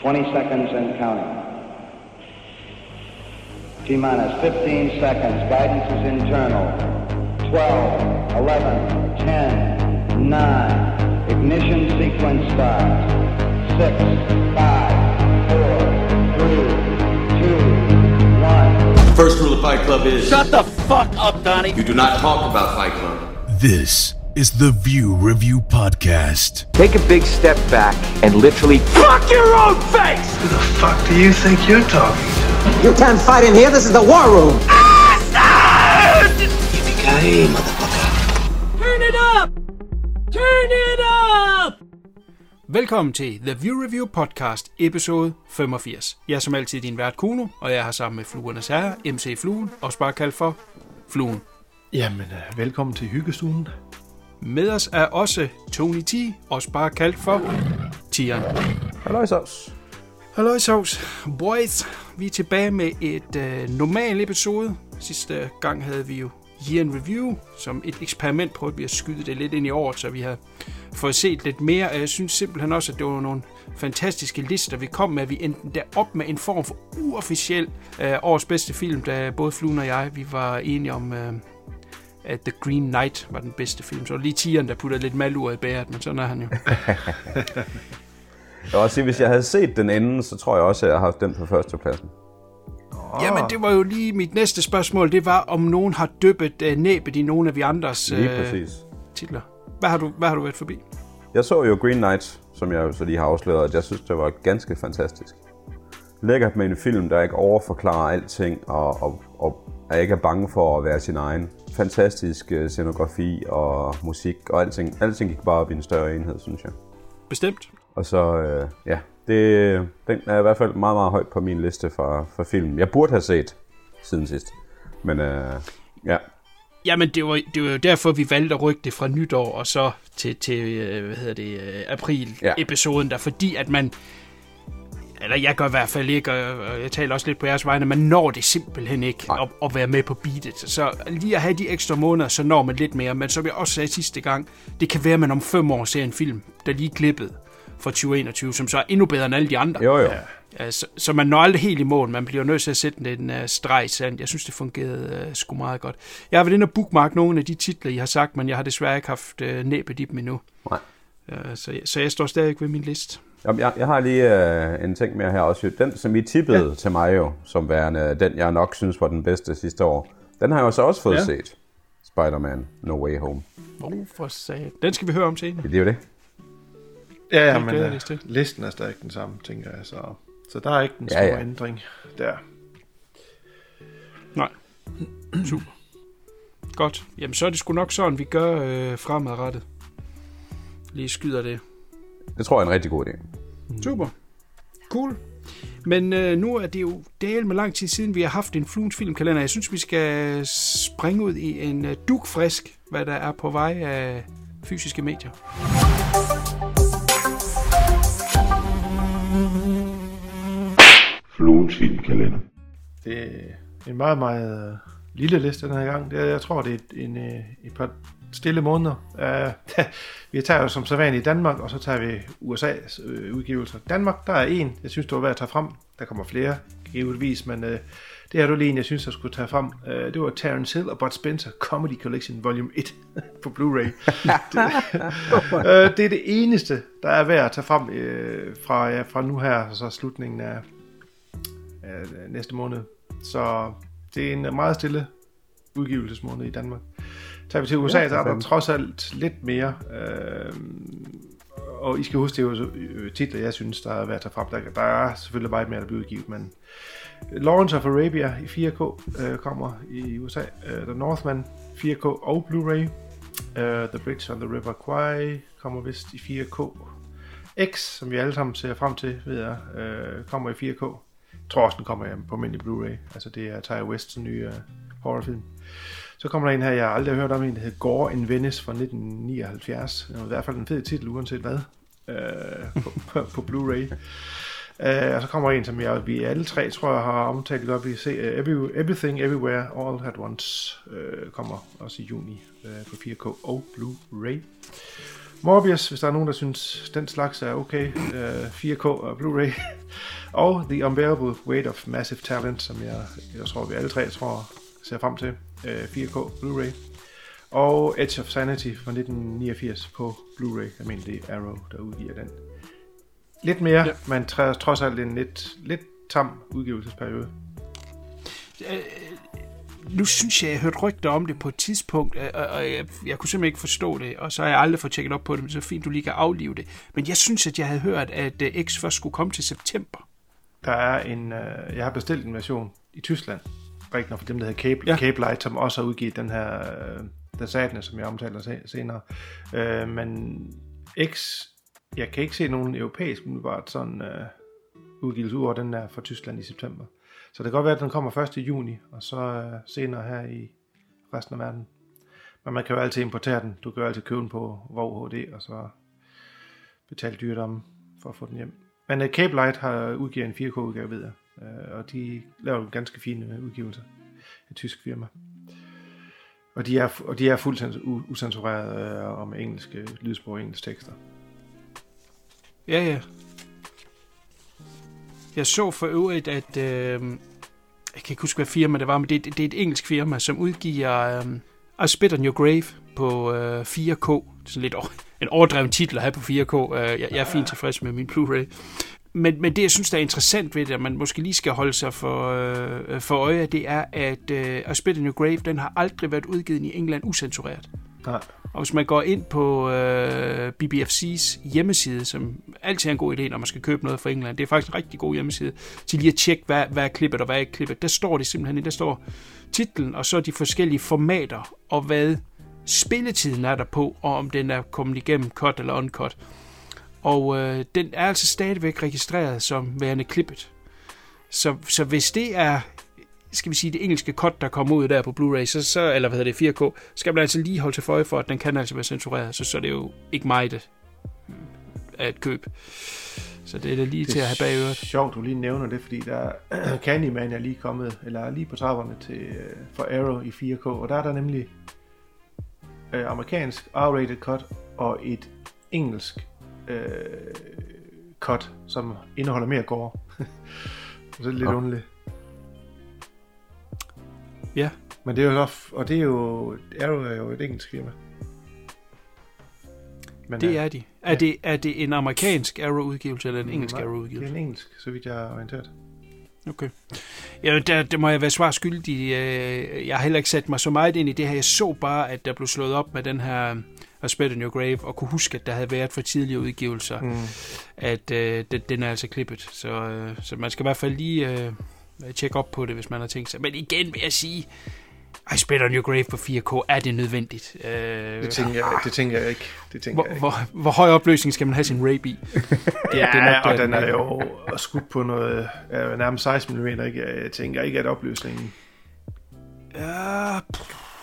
20 seconds and counting. T minus 15 seconds. Guidance is internal. 12, 11, 10, 9. Ignition sequence starts. 6, 5, 4, 3, 2, 1. First rule of Fight Club is Shut the fuck up, Donnie. you do not talk about Fight Club. This is the View Review Podcast. Take a big step back and literally Fuck your own face! Who the fuck do you think you're talking to? You can't fight in here. This is the war room. Yippee-ki-yay, motherfucker. Turn it up! Turn it up! Velkommen til The View Review Podcast, episode 85. Jeg er som altid din vært Kuno, og jeg har sammen med Fluernes Herre, MC Fluen, også bare kaldt for Fluen. Jamen, øh, velkommen til hyggestuen. Med os er også Tony T, også bare kaldt for Tieren. Halløj, Sovs. Hallo Sovs. Boys, vi er tilbage med et øh, normal episode. Sidste gang havde vi jo Year in Review, som et eksperiment prøvede vi at skyde det lidt ind i året, så vi har fået set lidt mere. Og jeg synes simpelthen også, at det var nogle fantastiske lister, vi kom med. Vi endte der op med en form for uofficiel øh, årets bedste film, da både Fluen og jeg, vi var enige om, øh, at The Green Knight var den bedste film. Så var det lige tieren, der puttede lidt malur i bæret, men sådan er han jo. Jeg vil også sige, hvis jeg havde set den inden, så tror jeg også, at jeg har haft den på førstepladsen. Jamen, det var jo lige mit næste spørgsmål. Det var, om nogen har dyppet øh, næbet i nogle af vi andres Lige øh, præcis. titler. Hvad har, du, hvad har du været forbi? Jeg så jo Green Knight, som jeg så lige har afsløret, at jeg synes, det var ganske fantastisk. Lækkert med en film, der ikke overforklarer alting, og, og, og er ikke er bange for at være sin egen. Fantastisk øh, scenografi og musik, og alting, alting gik bare op i en større enhed, synes jeg. Bestemt. Og så, øh, ja, det, den er i hvert fald meget, meget højt på min liste for, for film. Jeg burde have set siden sidst. Men øh, ja, Jamen, det var, det var jo derfor, vi valgte at rykke det fra nytår og så til, til øh, hvad hedder det, øh, april-episoden der, fordi at man, eller jeg gør i hvert fald ikke, og jeg taler også lidt på jeres vegne, man når det simpelthen ikke at, at være med på beatet. Så lige at have de ekstra måneder, så når man lidt mere. Men som jeg også sagde sidste gang, det kan være, at man om fem år ser en film, der lige er klippet fra 2021, som så er endnu bedre end alle de andre. jo jo. Ja. Så, så man når aldrig helt i mål. Man bliver nødt til at sætte en uh, streg i sand. Jeg synes, det fungerede uh, sgu meget godt. Jeg har været inde og bookmark nogle af de titler, I har sagt, men jeg har desværre ikke haft uh, næbet i dem endnu. Nej. Uh, så, jeg- så jeg står stadig ved min liste. Jamen, jeg, jeg har lige øh, en ting mere her også. Den, som I tippede ja. til mig jo, som værende den, jeg nok synes var den bedste sidste år, den har jeg jo så også fået ja. Ja. set. Spider-Man No Way Home. Hvorfor sagde Den skal vi høre om senere. Det er jo det. Ja, ja, Det men uh, listen er stadig den samme, tænker jeg. Så, så der er ikke den Ja, store ja. ændring der. Nej. Super. Godt. Jamen, så er det sgu nok sådan, vi gør øh, fremadrettet. Lige skyder det. Det tror jeg er en rigtig god idé. Super. Cool. Men øh, nu er det jo del med lang tid siden, vi har haft en Fluens filmkalender. Jeg synes, vi skal springe ud i en øh, dukfrisk, hvad der er på vej af fysiske medier. Fluens filmkalender. Det er en meget, meget øh, lille liste den her gang. Det er, jeg tror, det er et, en, øh, et par stille måneder. Uh, vi tager jo som sædvanligt i Danmark, og så tager vi USA's øh, udgivelser. Danmark, der er en, jeg synes, det var værd at tage frem. Der kommer flere, givetvis, men øh, det er du lige en, jeg synes, jeg skulle tage frem. Øh, det var Terence Hill og Bud Spencer Comedy Collection Volume 1 på Blu-ray. det, øh, det er det eneste, der er værd at tage frem øh, fra, ja, fra nu her, så slutningen af, af næste måned. Så det er en meget stille udgivelsesmåned i Danmark. Tager vi til USA, Ja, så er der trods alt lidt mere. Øh, og I skal huske, det er jo øh, titler, jeg synes, der er værd at tage frem. Der, der er selvfølgelig meget mere, der bliver udgivet, men Lawrence of Arabia i 4K øh, kommer i USA. Uh, The Northman 4K og Blu-ray. Uh, The Bridge on the River Kwai kommer vist i 4K. X, som vi alle sammen ser frem til, ved jeg, øh, kommer i 4K. Jeg tror også, den kommer på almindelig Blu-ray. Altså, det er Ty Wests nye uh, horrorfilm. Så kommer der en her, jeg aldrig har hørt om, en der hedder Gore in Venice fra 1979. Det var i hvert fald en fed titel, uanset hvad, øh, på, på, på Blu-ray. Uh, og så kommer en, som jeg, vi alle tre, tror jeg, har omtalt godt. Vi ser uh, øh, Every, Everything, Everywhere, All at Once uh, kommer også i juni uh, på 4K og Blu-ray. Morbius, hvis der er nogen, der synes, den slags er okay. Øh, 4K og Blu-ray. og The Unbearable Weight of Massive Talent, som jeg, jeg tror, vi alle tre tror, ser frem til. Øh, 4K Blu-ray. Og Edge of Sanity fra 1989 på Blu-ray. Er Arrow, der udgiver den. Lidt mere, ja. men tr- trods alt en lidt, lidt tam udgivelsesperiode. nu synes jeg, jeg hørte rygter om det på et tidspunkt, øh, og, og jeg, jeg kunne simpelthen ikke forstå det, og så har jeg aldrig fået tjekket op på det, men så fint, du lige kan aflive det. Men jeg synes, at jeg havde hørt, at uh, X først skulle komme til september. Der er en, øh, jeg har bestilt en version i Tyskland, rigtig nok for dem, der hedder Cape, Ja. Cape Light, som også har udgivet den her øh, Sadness, som jeg omtaler se- senere. Øh, men X, jeg kan ikke se nogen europæisk umiddelbart sådan øh, udgivelse ud over den der fra Tyskland i september. Så det kan godt være, at den kommer først i juni, og så øh, senere her i resten af verden. Men man kan jo altid importere den. Du kan jo altid købe den på VOG HD, og så betale dyrt om for at få den hjem. Men uh, Cape Light har udgivet en 4K-udgave, ved jeg øh, og de laver en ganske fine øh, udgivelser. Et tysk firma. Og de er, og de er fuldt usensureret øh, og med engelske øh, lydspor og engelske tekster. Ja, ja. Jeg så for øvrigt, at... Øh, jeg kan ikke huske, hvad firma det var, men det, det, det er et engelsk firma, som udgiver øh, I Spit on Your Grave på øh, 4K. Det er sådan lidt over, en overdreven titel at have på 4K. Øh, jeg, jeg er fint tilfreds med min Blu-ray. Men, men det, jeg synes, der er interessant ved det, at man måske lige skal holde sig for, øh, for øje, det er, at øh, I Spit on Your Grave, den har aldrig været udgivet i England usensureret. Nej. Og hvis man går ind på øh, BBFC's hjemmeside, som altid er en god idé, når man skal købe noget fra England, det er faktisk en rigtig god hjemmeside, til lige at tjekke, hvad, hvad er klippet og hvad er ikke klippet. Der står det simpelthen, der står titlen, og så de forskellige formater, og hvad spilletiden er der på, og om den er kommet igennem cut eller uncut. Og øh, den er altså stadigvæk registreret som værende klippet. Så, så hvis det er skal vi sige, det engelske cut, der kommer ud der på Blu-ray, så, så, eller hvad hedder det, 4K, skal man altså lige holde til for, for at den kan altså være censureret, så, så er det jo ikke mig, det er et køb. Så det er da lige Det til at have bag øret. sjovt, du lige nævner det, fordi der Candyman er lige kommet, eller er lige på trapperne til, øh, for Arrow i 4K, og der er der nemlig øh, amerikansk R-rated cut og et engelsk øh, cut, som indeholder mere gore. så det er lidt Nå. underligt. Ja. Men det er jo så, og det er jo, Arrow er jo et engelsk firma. Men, Det øh, er de. Er det, er det en amerikansk Arrow-udgivelse, eller en engelsk nej, Det Arrow-udgivelse? er en engelsk, så vidt jeg er orienteret. Okay. Ja, der, der må jeg være svar skyldig. Øh, Jeg har heller ikke sat mig så meget ind i det her. Jeg så bare, at der blev slået op med den her I Spit on Your Grave, og kunne huske, at der havde været for tidligere udgivelser, mm. at øh, den, den er altså klippet. Så, øh, så man skal i hvert fald lige øh, tjekke op på det, hvis man har tænkt sig. Men igen vil jeg sige, I Spit on Your Grave på 4K, er det nødvendigt? Øh, Det tænker jeg, det tænker jeg ikke. Det tænker hvor, jeg ikke. hvor, hvor høj opløsning skal man have sin rape i? Ja, det er nok og der, den er jo skudt på noget øh, nærmest 16 mm. Ikke? Jeg tænker ikke, at opløsningen Ja,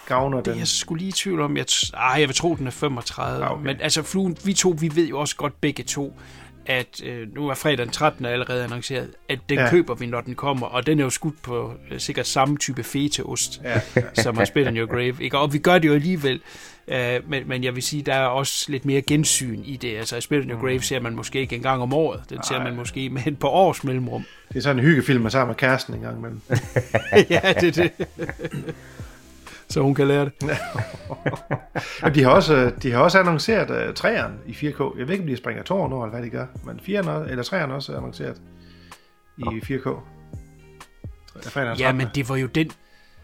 gavner Det er den. jeg skulle lige i tvivl om. Jeg, ej, jeg vil tro, den er 35. Ah, Okay. Men altså, fluen, vi to, vi ved jo også godt begge to, at øh, nu er fredag den 13. allerede annonceret, at den ja. Køber vi, når den kommer. Og den er jo skudt på øh, sikkert samme type fetaost, Ja, som har spillet on your grave. Ikke? Og vi gør det jo alligevel. Øh, men, men jeg vil sige, der er også lidt mere gensyn i det. Altså, Spit on Your Grave ser man måske ikke en gang om året. Den ser man måske med et par års mellemrum. Det er sådan en hyggefilm, man sammen med kæresten en gang imellem. ja, det er det. Så hun kan lære det. Men de har også, de har også annonceret uh, træerne i 4K. Jeg ved ikke, om de springer to nu, eller hvad de gør. Men 4'eren, også- eller træerne også er annonceret i 4K. Fredag den Ja, 13.. men det var jo den...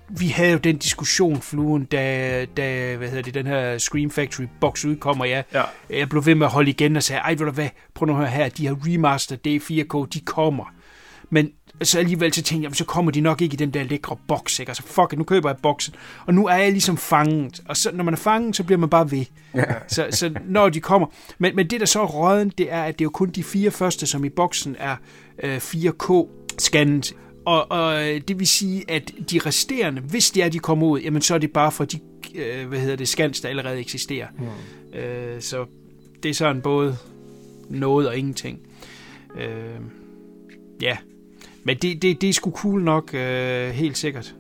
Vi havde jo den diskussion, Fluen, da, da hvad hedder det, den her Scream Factory box udkom, og jeg, Ja. jeg blev ved med at holde igen og sagde, ej, ved du hvad, prøv nu at høre her, de her remaster, det er 4K, de kommer. Men så alligevel så tænkte jeg, så kommer de nok ikke i den der lækre boks, ikke? Altså, fuck it, nu køber jeg boksen. Og nu er jeg ligesom fanget. Og så, når man er fanget, så bliver man bare ved. Ja. Så, så når de kommer. Men, men det, der så er røden, det er, at det er jo kun de fire første, som i boksen er øh, 4K-scannet. Og, og øh, det vil sige, at de resterende, hvis det er, de kommer ud, jamen så er det bare for de, øh, hvad hedder det, scans, der allerede eksisterer. Mm. Øh, så det er sådan både noget og ingenting. Øh, ja, men det, det, det er sgu cool nok, øh, helt sikkert.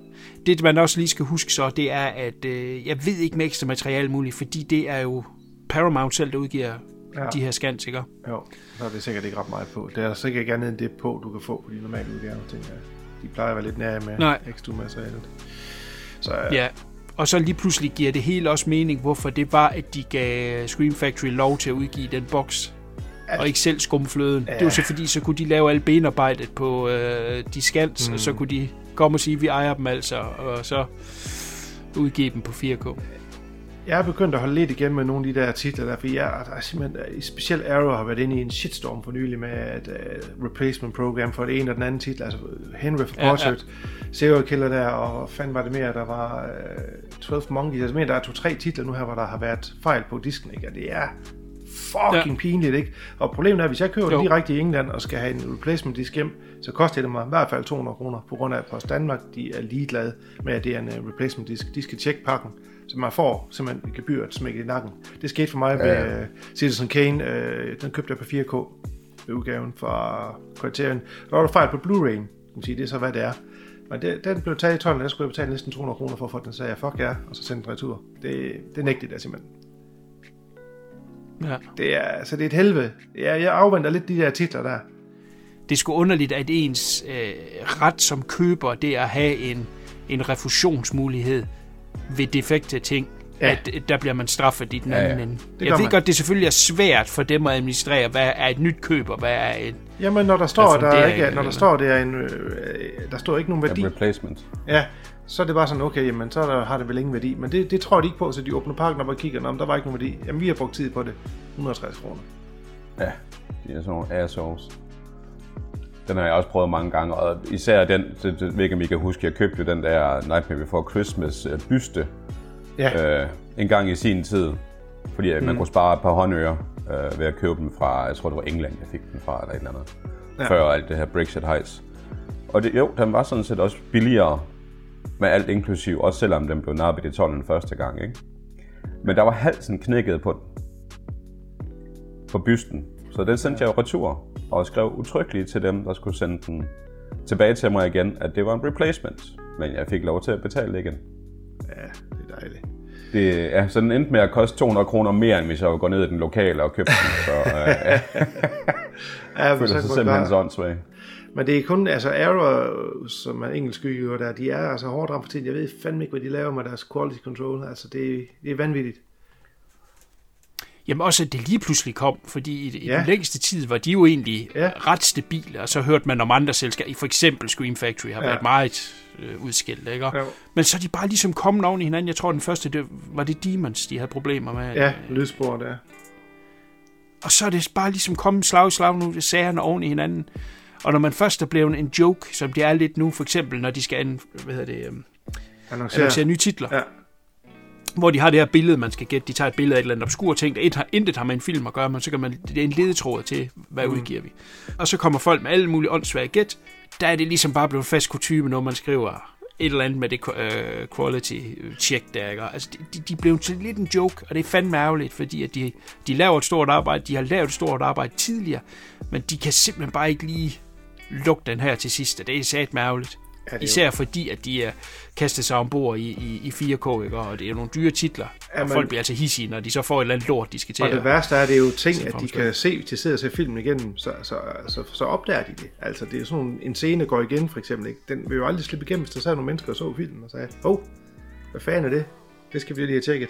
Det, man også lige skal huske så, det er, at øh, jeg ved ikke med ekstra materiale muligt, fordi det er jo Paramount selv, der udgiver Ja. de her scans, ikke? Jo, så er det sikkert ikke ret meget på. Det er sikkert ikke andet end det på, du kan få på de normale udgaver, tænker jeg. De plejer at være lidt nære med Nej. ekstra materialet. Så ja. Ja. Og så lige pludselig giver det hele også mening, hvorfor det var, at de gav Scream Factory lov til at udgive den boks, og ikke selv skumfløden. Ja. Det var så fordi, så kunne de lave alt benarbejdet på øh, de scans, mm. og så kunne de komme og sige, at vi ejer dem altså, og så udgive dem på 4K. Jeg er begyndt at holde lidt igen med nogle af de der titler der, for jeg der er simpelthen, specielt Arrow har været inde i en shitstorm for nylig med et uh, replacement program for det ene og den anden titel, altså Henry for Ja, ja. Portrait, Serial Killer der, og fanden var det mere, der var uh, 12 Monkeys, altså mere, der er to-tre titler nu her, hvor der har været fejl på disken, ikke? og det er fucking ja. pinligt, ikke? Og problemet er, at hvis jeg køber Jo. det direkte i England og skal have en replacement disk hjem, så koster det mig i hvert fald 200 kroner, på grund af, at Post Danmark, de er ligeglade med, at det er en uh, replacement disk. De skal tjekke pakken, så man får simpelthen et gebyr smækket i nakken. Det skete for mig med Ja, ja, ja. uh, Citizen Kane, uh, den købte jeg på 4K ved udgaven fra Criterion. Der var der fejl på Blu-ray, kan man sige, det er så hvad det er. Men det, den blev taget i tolden, der skulle jeg betale næsten 200 kroner for, for at den sagde, fuck ja, og så sendte den retur. Det, det nægtede jeg simpelthen. Ja. Det er, altså, det er et helvede. Jeg, jeg afventer lidt de der titler der. Det er sgu underligt, at ens øh, ret som køber, det er at have en, en refusionsmulighed ved defekte ting. Ja. Ja. At øh, der bliver man straffet i den Ja, anden ja. ende. gør Jeg ved man. godt, det selvfølgelig er svært for dem at administrere, hvad er et nyt køb, og hvad er et... Jamen, når der står, der Refundering, ikke når der står, det er en, øh, der står ikke nogen værdi, Ja, replacement. ja, så er det bare sådan, okay, jamen, så er der, har det vel ingen værdi. Men det, det tror de ikke på, så de åbner pakken op og kigger, om der var ikke nogen værdi. Jamen, vi har brugt tid på det. 160 kroner. Ja, de er sådan nogle assholes. Den har jeg også prøvet mange gange, og især den, det, det om I kan huske, jeg købte den der Nightmare Before Christmas øh, byste Ja, øh, en gang i sin tid, fordi at man kunne spare et par håndører øh, ved at købe dem fra, jeg tror det var England, jeg fik den fra, eller et eller andet, Ja. før alt det her Brexit hejs. Og det, jo, den var sådan set også billigere med alt inklusiv, også selvom den blev nappet i tolden første gang, ikke? Men der var halsen knækket på den. På bysten. Så den sendte jeg retur, og skrev utryggeligt til dem, der skulle sende den tilbage til mig igen, at det var en replacement. Men jeg fik lov til at betale igen. ja, det er dejligt. Det, ja, så den endte med at koste 200 kroner mere, end hvis jeg gået ned i den lokale og købte den. Så øh, jeg Ja, men føler sig kunne det simpelthen så åndssvag. Men det er kun, altså Arrow, som er engelsk udgiver der, de er altså hårdt ramt for tiden. Jeg ved fandme ikke, hvad de laver med deres quality control. Altså, det, det er vanvittigt. Jamen også, at det lige pludselig kom, fordi i, i Ja. den længste tid var de jo egentlig Ja. ja. ret stabile, og så hørte man om andre selskaber, for eksempel Scream Factory har Ja. ja. været meget øh, udskilt, ikke? Jo. Men så er de bare ligesom kommet oven i hinanden. Jeg tror, den første, det, var det Demons, de havde problemer med. Ja, lydspor der. Og så er det bare ligesom kommet slag i slag nu, det sagerne oven i hinanden. Og når man først er blevet en joke, som det er lidt nu, for eksempel når de skal an, hvad hedder det, øhm, Annoncerer. annoncere nye titler, Ja. hvor de har det her billede, man skal gætte. De tager et billede af et eller andet obskur ting, der et har, intet har med en film at gøre, men så kan man, det er en ledetråd til, hvad mm. udgiver vi. Og så kommer folk med alle mulige åndssvage gæt. Der er det ligesom bare blevet fast kutume, når man skriver et eller andet med det uh, quality check der, ikke? Altså, de, de, de blev til lidt en joke, og det er fandme ærgerligt, fordi at de, de laver et stort arbejde, de har lavet et stort arbejde tidligere, men de kan simpelthen bare ikke lige lukke den her til sidst, og det er sat ærgerligt. Ja, er jo- Især fordi, at de er kastet sig ombord i, i, i 4K, ikke? og det er nogle dyre titler. Ja, Ja, men- og folk bliver altså hissige, når de så får et eller andet lort, de skal til Og det værste er, at det er jo ting, at de kan se, de sidder og ser filmen igennem, så, så, så, så opdager de det. Altså, det er sådan en scene går igen, for eksempel. Ikke? Den vil jo aldrig slippe igennem, hvis der sad nogle mennesker og så filmen og sagde, åh, oh, hvad fanden er det? Det skal vi lige have tjekket.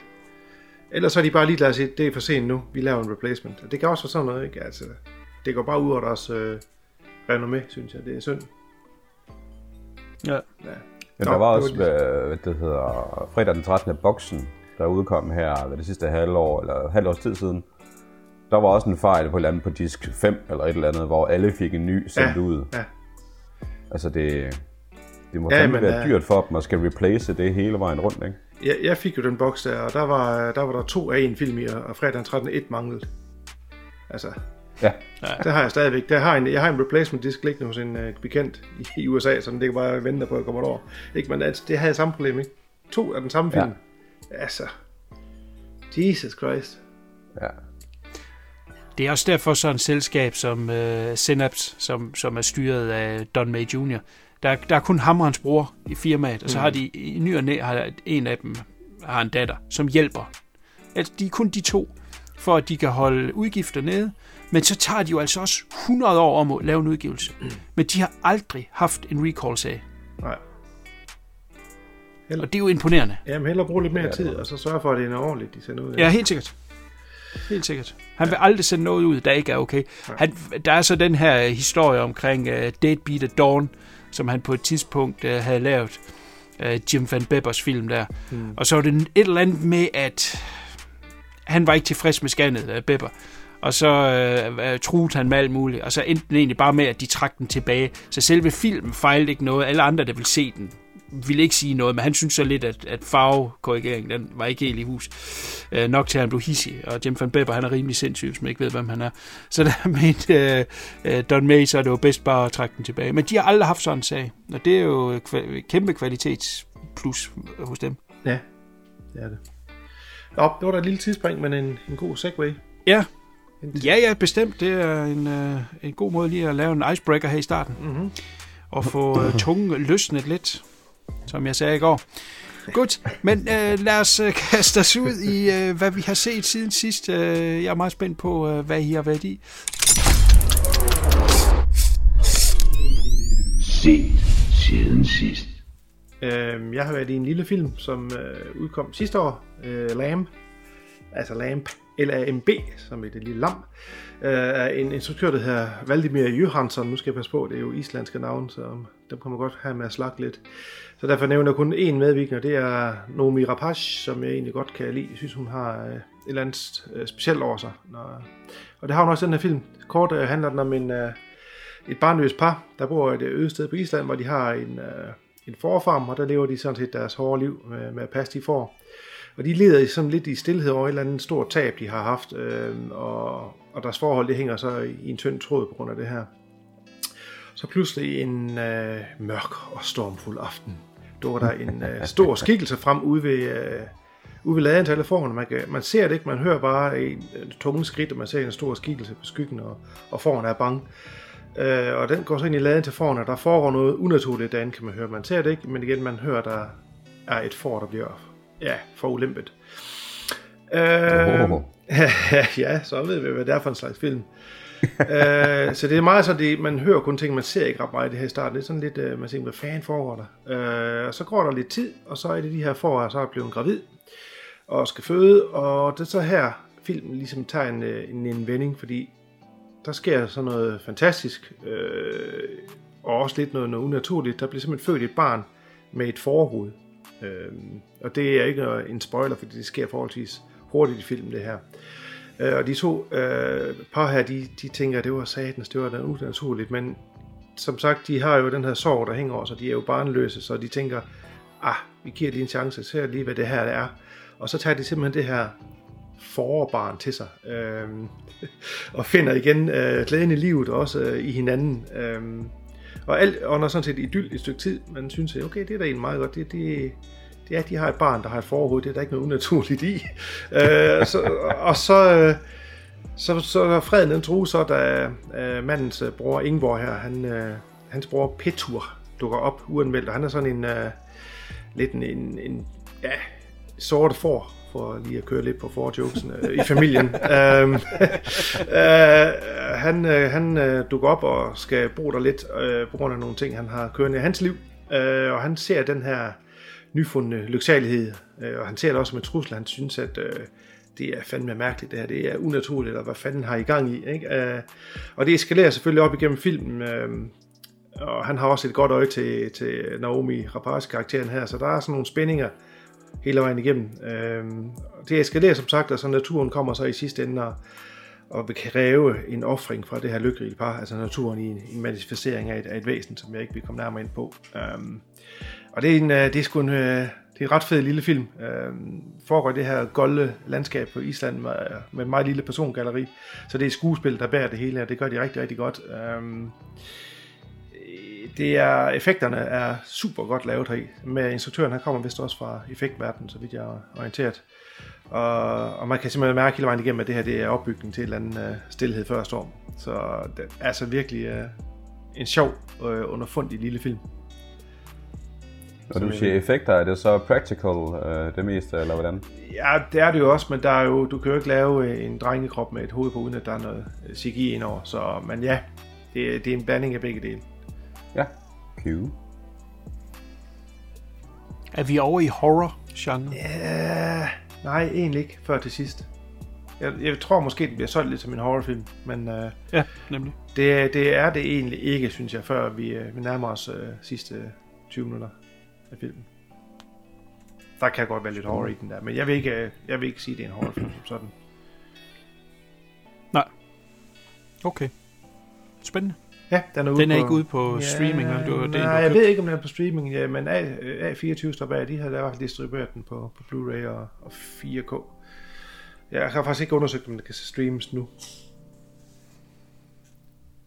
Ellers så er de bare lige lade sige, det er for sent nu, vi laver en replacement. Og det kan også være sådan noget, ikke? Altså, det går bare ud over deres øh, renommé, synes jeg. Det er synd. Ja. Ja. Ja, Nå, der var det også, var hvad, hvad det hedder, fredag den 13. boksen, der udkom her ved det sidste halvår, eller halvårs tid siden. Der var også en fejl på et eller andet på disk 5 eller et eller andet, hvor alle fik en ny sendt Ja, ud. ja. Altså det, det må Ja, ja, fandme men, være øh, dyrt for dem at skal replace det hele vejen rundt, ikke? Jeg, jeg fik jo den boks der, og der var, der var der to af en film i, og fredag den 13. et manglede. Altså, Ja, Det har jeg stadigvæk. Der har en, jeg har en replacement disk liggende hos en uh, bekendt i, i USA, så den ligger bare og venter på, at jeg kommer over. Ikke, men altså, det havde jeg samme problem, ikke? To af den samme film. Ja. Altså, Jesus Christ. ja. Det er også derfor så en selskab som uh, Synapse, som, som er styret af Don May Jr., der, der er kun ham og hans bror i firmaet, og så har de i ny og næ, har en af dem har en datter, som hjælper. Altså, de er kun de to. for at de kan holde udgifter nede. Men så tager de jo altså også 100 år om at lave en udgivelse. Men de har aldrig haft en recall-sag. Nej. Og det er jo imponerende. Jamen, hellere bruge lidt mere tid, og så sørge for, at det er ordentligt, de sender ud. Ja, helt sikkert. Helt sikkert. Han vil aldrig sende noget ud, der ikke er okay. Han, der er så den her historie omkring uh, Deadbeat at Dawn, som han på et tidspunkt uh, havde lavet. Uh, Jim Van Bebbers film der. Hmm. Og så var det et eller andet med, at han var ikke tilfreds med scannet af Bebber. Og så øh, truede han med alt muligt. Og så endte den egentlig bare med, at de trak den tilbage. Så selve filmen fejlede ikke noget. Alle andre, der ville se den, ville ikke sige noget. Men han synes så lidt, at, at farvekorrigeringen, den var ikke helt i hus. Øh, nok til, at han blev hissig. Og Jim Van Bebber, han er rimelig sindssyg, hvis man ikke ved, hvem han er. Så der mente øh, øh, Don May, så det jo bedst bare at trække den tilbage. Men de har aldrig haft sådan en sag. Og det er jo kva- kæmpe kvalitetsplus hos dem. Ja, det er det. Nå, det var da et lille tidsspring, men en, en god segway. Ja, Ja, ja, bestemt. Det er en, øh, en god måde lige at lave en icebreaker her i starten. Mm-hmm. Og få øh, tungen løsnet lidt, som jeg sagde i går. Godt, men øh, lad os øh, kaste os ud i, øh, hvad vi har set siden sidst. Øh, jeg er meget spændt på, øh, hvad I har været i. Set siden sidst. Øhm, jeg har været i en lille film, som øh, udkom sidste år. Øh, Lamb. Altså Lamp. L-A-M-B, som er det lille lam. Øh, af en instruktør, der hedder Valdimir Johansson. Nu skal jeg passe på, det er jo islandske navn, så dem kan man godt have med at slakke lidt. Så derfor nævner jeg kun én medvirkende, det er Nomi Rapace, som jeg egentlig godt kan lide. Jeg synes, hun har øh, et eller andet øh, specielt over sig. Når... Øh. Og det har hun også i den her film. Kort øh, handler den om en, øh, et barnløst par, der bor et øh, øde sted på Island, hvor de har en, øh, en forfarm, og der lever de sådan set deres hårde liv med, med at passe de får. Og de leder sådan lidt i stillhed over et eller andet stort tab, de har haft, øh, og, og deres forhold det hænger så i en tynd tråd på grund af det her. Så pludselig en øh, mørk og stormfuld aften dukker der en øh, stor skikkelse frem ude ved, øh, ude ved laden til alle forerne. Man, kan, man ser det ikke, man hører bare en, en tunge skridt, og man ser en stor skikkelse på skyggen, og, og forerne er bange. Øh, og den går så ind i laden til forerne, og der foregår noget unaturligt derinde, kan man høre. Man ser det ikke, men igen, man hører, der er et for, der bliver ja, for ulimpet. Øh, Oh. ja, så ved vi, hvad det er for en slags film. øh, så det er meget så, det, man hører kun ting, man ser ikke ret meget det her i starten. Det er sådan lidt, øh, man tænker, hvad fanden foregår der? Øh, og så går der lidt tid, og så er det de her forår, så er blevet gravid, og skal føde, og det er så her, filmen ligesom tager en, øh, en, en vending, fordi der sker sådan noget fantastisk, øh, og også lidt noget, noget unaturligt. Der bliver simpelthen født et barn med et forhoved. Øh, og det er ikke en spoiler, fordi det sker forholdsvis hurtigt i filmen, det her. Øh, og de to øh, par her, de, de tænker, at det var satans, det var da unaturligt, men som sagt, de har jo den her sorg, der hænger over sig, de er jo barnløse, så de tænker, ah, vi giver lige en chance, ser lige, hvad det her er. Og så tager de simpelthen det her forbarn til sig, øh, og finder igen øh, glæden i livet, og også øh, i hinanden. Øh, og alt under sådan set idyll i et stykke tid, man synes, okay, det er da egentlig meget godt, det, det, er, at de har et barn, der har et forhoved, det er der ikke noget unaturligt i. øh, så, og så, øh, så, så freden den true, så da øh, mandens øh, bror Ingvar her, han, øh, hans bror Petur dukker op uanmeldt, og han er sådan en øh, lidt en, en, en ja, sorte for for lige at køre lidt på forjokesen øh, i familien. øhm, øh, han øh, han øh, dukker op og skal bo der lidt øh, på grund af nogle ting, han har kørende i hans liv. Øh, og han ser den her nyfundne lyksalighed, øh, og han ser det også med trussel. Han synes, at øh, det er fandme mærkeligt det her, det er unaturligt, og hvad fanden har I gang i? Ikke? Øh, og det eskalerer selvfølgelig op igennem filmen, øh, og han har også et godt øje til, til Naomi Rapace karakteren her, så der er sådan nogle spændinger hele vejen igennem. Øh, det eskalerer som sagt, og så naturen kommer så i sidste ende og, og vil kræve en offring fra det her lykkelige par, altså naturen i en, en manifestering af et, af et væsen, som jeg ikke vil komme nærmere ind på. Um, og det er, en, øh, det er sgu en, øh, det er en ret fed lille film. Um, foregår i det her golde landskab på Island med, med et meget lille persongalleri, så det er skuespil, der bærer det hele, og det gør de rigtig, rigtig godt. Um, det er, effekterne er super godt lavet her med instruktøren, han kommer vist også fra effektverdenen, så vidt jeg er orienteret. Og, og man kan simpelthen mærke hele vejen igennem, at det her det er opbygning til et eller andet uh, stillhed før storm. Så det er altså virkelig uh, en sjov, uh, underfundig lille film. Og du siger effekter, er det så practical øh, det meste, eller hvordan? Ja, det er det jo også, men der er jo, du kan jo ikke lave øh, en drengekrop med et hoved på, uden at der er noget øh, CGI indover. Så, men ja, det, er- det er en blanding af begge dele. Ja. Q. Er vi over i horror-genre? Ja, nej, egentlig ikke, før til sidst. Jeg, jeg tror måske, den bliver solgt lidt som en horrorfilm, men øh, Ja, nemlig. det, det er det egentlig ikke, synes jeg, før vi, øh, vi nærmer os øh, sidste 20 minutter af filmen. Der kan godt være lidt horror i den der, men jeg vil ikke, øh, jeg vil ikke sige, at det er en horrorfilm som sådan. Nej. Okay. Spændende. Ja, den er, ude Den er på, ikke ude på streaming, vel? Det den, du nej, har jeg købt. ved ikke, om den er på streaming, ja, men A, A24 står bag, de har i hvert fald distribueret den på, på Blu-ray og, og 4K. Jeg har faktisk ikke undersøgt, om det kan streames nu.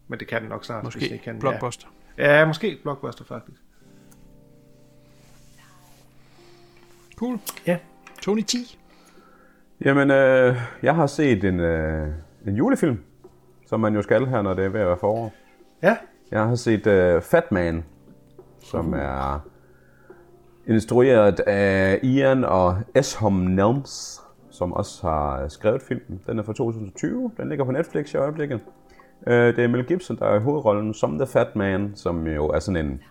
Men det kan den nok snart, hvis det Måske ikke kan. Blockbuster. Ja, ja måske Blockbuster faktisk. Cool. Ja. Tony 10. Jamen, øh, jeg har set en, øh, en julefilm, som man jo skal her, når det er ved at være forår. Ja, Jeg har set øh, Fat Man, som er instrueret af Ian og Eshom Nelms, som også har skrevet filmen. Den er fra 2020. Den ligger på Netflix i øjeblikket. Øh, det er Mel Gibson, der er i hovedrollen som The Fat Man, som jo er sådan en,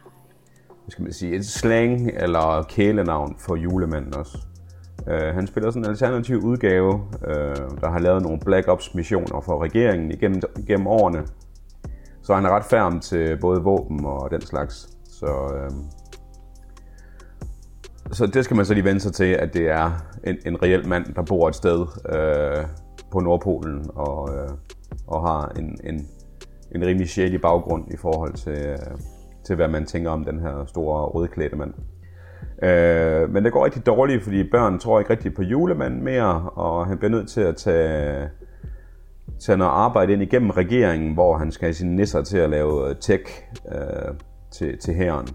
hvad skal man sige, et slang eller kælenavn for julemanden også. Øh, han spiller sådan en alternativ udgave, øh, der har lavet nogle Black Ops missioner for regeringen igennem, igennem årene. Så han er ret færm til både våben og den slags. Så, øh, så det skal man så lige vende sig til, at det er en, en reel mand, der bor et sted øh, på Nordpolen og, øh, og har en, en, en rimelig sjælig baggrund i forhold til, øh, til, hvad man tænker om den her store rødklædte mand. Øh, men det går rigtig dårligt, fordi børn tror ikke rigtig på julemanden mere, og han bliver nødt til at tage, tage noget arbejde ind igennem regeringen, hvor han skal have sine nisser til at lave tech øh, til, til herren.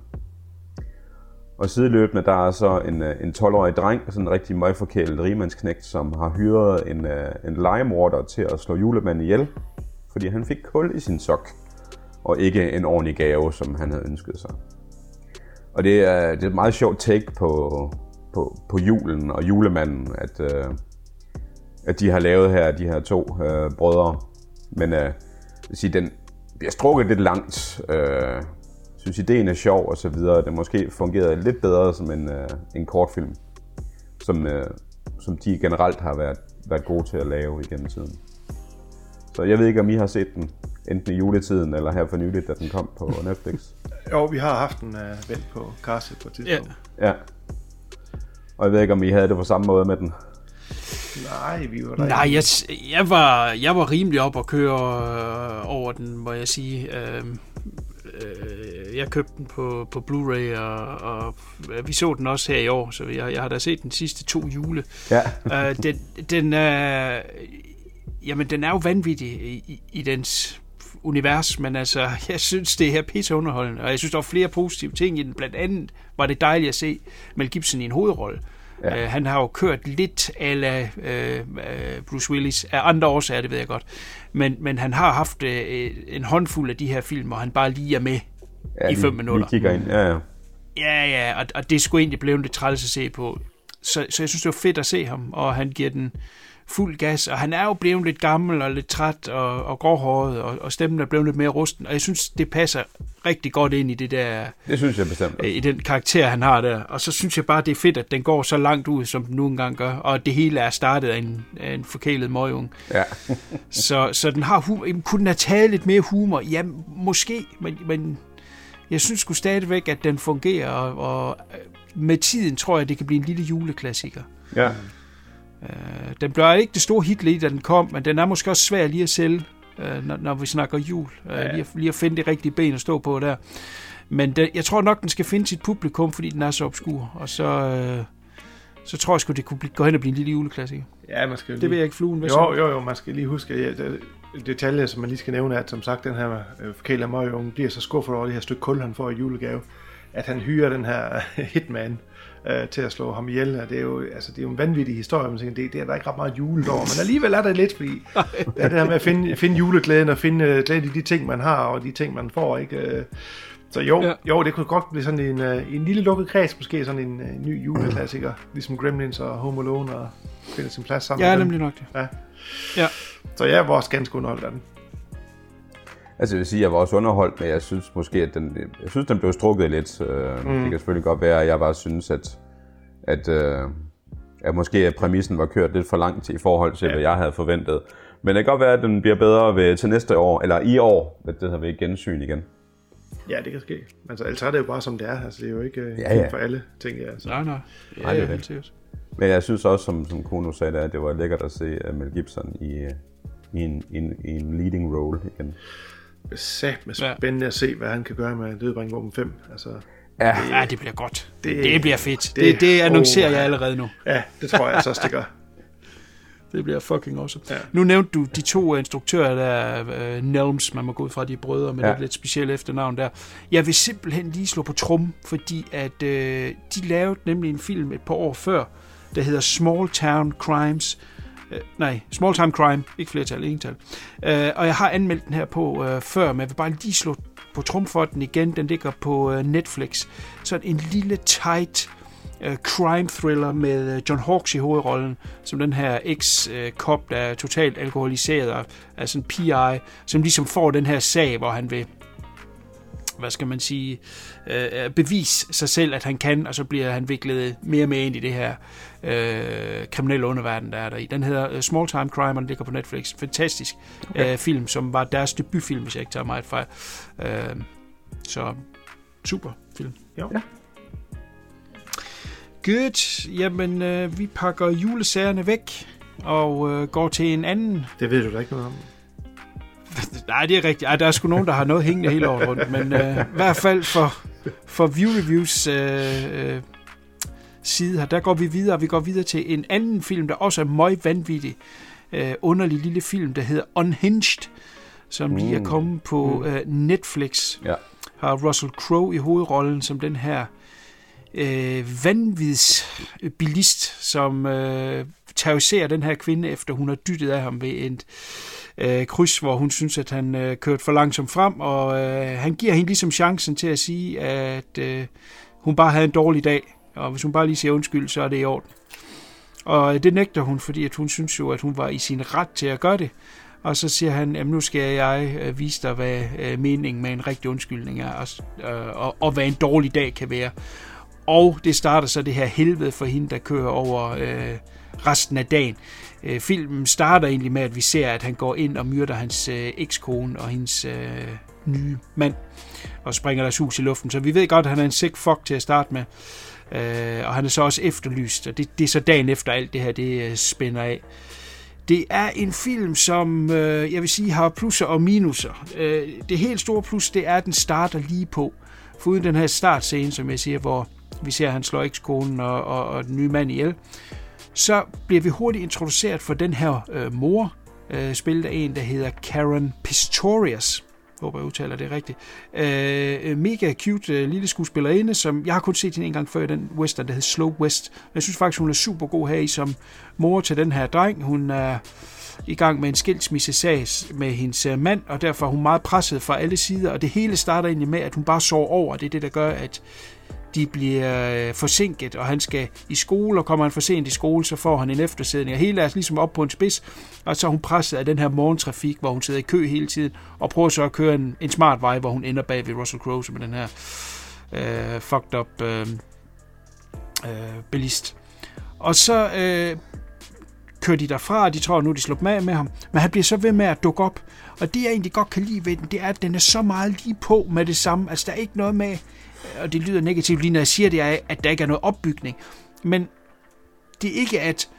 Og sideløbende, der er så en, øh, en 12-årig dreng, sådan en rigtig møgforkælet rigmandsknægt, som har hyret en, øh, en legemorder til at slå julemanden ihjel, fordi han fik kul i sin sok, og ikke en ordentlig gave, som han havde ønsket sig. Og det er, det er et meget sjovt take på, på, på julen og julemanden, at, øh, at de har lavet her, de her to øh, brødre. Men øh, vil sige, den bliver strukket lidt langt. Øh, synes, ideen er sjov og så videre. Det måske fungerede lidt bedre som en, øh, en kortfilm, som, øh, som de generelt har været, været gode til at lave igennem tiden. Så jeg ved ikke, om I har set den, enten i juletiden eller her for nyligt, da den kom på Netflix. jo, vi har haft den uh, vendt på Castle på et tidspunkt. Ja. Og jeg ved ikke, om I havde det på samme måde med den. Nej, vi var der Nej, jeg, jeg, var, jeg var rimelig op at køre øh, over den, må jeg sige. Øh, øh, jeg købte den på, på Blu-ray, og, og vi så den også her i år, så jeg, jeg har da set den sidste to jule. Ja. øh, den, den er... Jamen, den er jo vanvittig i, i, i dens univers, men altså, jeg synes, det er her pisseunderholdende, og jeg synes, der var flere positive ting i den. Blandt andet var det dejligt at se Mel Gibson i en hovedrolle. Ja. Uh, han har jo kørt lidt ala uh, uh, Bruce Willis, af andre årsager, det ved jeg godt. Men, men han har haft uh, en håndfuld af de her film, hvor han bare lige er med ja i vi- fem minutter. Vi kigger ind, ja, ja. Ja, ja, og, og det sgu egentlig blevet lidt træls at se på. Så, så jeg synes, det var fedt at se ham, og han giver den fuld gas, og han er jo blevet lidt gammel og lidt træt og, og gråhåret, og, og stemmen er blevet lidt mere rusten, og jeg synes, det passer rigtig godt ind i det der, Det synes jeg bestemt. øh, i den karakter, han har der. Og så synes jeg bare, det er fedt, at den går så langt ud, som den nu engang gør, og at det hele er startet af en, af en forkælet møgung. Ja. Så, så den har humor. Kunne den have taget lidt mere humor? Ja, måske, men, men jeg synes sgu stadigvæk, at den fungerer, og, og øh, med tiden tror jeg, det kan blive en lille juleklassiker. ja. Øh, Den blev ikke det store hit lige, da den kom, men den er måske også svær lige at sælge, øh, når, når vi snakker jul. Ja. Lige, at, lige at finde det rigtige ben at stå på der. Men det, jeg tror nok, den skal finde sit publikum, fordi den er så obskur. Og så, øh, så tror jeg sgu, det kunne blive, gå hen og blive en lille juleklassiker. Ja, man skal jo Det lige- ved jeg ikke, fluen. Hvad Jo, jo, jo, man skal lige huske, at ja, det- detaljer, som man lige skal nævne, er, at som sagt, den her øh, møgeunge bliver så skuffet over det her stykke kul, han får i julegave. at han hyrer den her hitman øh, til at slå ham ihjel. Og det er jo, altså, det er jo en vanvittig historie, men tænker, det, det er der ikke ret meget julet over, men alligevel er der lidt, fordi det er det her med at finde, finde juleglæden og finde øh, glæden i de ting, man har, og de ting, man får, ikke? Øh, Så jo, Ja. ja. jo, det kunne godt blive sådan en, øh, en lille lukket kreds, måske sådan en øh, ny juleklassiker, ligesom Gremlins og Home Alone, og finde sin plads sammen Ja, nemlig nok det. Ja. Ja. Så jeg var også ganske underholdt af den. Altså jeg vil sige, at jeg var også underholdt, men jeg synes måske, at den, jeg synes, den blev strukket lidt. Øh, mm. Det kan selvfølgelig godt være, at jeg bare synes, at, at, øh, at måske at præmissen var kørt lidt for langt i forhold til, ja. hvad jeg havde forventet. Men det kan godt være, at den bliver bedre ved, til næste år, eller i år, ved det her ved gensyn igen. Ja, det kan ske. Altså, ellers er det jo bare som det er. Altså, det er jo ikke øh, Ja, ja, for alle, tænker jeg. Så. Nej, nej. Ja, Nej, det er ja, det. Men jeg synes også, som, som Kuno sagde, at det var lækkert at se Mel Gibson i, i, en, i, en, i en leading role igen. Det er sat med spændende at se, hvad han kan gøre med Dødbring Våben 5. Altså, Ja, Ja, det bliver godt. Det, Det- det bliver fedt. Det, det- det, det annoncerer åh, jeg ja. allerede nu. ja, det tror jeg altså også, det gør. Det bliver fucking awesome. Ja. Nu nævnte du de to instruktører, der er uh, Nelms, man må gå ud fra, de er brødre med Ja. ja. det lidt specielle efternavn der. Jeg vil simpelthen lige slå på trum, fordi at uh, de lavede nemlig en film et par år før, der hedder Small Town Crimes. Øh, nej, Small Time Crime, ikke flertal, ental. Øh, og jeg har anmeldt den her på øh, før, men jeg vil bare lige slå på trum for den igen. Den ligger på øh, Netflix. Så en lille tight øh, crime thriller med øh, John Hawkes i hovedrollen, som den her ex-cop, der er totalt alkoholiseret af er en PI, som ligesom får den her sag, hvor han vil hvad skal man sige, øh, bevise sig selv, at han kan, og så bliver han viklet mere med ind i det her øh, kriminelle underverden, der er der i. Den hedder øh, Small Time Crime, og den ligger på Netflix. Fantastisk okay. øh, film, som var deres debutfilm, hvis jeg ikke tager meget fejl. Øh, så super film. Jo. Ja. Good. Jamen, øh, vi pakker julesagerne væk og øh, går til en anden Det ved du da ikke noget om. Nej, det er rigtigt. Ej, der er sgu nogen, der har noget hængende hele året rundt, men øh, i hvert fald for, for View Reviews øh, øh, side her, der går vi videre. Vi går videre til en anden film, der også er meget vanvittig. Øh, underlig lille film, der hedder Unhinged, som lige er kommet på øh, Netflix. Ja. Har Russell Crowe i hovedrollen som den her øh, vanvidsbilist, som øh, terroriserer den her kvinde, efter hun har dyttet af ham ved et øh, kryds, hvor hun synes, at han øh, kørte for langsomt frem, og øh, han giver hende ligesom chancen til at sige, at øh, hun bare havde en dårlig dag, og hvis hun bare lige siger undskyld, så er det i orden. Og øh, det nægter hun, fordi at hun synes jo, at hun var i sin ret til at gøre det. Og så siger han, at nu skal jeg øh, vise dig, hvad øh, meningen med en rigtig undskyldning er, og, øh, og, og hvad en dårlig dag kan være. Og det starter så det her helvede for hende, der kører over øh, resten af dagen. Øh, filmen starter egentlig med, at vi ser, at han går ind og myrder hans øh, ekskone og hendes øh, nye mand, og springer deres hus i luften. Så vi ved godt, at han er en sick fuck til at starte med. Øh, og han er så også efterlyst, og det, det er så dagen efter alt det her, det øh, spænder af. Det er en film, som øh, jeg vil sige har plusser og minuser. Øh, det helt store plus, det er, at den starter lige på. Foruden den her startscene, som jeg siger, hvor vi ser, at han slår ekskonen og, og, og den nye mand ihjel, så bliver vi hurtigt introduceret for den her øh, mor, øh, spillet af en, der hedder Karen Pistorius. Håber, jeg udtaler det rigtigt. Øh, øh mega cute øh, lille skuespillerinde, som jeg har kun set hende en gang før i den western, der hedder Slow West. Jeg synes faktisk, hun er super god her i som mor til den her dreng. Hun er i gang med en skilsmissesag med hendes øh, mand, og derfor er hun meget presset fra alle sider, og det hele starter egentlig med, at hun bare sover over. Det er det, der gør, at de bliver øh, forsinket, og han skal i skole, og kommer han for sent i skole, så får han en eftersædning, og hele er ligesom op på en spids, og så er hun presset af den her morgentrafik, hvor hun sidder i kø hele tiden, og prøver så at køre en, en smart vej, hvor hun ender bag ved Russell Crowe, som er den her øh, fucked up øh, øh, bilist. Og så øh, kører de derfra, og de tror, at nu de sluppet med med ham, men han bliver så ved med at dukke op, og det jeg egentlig godt kan lide ved den, det er, at den er så meget lige på med det samme, altså der er ikke noget med, og det lyder negativt lige når jeg siger det, er, at der ikke er noget opbygning. Men det er ikke at,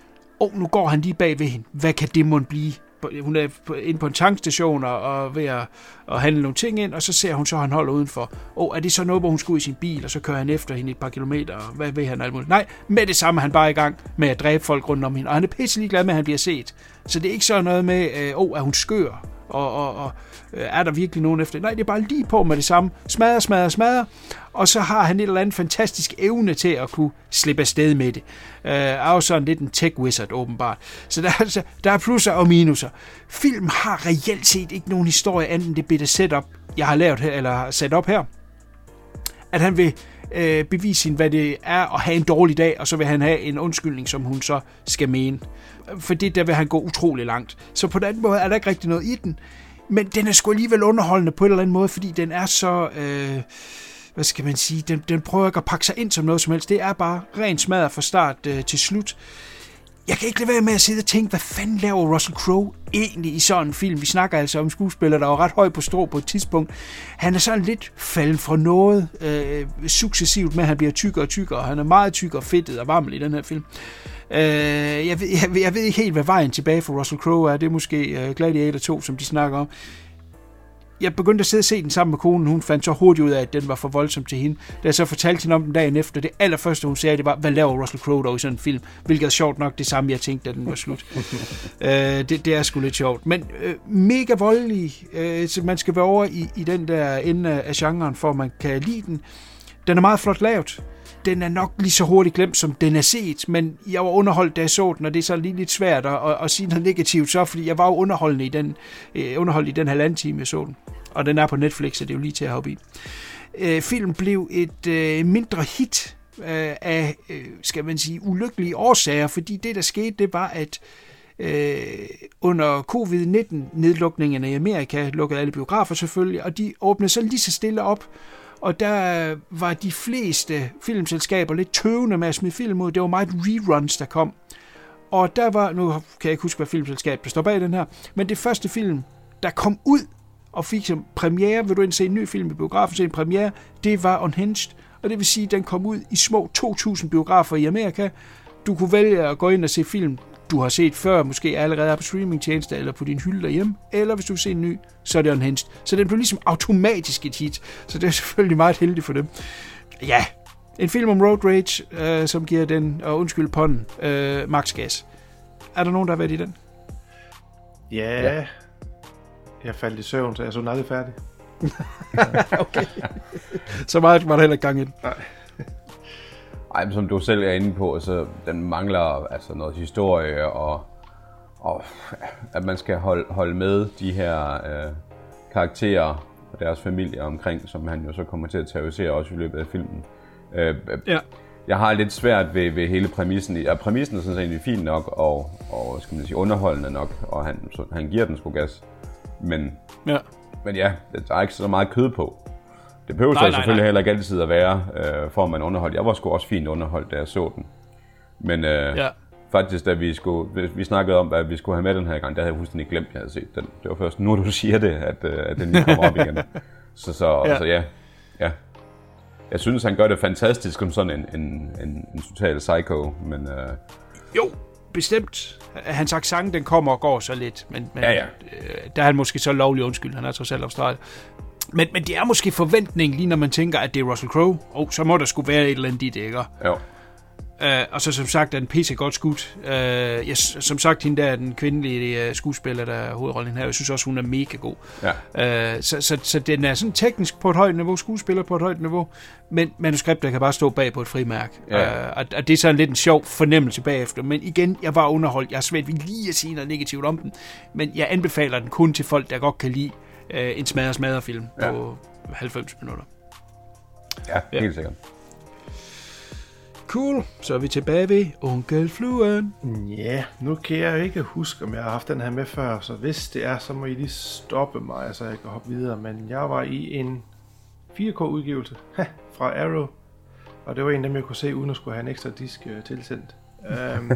oh, nu går han lige bag ved hende. Hvad kan det måtte blive? Hun er inde på en tankstation og, og ved at, at handle nogle ting ind, og så ser hun så, at han holder udenfor. Åh, oh, er det så noget, hvor hun skal ud i sin bil, og så kører han efter hende et par kilometer, og hvad ved han alt muligt? Nej, med det samme er han bare i gang med at dræbe folk rundt om hende, og han er pisselig glad med, at han bliver set. Så det er ikke så noget med, øh, åh, oh, er hun skør? Og, og, og Øh, er der virkelig nogen efter? Nej, det er bare lige på med det samme. Smadre, smadre, smadre. Og så har han et eller andet fantastisk evne til at kunne slippe afsted med det. Øh, er jo sådan lidt en tech wizard, åbenbart. Så der, altså, der er plusser og minuser. Film har reelt set ikke nogen historie, andet end det bitte setup, jeg har lavet her, eller sat op her. At han vil øh, bevise hende, hvad det er at have en dårlig dag, og så vil han have en undskyldning, som hun så skal mene. For det der vil han gå utrolig langt. Så på den måde er der ikke rigtig noget i den. Men den er sgu alligevel underholdende på en eller anden måde, fordi den er så... Øh, hvad skal man sige? Den, den prøver ikke at pakke sig ind som noget som helst. Det er bare rent smadret fra start øh, til slut jeg kan ikke lade være med at sidde og tænke, hvad fanden laver Russell Crowe egentlig i sådan en film? Vi snakker altså om skuespiller, der var ret høj på strå på et tidspunkt. Han er sådan lidt falden fra noget øh, successivt med, at han bliver tykkere og tykkere, han er meget tyk og fedtet og varmel i den her film. Øh, jeg, ved, jeg, jeg ved ikke helt, hvad vejen tilbage for Russell Crowe er. Det er måske uh, Gladiator 2, som de snakker om jeg begyndte at sidde og se den sammen med konen. Hun fandt så hurtigt ud af, at den var for voldsom til hende. Da jeg så fortalte hende om den dagen efter, det allerførste hun sagde, det var, hvad laver Russell Crowe dog i sådan en film? Hvilket er sjovt nok det samme, jeg tænkte, da den var slut. øh, det, det er sgu lidt sjovt. Men øh, mega voldelig. Øh, så man skal være over i, i den der ende af genren, for at man kan lide den. Den er meget flot lavet den er nok lige så hurtigt glemt, som den er set, men jeg var underholdt, da jeg så den, og det er så lige lidt svært at, at, at sige noget negativt så, fordi jeg var jo underholdende i den, øh, underholdt i den halvanden time, jeg så den. Og den er på Netflix, så det er jo lige til at hoppe i. Øh, filmen blev et øh, mindre hit øh, af, øh, skal man sige, ulykkelige årsager, fordi det, der skete, det var, at øh, under covid-19-nedlukningerne i Amerika lukkede alle biografer selvfølgelig, og de åbnede så lige så stille op, og der var de fleste filmselskaber lidt tøvende med at smide film ud. Det var meget reruns, der kom. Og der var, nu kan jeg ikke huske, hvad filmselskab der står bag den her, men det første film, der kom ud og fik som premiere, vil du ind se en ny film i biografen, se en premiere, det var Unhinged. Og det vil sige, at den kom ud i små 2.000 biografer i Amerika. Du kunne vælge at gå ind og se film du har set før, måske allerede er på streamingtjenester eller på din hylde derhjemme, eller hvis du vil se en ny, så er det unhinged. Så den blev ligesom automatisk et hit, så det er selvfølgelig meget heldigt for dem. Ja, en film om road rage, øh, som giver den, og undskyld ponden, øh, max gas. Er der nogen, der har været i den? Ja, ja. jeg faldt i søvn, så jeg så den aldrig færdig. okay. så meget var der heller ikke gang i den. Nej. Ej, som du selv er inde på, så den mangler altså noget historie, og, og at man skal holde, holde med de her øh, karakterer og deres familie omkring, som han jo så kommer til at terrorisere også i løbet af filmen. Øh, ja. Jeg har lidt svært ved, ved hele præmissen. Ja, præmissen er sådan set fin nok, og, og skal man sige, underholdende nok, og han, så, han giver den sgu gas. Men ja, men ja der er ikke så meget kød på. Det behøver nej, nej, selvfølgelig nej. heller ikke altid at være, øh, for at man underholdt. Jeg var sgu også fint underholdt, da jeg så den. Men øh, ja. faktisk, da vi, skulle, vi snakkede om, hvad vi skulle have med den her gang, der havde jeg fuldstændig glemt, at jeg havde set den. Det var først nu, du siger det, at, øh, at den lige kommer op igen. Så, så, ja. så ja, ja. Jeg synes, han gør det fantastisk som sådan en, en, en, en total psycho, men... Øh, jo, bestemt. Hans accent, den kommer og går så lidt, men, men ja, ja. Øh, der er han måske så lovlig undskyld, han er trods alt australier. Men, men det er måske forventning, lige når man tænker, at det er Russell Crowe. Oh, så må der skulle være et eller andet i det, ikke? Jo. Uh, og så som sagt er den pisse godt skudt. Uh, jeg, som sagt, hende der er den kvindelige uh, skuespiller, der er hovedrollen her. Jeg synes også, hun er mega god. Ja. Uh, så, så, så den er sådan teknisk på et højt niveau, skuespiller på et højt niveau, men manuskriptet kan bare stå bag på et frimærk. Ja. Uh, og, og det er sådan lidt en sjov fornemmelse bagefter. Men igen, jeg var underholdt. Jeg har svært ved lige at sige noget negativt om den, men jeg anbefaler den kun til folk, der godt kan lide øh, en smadre smadre film ja. på 90 minutter. Ja, helt ja. sikkert. Cool, så er vi tilbage ved Onkel Fluen. Ja, nu kan jeg ikke huske, om jeg har haft den her med før, så hvis det er, så må I lige stoppe mig, så jeg kan hoppe videre. Men jeg var i en 4K-udgivelse fra Arrow, og det var en af dem, jeg kunne se, uden at skulle have en ekstra disk øh, tilsendt øhm,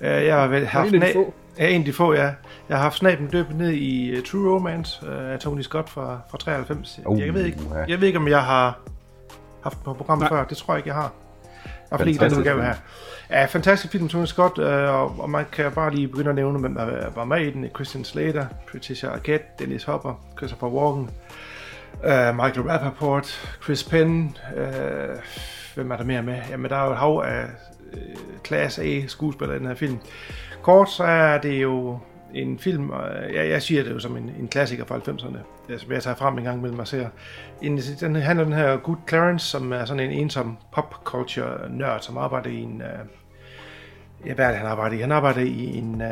øh, jeg har vel haft en af de få. Ja, en af de få, ja. Jeg har haft snaben døbt ned i uh, True Romance uh, af Tony Scott fra, fra 93. Uh, jeg, ved ikke, jeg ved ikke, om jeg har haft den på programmet før. Det tror jeg ikke, jeg har. Jeg har ikke den udgave her. Ja, fantastisk film, Tony Scott, uh, og, og man kan bare lige begynde at nævne, hvem der var med i den. Christian Slater, Patricia Arquette, Dennis Hopper, Christopher Walken, uh, Michael Rappaport, Chris Penn, uh, hvem er der mere med? Jamen, der er jo et hav af Øh, klasse A skuespiller i den her film. Kort så er det jo en film, og jeg, jeg siger det jo som en, en klassiker fra 90'erne, som jeg tager frem en gang imellem og ser. En, den handler den her Good Clarence, som er sådan en ensom pop-culture-nørd, som arbejder i en... Øh, ja, hvad er det, han arbejder i? Han arbejder i en... Øh,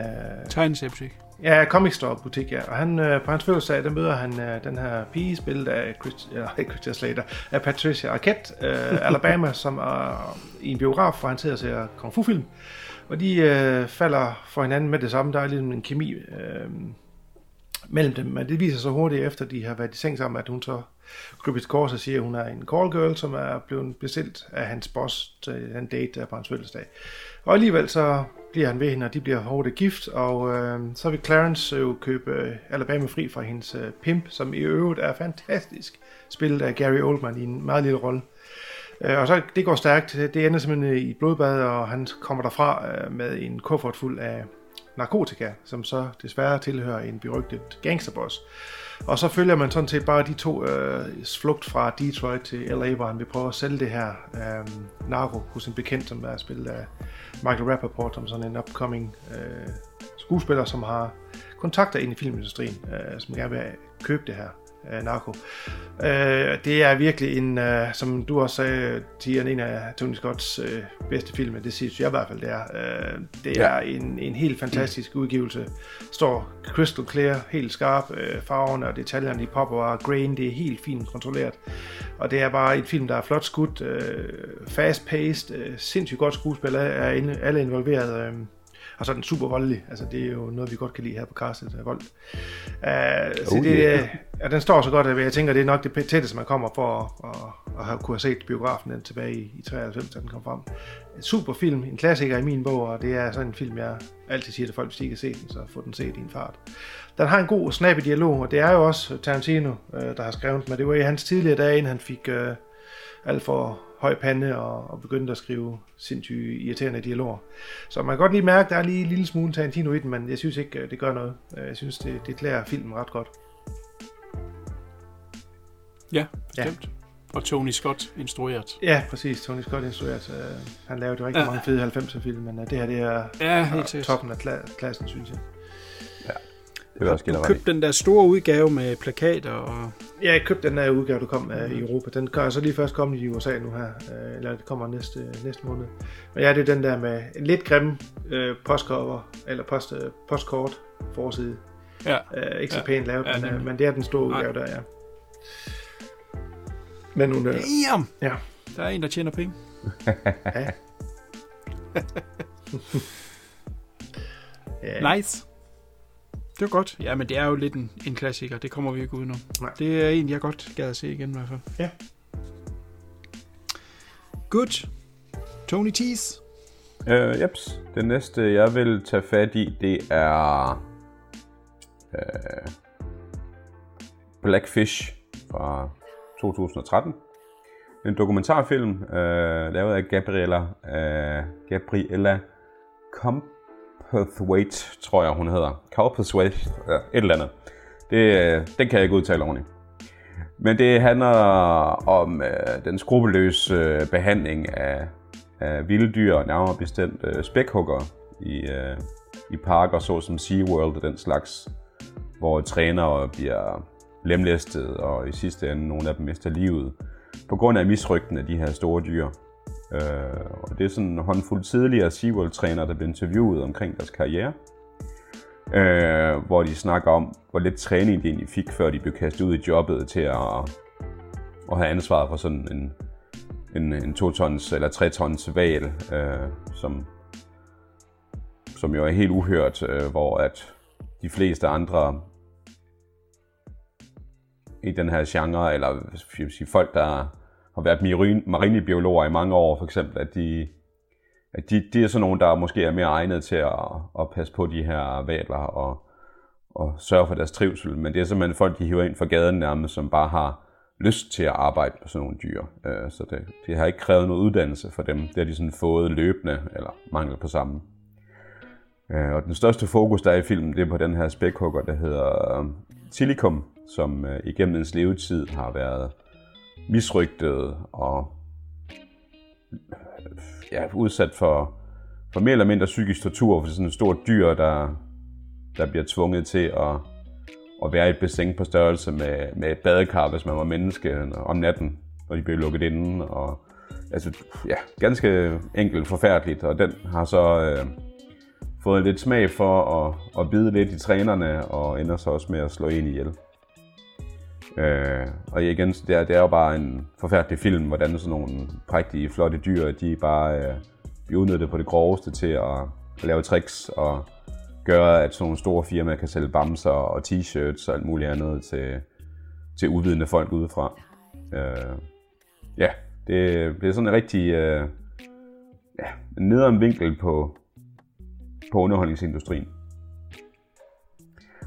Tegneseriebutik. Ja, Comic Store butik, ja. Og han, øh, på hans fødselsdag, der møder han øh, den her pige, spillet af Chris, eller, ikke Christian Slater, af Patricia Arquette, øh, Alabama, som er i en biograf, hvor han sidder og ser kung fu film. Og de øh, falder for hinanden med det samme. Der er ligesom en kemi øh, mellem dem, men det viser sig hurtigt efter, de har været i seng sammen, at hun så kryber til kors og siger, at hun er en call girl, som er blevet bestilt af hans boss til en date der på hans fødselsdag. Og alligevel så bliver han ved hende, og de bliver hårdt gift, og øh, så vil Clarence jo købe øh, Alabama fri fra hendes øh, pimp, som i øvrigt er fantastisk, spillet af Gary Oldman i en meget lille rolle. Øh, og så det går stærkt, det ender simpelthen i blodbad, og han kommer derfra øh, med en kuffert fuld af narkotika, som så desværre tilhører en berygtet gangsterboss. Og så følger man sådan set bare de to øh, flugt fra Detroit til LA, hvor han vil prøve at sælge det her øh, narko hos en bekendt, som er spillet af Michael Rappaport, som sådan en upcoming øh, skuespiller, som har kontakter ind i filmindustrien, øh, som gerne vil købe det her øh, narko. Øh, det er virkelig en, øh, som du også sagde, Tian, en af Tony Scotts øh, bedste film, det synes jeg i hvert fald, det er. Øh, det ja. er en, en helt fantastisk udgivelse. Står crystal clear, helt skarp, øh, farverne og detaljerne i pop og grain, det er helt fint kontrolleret. Og det er bare et film, der er flot skudt, øh, fast-paced, øh, sindssygt godt skuespil, er alle involveret. Øh, og så er den super voldelig. Altså, det er jo noget, vi godt kan lide her på Castet af vold. Uh, så oh, det, yeah. ja, den står så godt, at jeg tænker, det er nok det tætteste, man kommer for at, at, at have, kunne have set biografen den tilbage i, i 93, da den kom frem. En super film, en klassiker i min bog, og det er sådan en film, jeg altid siger til folk, hvis de ikke har set den, så få den set i en fart. Den har en god, snappy dialog, og det er jo også Tarantino, øh, der har skrevet men det var i hans tidligere dage, inden han fik øh, alt for høj pande og, og begyndte at skrive sindssygt irriterende dialoger. Så man kan godt lige mærke, at der er lige en lille smule Tarantino i den, men jeg synes ikke, øh, det gør noget. Øh, jeg synes, det, det klæder filmen ret godt. Ja, bestemt. Ja. Og Tony Scott instrueret. Ja, præcis. Tony Scott instrueret. Uh, han lavede jo rigtig ja. mange fede 90'er film, men det her det er ja, helt toppen af kla- klassen, synes jeg. Det også du købte den der store udgave med plakater og... Ja, jeg købte den der udgave, du kom med i Europa. Den kan så lige først komme i USA nu her. Øh, eller det kommer næste, næste måned. Men ja, det er den der med en lidt grim øh, postcover, eller post, øh, postkort forside. Ja. Øh, ikke så ja. pænt lavet, ja, men, øh, men det er den store udgave der, ja. Men nu... Øh, Damn! Ja. Der er en, der tjener penge. ja. yeah. Nice. Det var godt. Ja, men det er jo lidt en, en klassiker. Det kommer vi ikke udenom. Nej. Det er en, jeg godt gad at se igen i hvert fald. Ja. Good. Tony Tease. Øh, jeps. Det næste, jeg vil tage fat i, det er øh, Blackfish fra 2013. En dokumentarfilm øh, lavet af Gabriella, øh, Gabriella Comp Cowperthwaite, tror jeg hun hedder. Cowperthwaite, ja, et eller andet. Det, øh, den kan jeg ikke udtale ordentligt. Men det handler om øh, den skrupelløse øh, behandling af, af vilde dyr, nærmere bestemt øh, spækhugger i, øh, i parker, såsom SeaWorld og den slags, hvor trænere bliver lemlæstet, og i sidste ende nogle af dem mister livet, på grund af misrygten af de her store dyr. Øh, og det er sådan en håndfuld tidligere SeaWorld-trænere, der blev interviewet omkring deres karriere. Øh, hvor de snakker om, hvor lidt træning de egentlig fik, før de blev kastet ud i jobbet til at, at have ansvaret for sådan en, en, en 2-tons eller 3-tons val, øh, som, som jo er helt uhørt, øh, hvor at de fleste andre i den her genre, eller sige, folk, der har været marinebiologer i mange år, for eksempel, at de, at de, de er sådan nogle, der måske er mere egnet til at, at passe på de her valer og, og sørge for deres trivsel, men det er simpelthen folk, de hiver ind fra gaden nærmest, som bare har lyst til at arbejde på sådan nogle dyr. Øh, så det, det har ikke krævet noget uddannelse for dem. Det har de sådan fået løbende, eller mangel på samme. Øh, og den største fokus, der er i filmen, det er på den her spækhugger, der hedder øh, Tilikum, som igennem ens levetid har været misrygtede og ja, udsat for, for mere eller mindre psykisk tortur for sådan et stort dyr, der, der bliver tvunget til at, at være i et bassin på størrelse med, med et badekar, hvis man var menneske om natten, når de blev lukket inde. Og, altså, ja, ganske enkelt forfærdeligt, og den har så øh, fået lidt smag for at, at bide lidt i trænerne, og ender så også med at slå en ihjel. Øh, og igen, det er, det er jo bare en forfærdelig film, hvordan sådan nogle prægtige, flotte dyr, de bare øh, bliver udnyttet på det groveste til at, at lave tricks og gøre, at sådan nogle store firmaer kan sælge bamser og t-shirts og alt muligt andet til, til uvidende folk udefra. Øh, ja, det, det er sådan en rigtig øh, ja, nederen vinkel på, på underholdningsindustrien.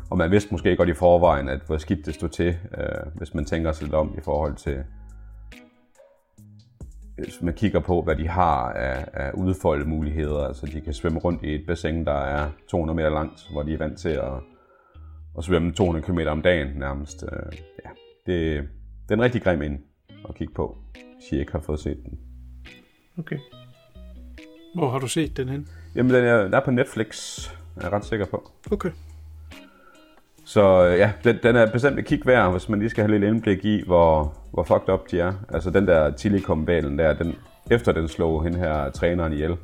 Og man vidste måske godt i forvejen, at hvor skidt det stod til, øh, hvis man tænker sig lidt om i forhold til, hvis man kigger på, hvad de har af, af udfolde muligheder. Altså de kan svømme rundt i et bassin, der er 200 meter langt, hvor de er vant til at, at svømme 200 km om dagen nærmest. Øh, ja, det, det er en rigtig grim ind at kigge på, hvis I ikke har fået set den. Okay. Hvor har du set den hen? Jamen, den er, der er på Netflix, er jeg ret sikker på. Okay. Så øh, ja, den, den er bestemt et kig værd, hvis man lige skal have lidt indblik i, hvor, hvor fucked up de er. Altså den der Tillicum-balen der, den, efter den slog hende her træneren ihjel,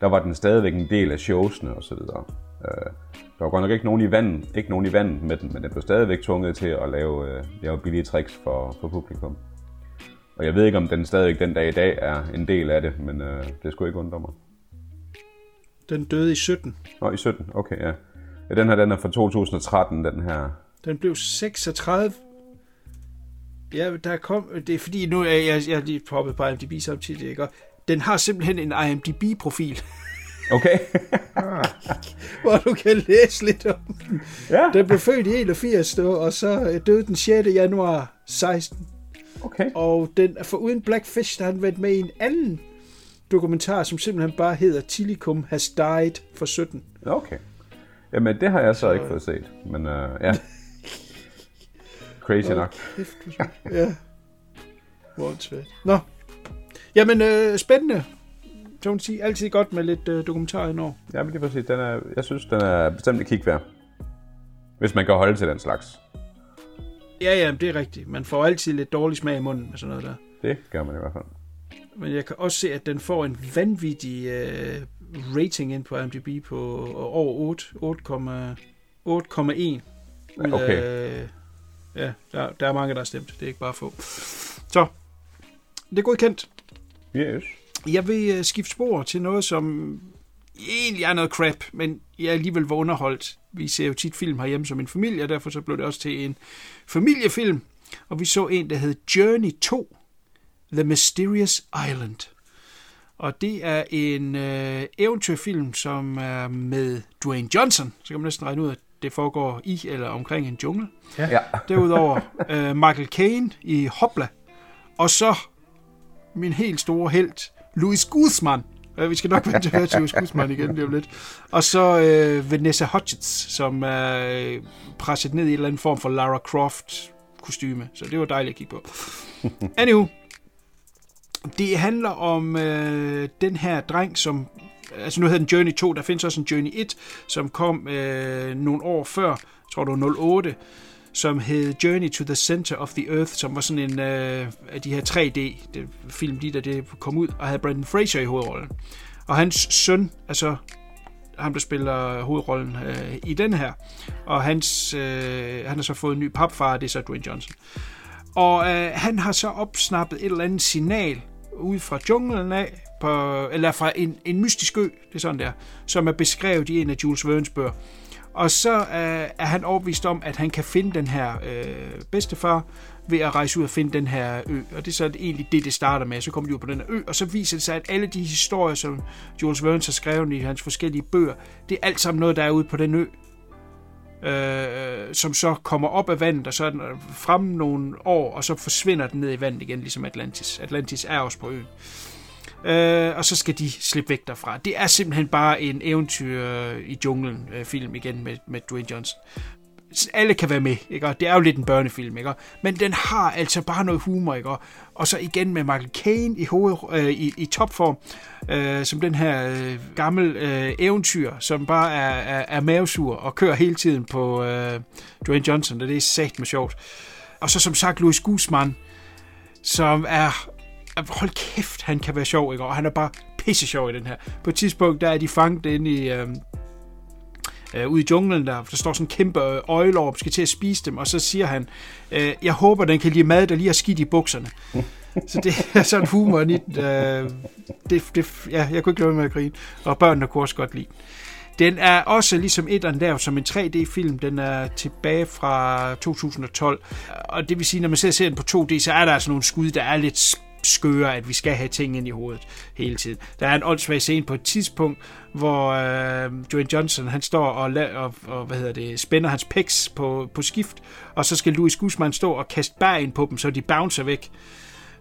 der var den stadigvæk en del af showsene og så videre. Øh, der var godt nok ikke nogen i vandet, ikke nogen i vandet med den, men den blev stadigvæk tvunget til at lave, øh, lave billige tricks for, for publikum. Og jeg ved ikke, om den stadigvæk den dag i dag er en del af det, men øh, det skulle ikke undre mig. Den døde i 17. Nå, i 17, okay, ja. Ja, den her, den er fra 2013, den her. Den blev 36. Ja, der kom... Det er fordi, nu er jeg, jeg lige poppet på IMDb samtidig, ikke? Og den har simpelthen en IMDb-profil, Okay. hvor du kan læse lidt om den. ja, Den blev født i 81, dog, og så øh, døde den 6. januar 16. okay. Og den er for uden Blackfish, der har han været med i en anden dokumentar, som simpelthen bare hedder Tillicum Has Died for 17. Okay. Jamen, det har jeg så ikke fået set. Men uh, ja. Crazy nok. Kæft, du ja. Voldsvært. Nå. Jamen, øh, spændende. Så man sige, altid godt med lidt øh, dokumentar indover. Ja, men lige præcis. Den er, jeg synes, den er bestemt et kig værd. Hvis man kan holde til den slags. Ja, ja, det er rigtigt. Man får altid lidt dårlig smag i munden med sådan noget der. Det gør man i hvert fald. Men jeg kan også se, at den får en vanvittig øh, rating ind på IMDb på over 8, 8,1 ud Okay. af... Ja, der, der er mange, der har stemt. Det er ikke bare få. Så, det er godkendt. Yes. Jeg vil øh, skifte spor til noget, som egentlig er noget crap, men jeg alligevel var underholdt. Vi ser jo tit film herhjemme som en familie, og derfor så blev det også til en familiefilm. Og vi så en, der hed Journey 2, The Mysterious Island. Og det er en øh, eventyrfilm, som er med Dwayne Johnson. Så kan man næsten regne ud, at det foregår i eller omkring en jungle. Ja. Derudover øh, Michael Caine i Hopla. Og så min helt store held, Louis Guzman. Øh, vi skal nok vende tilbage til Louis Guzman igen lige om lidt. Og så øh, Vanessa Hudgens, som er øh, presset ned i en eller anden form for Lara Croft kostyme. Så det var dejligt at kigge på. Anywho, det handler om øh, den her dreng, som... Altså nu hedder den Journey 2, der findes også en Journey 1, som kom øh, nogle år før, jeg tror det var 08, som hed Journey to the Center of the Earth, som var sådan en øh, af de her 3D-film, de der det kom ud, og havde Brandon Fraser i hovedrollen. Og hans søn, altså ham der spiller hovedrollen øh, i den her, og hans, øh, han har så fået en ny papfar, det er så Dwayne Johnson. Og øh, han har så opsnappet et eller andet signal ud fra junglen af, på, eller fra en, en mystisk ø, det er sådan der, som er beskrevet i en af Jules Verne's bøger. Og så øh, er han overbevist om, at han kan finde den her øh, bedstefar ved at rejse ud og finde den her ø. Og det er så egentlig det, det starter med. Så kommer de ud på den her ø, og så viser det sig, at alle de historier, som Jules Verne har skrevet i hans forskellige bøger, det er alt sammen noget, der er ude på den ø. Øh, øh, som så kommer op af vandet, og så er den frem nogle år, og så forsvinder den ned i vandet igen, ligesom Atlantis. Atlantis er også på øen. Øh, og så skal de slippe væk derfra. Det er simpelthen bare en eventyr øh, i junglen øh, film igen med, med Dwayne Johnson. alle kan være med, ikke? Og det er jo lidt en børnefilm, ikke? Men den har altså bare noget humor, ikke? Og så igen med Michael Caine i, hoved, øh, i, i topform, øh, som den her øh, gammel øh, eventyr, som bare er, er, er mavesur og kører hele tiden på øh, Dwayne Johnson, og det er sagt med sjovt. Og så som sagt Louis Guzman, som er hold kæft, han kan være sjov, ikke? Og han er bare pisse sjov i den her. På et tidspunkt, der er de fanget inde i... Øh, øh, ude i junglen, der, der står sådan en kæmpe øjelorp, skal til at spise dem, og så siger han, øh, jeg håber, den kan lide mad, der lige har skidt i bukserne. så det er sådan humor i øh, det, det, ja, jeg kunne ikke lade med at grine, og børnene kunne også godt lide. Den er også ligesom et lavet som en 3D-film. Den er tilbage fra 2012. Og det vil sige, når man ser serien på 2D, så er der altså nogle skud, der er lidt skøre, at vi skal have ting ind i hovedet hele tiden. Der er en åndssvag scene på et tidspunkt, hvor øh, Dwayne Johnson han står og, og, og hvad hedder det, spænder hans pecs på, på skift, og så skal Louis Guzman stå og kaste bær ind på dem, så de bouncer væk.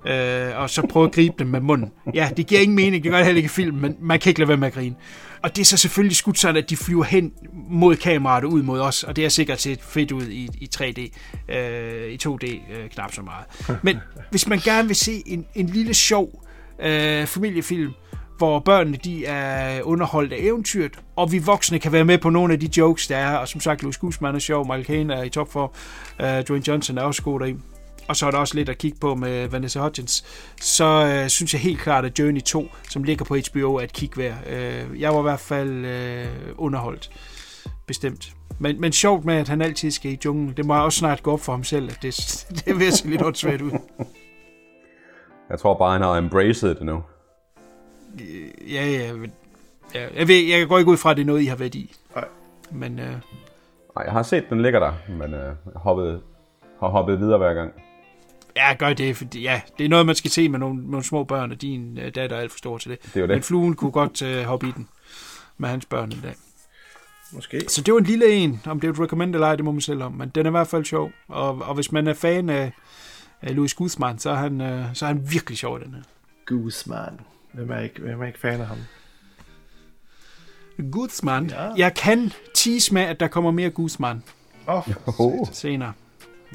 Øh, og så prøve at gribe dem med munden. Ja, det giver ingen mening, det gør det heller ikke i filmen, men man kan ikke lade være med at grine. Og det er så selvfølgelig skudt sådan, at de flyver hen mod kameraet og ud mod os, og det er sikkert set fedt ud i, i 3D. Øh, I 2D øh, knap så meget. Men hvis man gerne vil se en, en lille sjov øh, familiefilm, hvor børnene de er underholdt af eventyret, og vi voksne kan være med på nogle af de jokes, der er. Og som sagt, Louis Guzman er sjov, Michael Caine er i top for, øh, Dwayne Johnson er også god deri. Og så er der også lidt at kigge på med Vanessa Hudgens. Så uh, synes jeg helt klart, at Journey 2, som ligger på HBO, er et kig værd. Uh, jeg var i hvert fald uh, underholdt. Bestemt. Men, men sjovt med, at han altid skal i junglen. Det må også snart gå op for ham selv, at det, det vil se lidt åndssvagt ud. Jeg tror bare, han har embraced det nu. Ja, ja. ja jeg, ved, jeg går ikke ud fra, at det er noget, I har været i. Nej. Men, øh... Nej, jeg har set, den ligger der, men øh, hoppet, har hoppet videre hver gang. Ja, gør det, fordi ja, det er noget, man skal se med nogle, nogle små børn, og din uh, datter er alt for stor til det. det, er det. Men fluen kunne godt uh, hoppe i den med hans børn en dag. Måske. Så det var en lille en, om det er et recommend eller ej, det må man selv om, men den er i hvert fald sjov. Og, og hvis man er fan af, af Louis Guzman, så er han, uh, så er han virkelig sjov den her. Guzman. Hvem er ikke, hvem er ikke fan af ham? Guzman. Ja. Jeg kan tease med, at der kommer mere Guzman. Åh, oh, senere.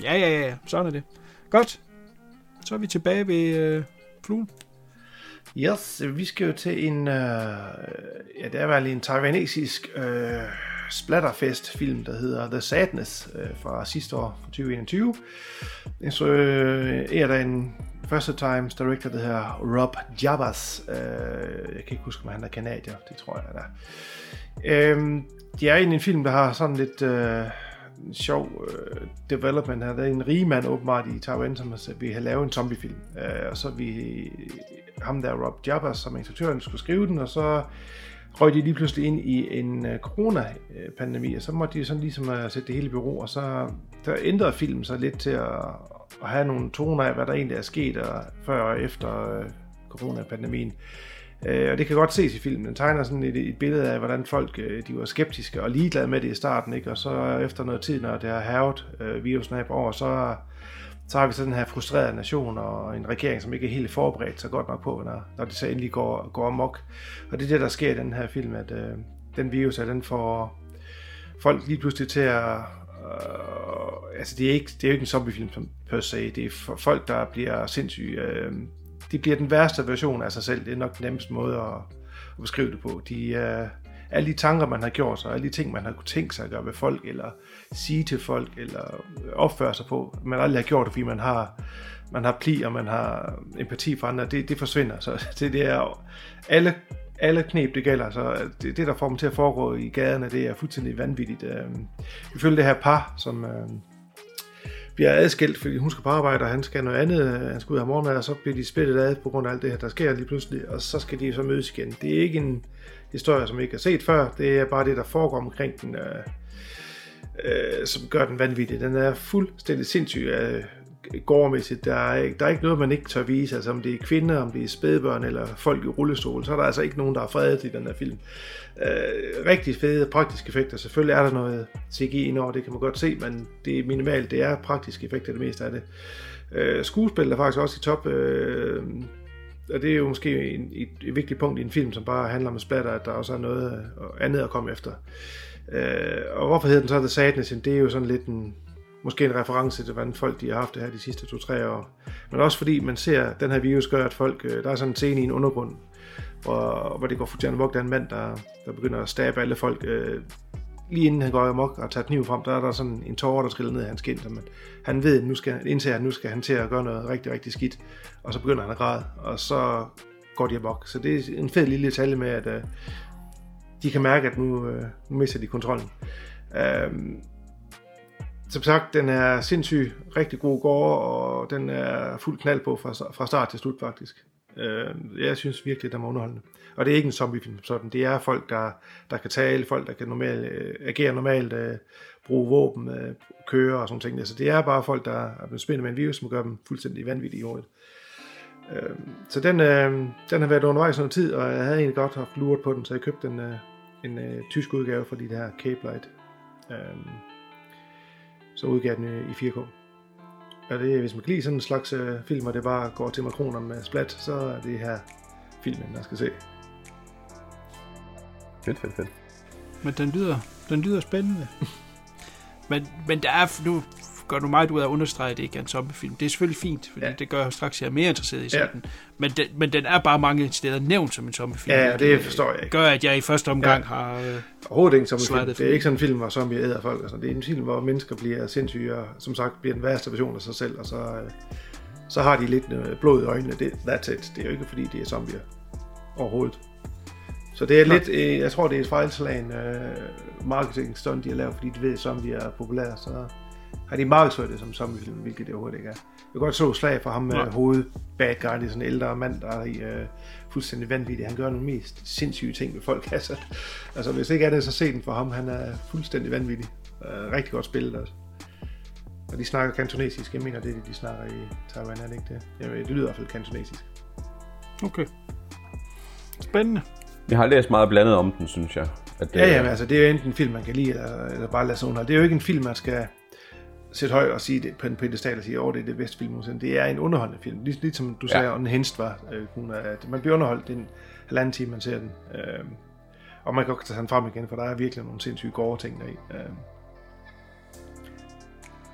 Ja, ja, ja, sådan er det. Godt. Så er vi tilbage ved øh, fluen. Yes, vi skal jo til en, øh, ja, det er vel en taiwanesisk øh, splatterfest-film, der hedder The Sadness øh, fra sidste år, fra 2021. Så øh, er der en first times director, der hedder Rob Jabas. Øh, jeg kan ikke huske, om han er kanadier, det tror jeg, han er. Øh, det er en film, der har sådan lidt... Øh, en sjov øh, development her. Der er en rig mand åbenbart i Taiwan, som vi har lavet en zombiefilm. Øh, og så vi ham der Rob Jabba, som instruktøren skulle skrive den, og så røg de lige pludselig ind i en øh, coronapandemi, og så måtte de sådan ligesom øh, sætte det hele i bureau, og så der ændrede filmen sig lidt til at, at have nogle toner af, hvad der egentlig er sket og før og efter øh, coronapandemien. Øh, og det kan godt ses i filmen. Den tegner sådan et, et billede af, hvordan folk øh, de var skeptiske og ligeglade med det i starten, ikke? og så efter noget tid, når det har havet øh, virusen af på år, så så har vi så den her frustrerede nation og en regering, som ikke er helt forberedt så godt nok på, når, når det så endelig går, går amok. Og det er det, der sker i den her film, at øh, den virus, at den får folk lige pludselig til at... Øh, altså, det er, ikke, det er jo ikke en zombiefilm per se, det er folk, der bliver sindssyge. Øh, de bliver den værste version af sig selv, det er nok den nemmeste måde at, at beskrive det på. De, øh, alle de tanker, man har gjort sig, alle de ting, man har kunne tænke sig at gøre ved folk, eller sige til folk, eller opføre sig på, man aldrig har gjort det, fordi man har, man har pli, og man har empati for andre, det, det forsvinder. Så det, det er alle, alle knep, det gælder. Så det, det, der får dem til at foregå i gaderne, det er fuldstændig vanvittigt. Øh, ifølge vi følger det her par, som øh, bliver adskilt, fordi hun skal på arbejde, og han skal noget andet, han skal ud af morgenmad, og så bliver de splittet ad på grund af alt det her, der sker lige pludselig, og så skal de så mødes igen. Det er ikke en historie, som vi ikke har set før. Det er bare det, der foregår omkring den, øh, øh, som gør den vanvittig. Den er fuldstændig sindssyg øh, gårdmæssigt. Der er, der er ikke noget, man ikke tør vise. Altså om det er kvinder, om det er spædbørn eller folk i rullestol, så er der altså ikke nogen, der er fredet i den her film. Øh, rigtig fede praktiske effekter. Selvfølgelig er der noget CGI indover, det kan man godt se, men det er minimalt. Det er praktiske effekter, det meste af det. Øh, skuespillet er faktisk også i top. Øh, og det er jo måske en, et, et vigtigt punkt i en film, som bare handler om splatter, at der også er noget andet at komme efter. Øh, og hvorfor hedder den så The Sadness? Det er jo sådan lidt en, måske en reference til, hvordan folk de har haft det her de sidste to-tre år. Men også fordi man ser, at den her virus gør, at folk, øh, der er sådan en scene i en undergrund, hvor, hvor det går for Jan Vog, der er en mand, der, der begynder at stabe alle folk. Øh, lige inden han går amok og tager kniven frem, der er der sådan en tårer, der triller ned af hans kind. Men han ved, nu skal, indtil at nu skal han til at gøre noget rigtig, rigtig skidt. Og så begynder han at græde, og så går de amok. Så det er en fed lille detalje med, at øh, de kan mærke, at nu, øh, nu mister de kontrollen. Øh, som sagt, den er sindssygt rigtig god gård, og den er fuld knald på fra, fra start til slut faktisk. Øh, jeg synes virkelig, den er underholdende. Og det er ikke en zombiefilm sådan. Det er folk, der, der kan tale, folk, der kan normalt, øh, agere normalt, øh, bruge våben, øh, køre og sådan ting. Så det er bare folk, der er blevet spændt med en virus, som gør dem fuldstændig vanvittige i hovedet. Øh, så den, øh, den har været undervejs noget tid, og jeg havde egentlig godt haft luret på den, så jeg købte en, øh, en øh, tysk udgave for de her Cape Light. Øh, så udgav den øh, i 4K. Og det, hvis man kan lide sådan en slags øh, film, og det bare går til makroner med splat, så er det her filmen, der skal se. Fedt, fedt, fedt. Men den lyder, den lyder spændende. men, men der er, nu gør du meget ud af at understrege, at det ikke er en zombiefilm. Det er selvfølgelig fint, fordi ja. det gør straks, at jeg er mere interesseret i sådan. Ja. Men, den, men den er bare mange steder nævnt som en zombiefilm. Ja, det forstår jeg ikke. Gør, at jeg i første omgang ja. har øh, Overhovedet ikke som en film. Det er ikke sådan en film, hvor zombie æder folk. Altså. Det er en film, hvor mennesker bliver sindssyge, og som sagt bliver den værste version af sig selv, og så, øh, så har de lidt øh, blod i øjnene. Det, that's it. Det er jo ikke, fordi de er zombier. Overhovedet. Så det er lidt, øh, jeg tror, det er et fejlslagen øh, marketing stunt, de har lavet, fordi de ved, at zombier er populære, så har de markedsført det som zombiefilm, hvilket det overhovedet ikke er. Jeg kan godt så slag for ham med ja. hoved bad guy, det er sådan en ældre mand, der er i, øh, fuldstændig vanvittig. Han gør nogle mest sindssyge ting med folk. Altså, altså hvis ikke er det, så se den for ham. Han er fuldstændig vanvittig. Uh, rigtig godt spillet også. Og de snakker kantonesisk. Jeg mener, det er det, de snakker i Taiwan, er det ikke det? Jamen, det lyder i hvert fald kantonesisk. Okay. Spændende. Jeg har læst meget blandet om den, synes jeg. At det, ja, jamen, altså, det er jo enten en film, man kan lide, eller, eller bare lade sig under. Det er jo ikke en film, man skal sætte højt og sige det på en pedestal og sige, at oh, det er det bedste film nogensinde. Det er en underholdende film. Lig, ligesom du sagde, ja. en Henst var. Øh, hun er, at man bliver underholdt en halvanden time, man ser den. Øh, og man kan også tage den frem igen, for der er virkelig nogle sindssyge gode ting deri. Øh,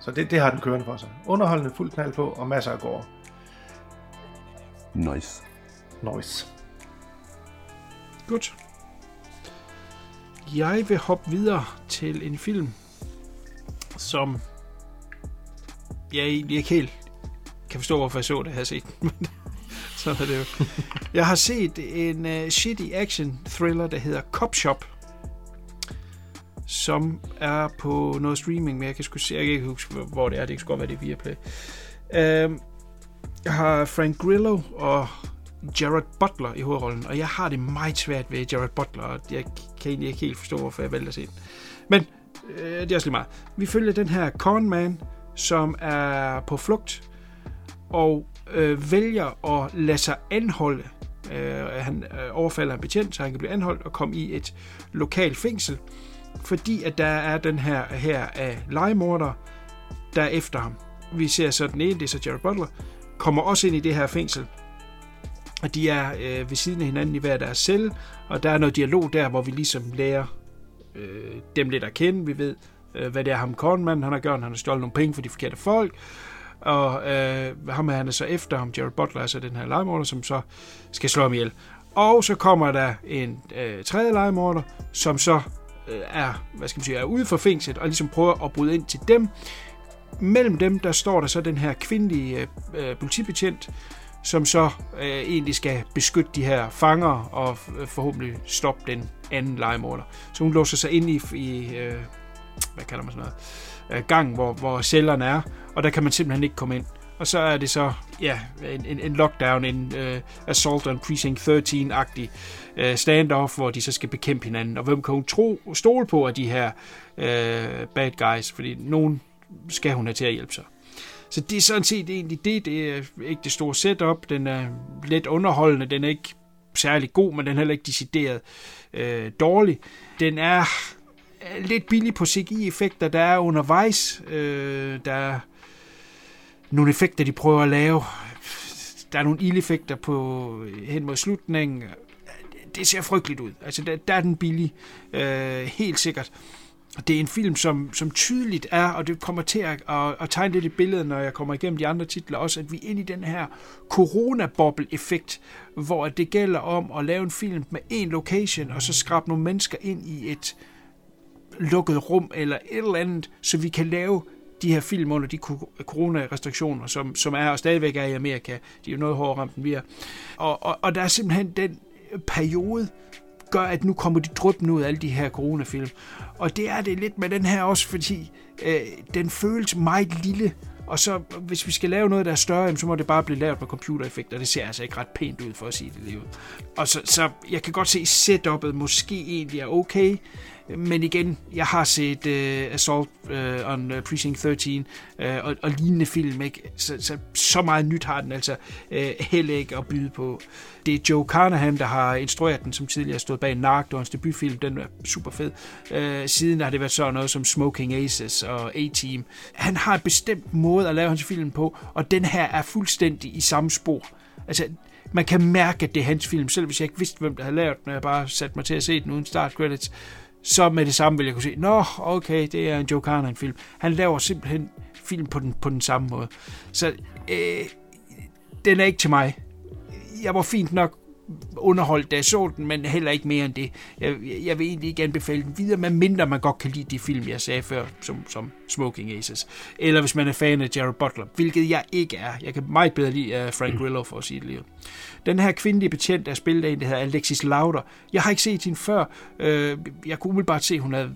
så det, det har den kørende for sig. Underholdende, fuld knald på, og masser af gårde. Nice. Nice. Godt. Jeg vil hoppe videre til en film, som jeg egentlig ikke helt kan forstå, hvorfor jeg så det, jeg har set Så er det jo. Jeg har set en uh, shitty action thriller, der hedder Cop Shop, som er på noget streaming, men jeg kan, sgu, jeg kan ikke huske, hvor det er. Det kan godt være, det er Viaplay. Uh, jeg har Frank Grillo og Jared Butler i hovedrollen, og jeg har det meget svært ved Jared Butler, og jeg kan egentlig ikke helt forstå, hvorfor jeg valgte at se den. Men øh, det er også lige meget. Vi følger den her conman, som er på flugt og øh, vælger at lade sig anholde. Øh, han øh, overfalder en betjent, så han kan blive anholdt og komme i et lokalt fængsel, fordi at der er den her her af legemorder, der er efter ham. Vi ser så den ene, det er så Jared Butler, kommer også ind i det her fængsel, og de er øh, ved siden af hinanden i hver deres celle, og der er noget dialog der, hvor vi ligesom lærer øh, dem lidt at kende. Vi ved, øh, hvad det er ham kornmanden, han har gjort. Han har stjålet nogle penge for de forkerte folk. Og øh, ham er han er så efter ham, Jared Butler, altså den her legemorder, som så skal slå ham ihjel. Og så kommer der en øh, tredje legemorder, som så øh, er, hvad skal man sige, er ude for fængslet, og ligesom prøver at bryde ind til dem. Mellem dem, der står der så den her kvindelige øh, øh politibetjent, som så øh, egentlig skal beskytte de her fanger og øh, forhåbentlig stoppe den anden legemorder. Så hun låser sig ind i, i øh, hvad kalder man sådan noget, øh, gang, hvor, hvor cellerne er, og der kan man simpelthen ikke komme ind. Og så er det så, ja, en, en, en lockdown, en uh, Assault on Precinct 13-agtig uh, øh, standoff, hvor de så skal bekæmpe hinanden. Og hvem kan hun tro, stole på af de her uh, bad guys? Fordi nogen skal hun have til at hjælpe sig. Så det er sådan set egentlig det. Det er ikke det store setup. Den er lidt underholdende. Den er ikke særlig god, men den er heller ikke decideret øh, dårlig. Den er lidt billig på CGI-effekter, der er undervejs. Øh, der er nogle effekter, de prøver at lave. Der er nogle ildeffekter på øh, hen mod slutningen. Det ser frygteligt ud. Altså, der, der er den billig. Øh, helt sikkert. det er en film, som, som tydeligt er, og det kommer til at, at, at tegne lidt i billedet, når jeg kommer igennem de andre titler også, at vi er inde i den her corona effekt hvor det gælder om at lave en film med en location, og så skrabe nogle mennesker ind i et lukket rum eller et eller andet, så vi kan lave de her film under de coronarestriktioner, som, som er og stadigvæk er i Amerika. De er jo noget hårdere ramt end vi er. Og, og, og der er simpelthen den periode, gør, at nu kommer de dryppende ud af alle de her coronafilm. Og det er det lidt med den her også, fordi øh, den føles meget lille, og så hvis vi skal lave noget, der er større, så må det bare blive lavet med computereffekter. Det ser altså ikke ret pænt ud, for at sige det lige Og så, så jeg kan godt se, at setup'et måske egentlig er okay, men igen, jeg har set uh, Assault uh, on øh, Precinct 13 uh, og, og lignende film, ikke? Så, så, så meget nyt har den altså uh, heller ikke at byde på. Det er Joe Carnahan, der har instrueret den, som tidligere stod bag Narc, det debutfilm, den er super fed. Uh, siden har det været sådan noget som Smoking Aces og A-Team. Han har en bestemt måde at lave hans film på, og den her er fuldstændig i samme spor. Altså, man kan mærke, at det er hans film, selv hvis jeg ikke vidste, hvem der havde lavet den, og jeg bare satte mig til at se den uden start credits så med det samme vil jeg kunne se, nå, okay, det er en Joe Carnahan-film. Han laver simpelthen film på den, på den samme måde. Så øh, den er ikke til mig. Jeg var fint nok underholdt, da jeg så den, men heller ikke mere end det. Jeg, jeg vil egentlig ikke anbefale den videre, men mindre man godt kan lide de film, jeg sagde før, som, som Smoking Aces. Eller hvis man er fan af Jared Butler, hvilket jeg ikke er. Jeg kan meget bedre lide uh, Frank Grillo, for at sige det lige. Den her kvindelige betjent, der spillet af en, der hedder Alexis Lauder. Jeg har ikke set hende før. Uh, jeg kunne umiddelbart se, at hun havde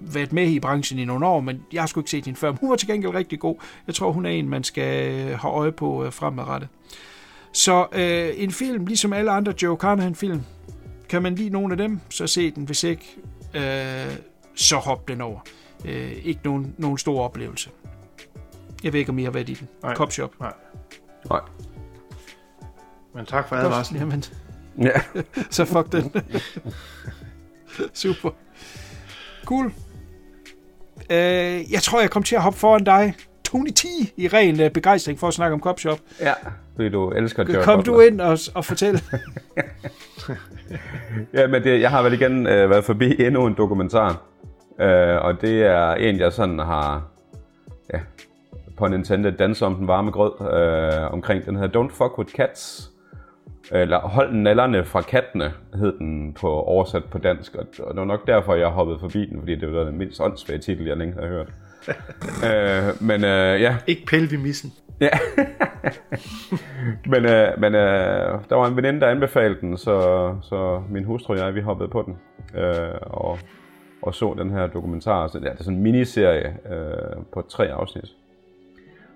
været med i branchen i nogle år, men jeg har sgu ikke set hende før. Hun var til gengæld rigtig god. Jeg tror, hun er en, man skal have øje på uh, fremadrettet. Så øh, en film, ligesom alle andre Joe Carnahan-film, kan man lide nogle af dem, så se den. Hvis ikke, øh, så hop den over. Øh, ikke nogen, nogen stor oplevelse. Jeg ved ikke, om I har været i den. Nej. Cop Shop. Nej. Nej. Men tak for advarslen. Jamen. Ja. så fuck den. Super. Cool. Øh, jeg tror, jeg kom til at hoppe foran dig. Tony T i ren uh, begejstring for at snakke om Cop Shop. Ja, fordi du elsker Jared Kom du ind og, og fortæl. ja, men det, jeg har vel igen uh, været forbi endnu en dokumentar. Uh, og det er en, jeg sådan har ja, på Nintendo danset om den varme grød uh, omkring den her Don't Fuck With Cats. Eller Hold nallerne fra kattene, hed den på oversat på dansk. Og, og det var nok derfor, jeg hoppede forbi den, fordi det var den mindst åndssvage titel, jeg længe havde hørt. øh, men øh, ja. Ikke pille ved missen. Ja. men øh, men øh, der var en veninde, der anbefalede den, så, så min hustru og jeg, vi hoppede på den. Øh, og, og så den her dokumentar. Så, ja, det er sådan en miniserie øh, på tre afsnit.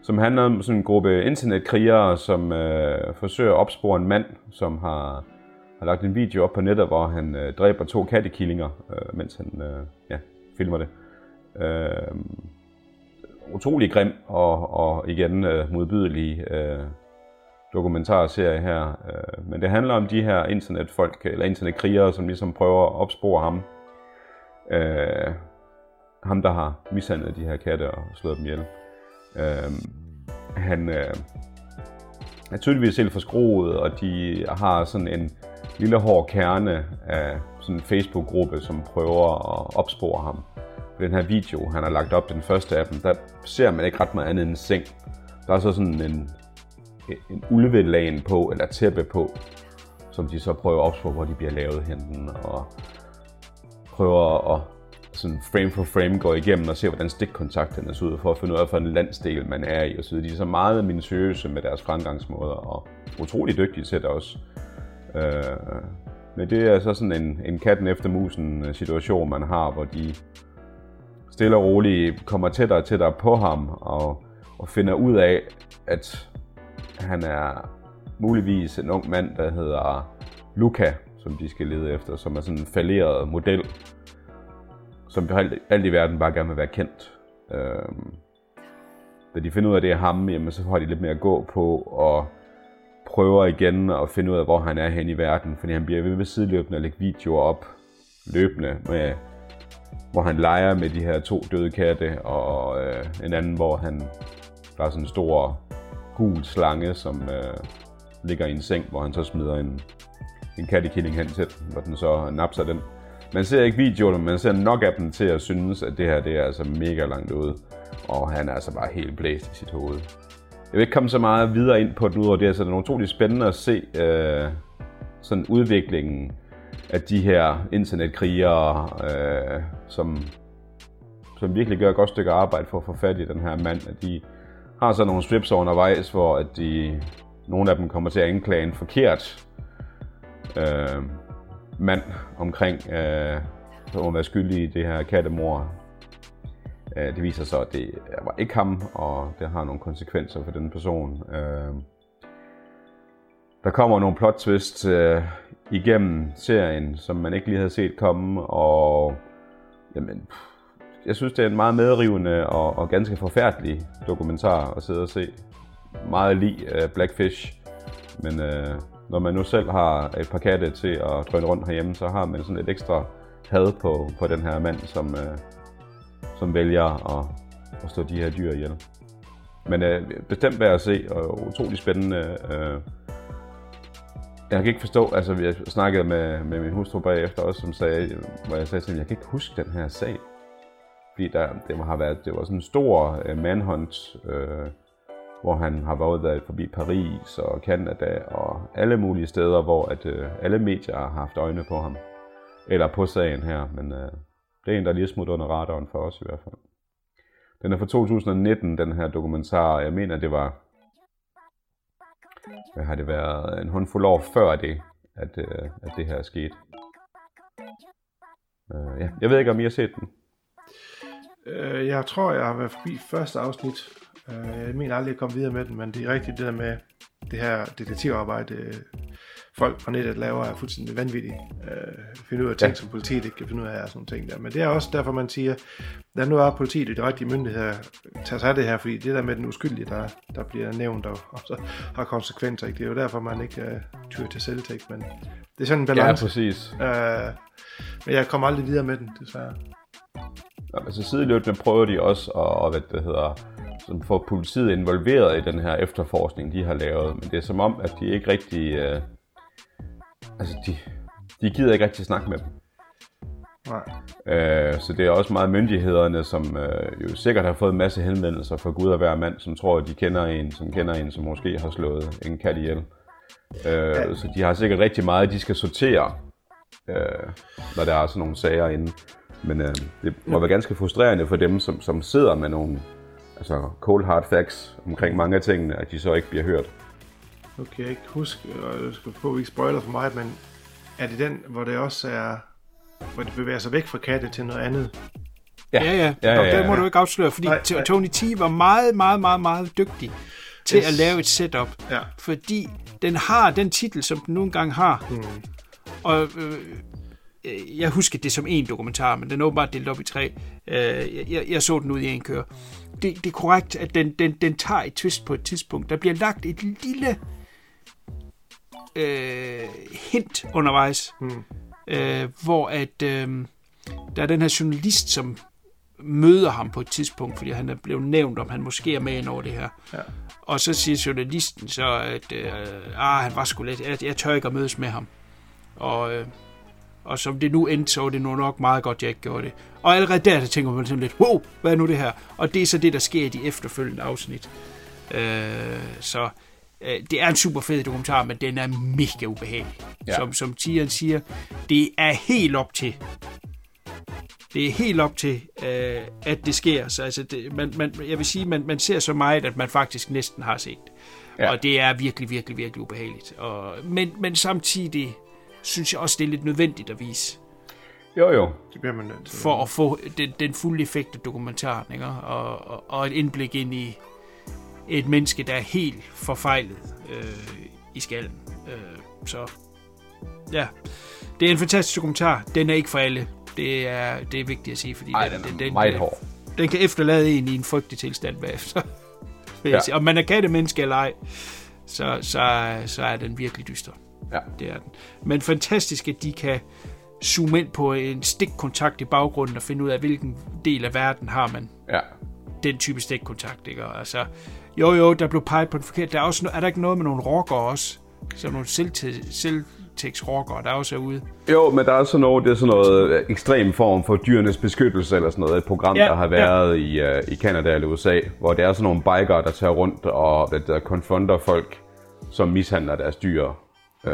Som handler om sådan en gruppe internetkrigere, som øh, forsøger at opspore en mand, som har, har lagt en video op på nettet, hvor han øh, dræber to kattekillinger, øh, mens han øh, ja, filmer det. Øh, utrolig grim og, og igen øh, modbydelig øh, dokumentarserie her. Øh, men det handler om de her internetfolk, eller internetkrigere, som ligesom prøver at opspore ham. Øh, ham, der har mishandlet de her katte og slået dem ihjel. Øh, han øh, er tydeligvis helt forskroet, og de har sådan en lille hård kerne af sådan en Facebook-gruppe, som prøver at opspore ham den her video, han har lagt op, den første af dem, der ser man ikke ret meget andet end en seng. Der er så sådan en, en ulvelagen på, eller tæppe på, som de så prøver at opspore, hvor de bliver lavet henne, og prøver at sådan frame for frame gå igennem og se, hvordan stikkontakterne ser ud, for at finde ud af, hvilken landsdel man er i, og så De er så meget minutiøse med deres fremgangsmåder, og utrolig dygtige til det også. Øh, men det er så sådan en, en katten efter musen øh, situation, man har, hvor de stille og roligt kommer tættere og tættere på ham og, og finder ud af, at han er muligvis en ung mand, der hedder Luca, som de skal lede efter, som er sådan en falderet model, som alt, alt i verden bare gerne vil være kendt. Øhm, da de finder ud af, at det er ham, jamen, så har de lidt mere at gå på, og prøver igen at finde ud af, hvor han er hen i verden, fordi han bliver ved med sideløbende at lægge videoer op løbende med hvor han leger med de her to døde katte, og øh, en anden, hvor han der er sådan en stor gul slange, som øh, ligger i en seng, hvor han så smider en, en kattekilling hen til, hvor den så napser den. man ser ikke videoerne, men man ser nok af dem til at synes, at det her det er altså mega langt ude. Og han er altså bare helt blæst i sit hoved. Jeg vil ikke komme så meget videre ind på det, udover det, så det er utrolig spændende at se øh, sådan udviklingen at de her internetkrigere, øh, som, som virkelig gør et godt stykke arbejde for at få fat i den her mand. At de har så nogle strips undervejs, hvor at de, nogle af dem kommer til at anklage en forkert øh, mand omkring, øh, som må være skyldig i det her kattemor. Øh, det viser sig, at det var ikke ham, og det har nogle konsekvenser for den person. Øh, der kommer nogle plot twists øh, igennem serien, som man ikke lige havde set komme, og jamen, jeg synes, det er en meget medrivende og, og ganske forfærdelig dokumentar at sidde og se. Meget lige uh, Blackfish, men uh, når man nu selv har et par katte til at drøne rundt herhjemme, så har man sådan et ekstra had på, på den her mand, som, uh, som vælger at, at slå de her dyr ihjel. Men uh, bestemt værd at se, og utrolig spændende. Uh, jeg kan ikke forstå, altså jeg snakkede med, med min hustru bagefter også, som sagde, hvor jeg sagde til hende, jeg kan ikke huske den her sag. Fordi der, det har været, det var sådan en stor uh, manhunt, uh, hvor han har været forbi Paris og Kanada og alle mulige steder, hvor at, uh, alle medier har haft øjne på ham. Eller på sagen her, men uh, det er en, der lige smutter under radaren for os i hvert fald. Den er fra 2019, den her dokumentar. Jeg mener, det var hvad har det været, en håndfuld år før det, at, øh, at det her er sket. Øh, ja. Jeg ved ikke, om I har set den. Øh, jeg tror, jeg har været forbi første afsnit. Øh, jeg mener aldrig at komme videre med den, men det er rigtigt det der med det her detektivarbejde, øh, folk fra nettet laver, er fuldstændig vanvittigt. Øh, finde ud af ting, ja. som politiet ikke kan finde ud af, og sådan ting der. Men det er også derfor, man siger, at nu er politiet og de rigtige myndigheder tager sig af det her, fordi det der med den uskyldige, der, der bliver nævnt og, og så har konsekvenser, ikke? det er jo derfor, man ikke uh, tyrer til selvtægt, men det er sådan en balance. Ja, præcis. Uh, men jeg kommer aldrig videre med den, desværre. Ja, altså sideløbende prøver de også at, hvad det hedder, som får politiet involveret i den her efterforskning, de har lavet. Men det er som om, at de ikke rigtig... Øh, altså, de, de gider ikke rigtig snakke med dem. Nej. Øh, så det er også meget myndighederne, som øh, jo sikkert har fået en masse henvendelser fra Gud og hver mand, som tror, at de kender en, som kender en, som måske har slået en kat ihjel. Øh, ja. Så de har sikkert rigtig meget, de skal sortere, øh, når der er sådan nogle sager inde. Men øh, det må være ganske frustrerende for dem, som, som sidder med nogle altså cold hard facts omkring mange af tingene, at de så ikke bliver hørt. Nu kan jeg ikke huske, og jeg skal få ikke spoiler for mig, men er det den, hvor det også er, hvor det bevæger sig væk fra katte til noget andet? Ja, ja, ja. ja, ja, ja. Det må du ikke afsløre, fordi nej, nej. Tony T var meget, meget, meget, meget dygtig til yes. at lave et setup. Ja. Fordi den har den titel, som den nogle gange har. Mm. Og øh, jeg husker det som en dokumentar, men den er åbenbart delt op i tre. Øh, jeg, jeg så den ud i en kør. Det, det er korrekt, at den, den, den tager et twist på et tidspunkt. Der bliver lagt et lille øh, hint undervejs, mm. øh, hvor at øh, der er den her journalist, som møder ham på et tidspunkt, fordi han er blevet nævnt, om han måske er med ind over det her. Ja. Og så siger journalisten så, at øh, ah, han var sgu lidt, jeg, jeg tør ikke at mødes med ham. Og, øh, og som det nu endte, så var det nu nok meget godt, jeg ikke gjorde det. Og allerede der, der tænker man sådan lidt, wow, hvad er nu det her? Og det er så det, der sker i de efterfølgende afsnit. Øh, så øh, det er en super fed dokumentar, men den er mega ubehagelig. Ja. Som, som Tian siger, det er helt op til det er helt op til, øh, at det sker. Så altså, det, man, man, jeg vil sige, man, man ser så meget, at man faktisk næsten har set det. Ja. Og det er virkelig, virkelig, virkelig ubehageligt. Og, men, men samtidig synes jeg også, det er lidt nødvendigt at vise. Jo, jo. Det bliver man nødt til. For at få den, den fulde effekt af dokumentaren, ikke? Og, og, og et indblik ind i et menneske, der er helt forfejlet øh, i skallen. Øh, så ja, det er en fantastisk dokumentar. Den er ikke for alle. Det er, det er vigtigt at sige, fordi Ej, den, den, den, den, meget kan, hård. den kan efterlade en i en frygtelig tilstand bagefter. ja. Om man er kattemenneske eller ej, så, så, så er den virkelig dyster. Ja. Det er den. Men fantastisk, at de kan zoome ind på en stikkontakt i baggrunden og finde ud af, hvilken del af verden har man Ja. den type stikkontakt. Ikke? Og Altså, jo, jo, der blev peget på den forkerte. Der er, også, er der ikke noget med nogle rockere også? Som nogle selvtid, selv, Tex Rocker, der også er ude. Jo, men der er sådan noget, det er sådan noget øh, ekstrem form for dyrenes beskyttelse, eller sådan noget, et program, Ja, der har været ja. i, uh, i Canada eller USA, hvor det er sådan nogle bikere, der tager rundt og der, der konfronter folk, som mishandler deres dyr. Uh,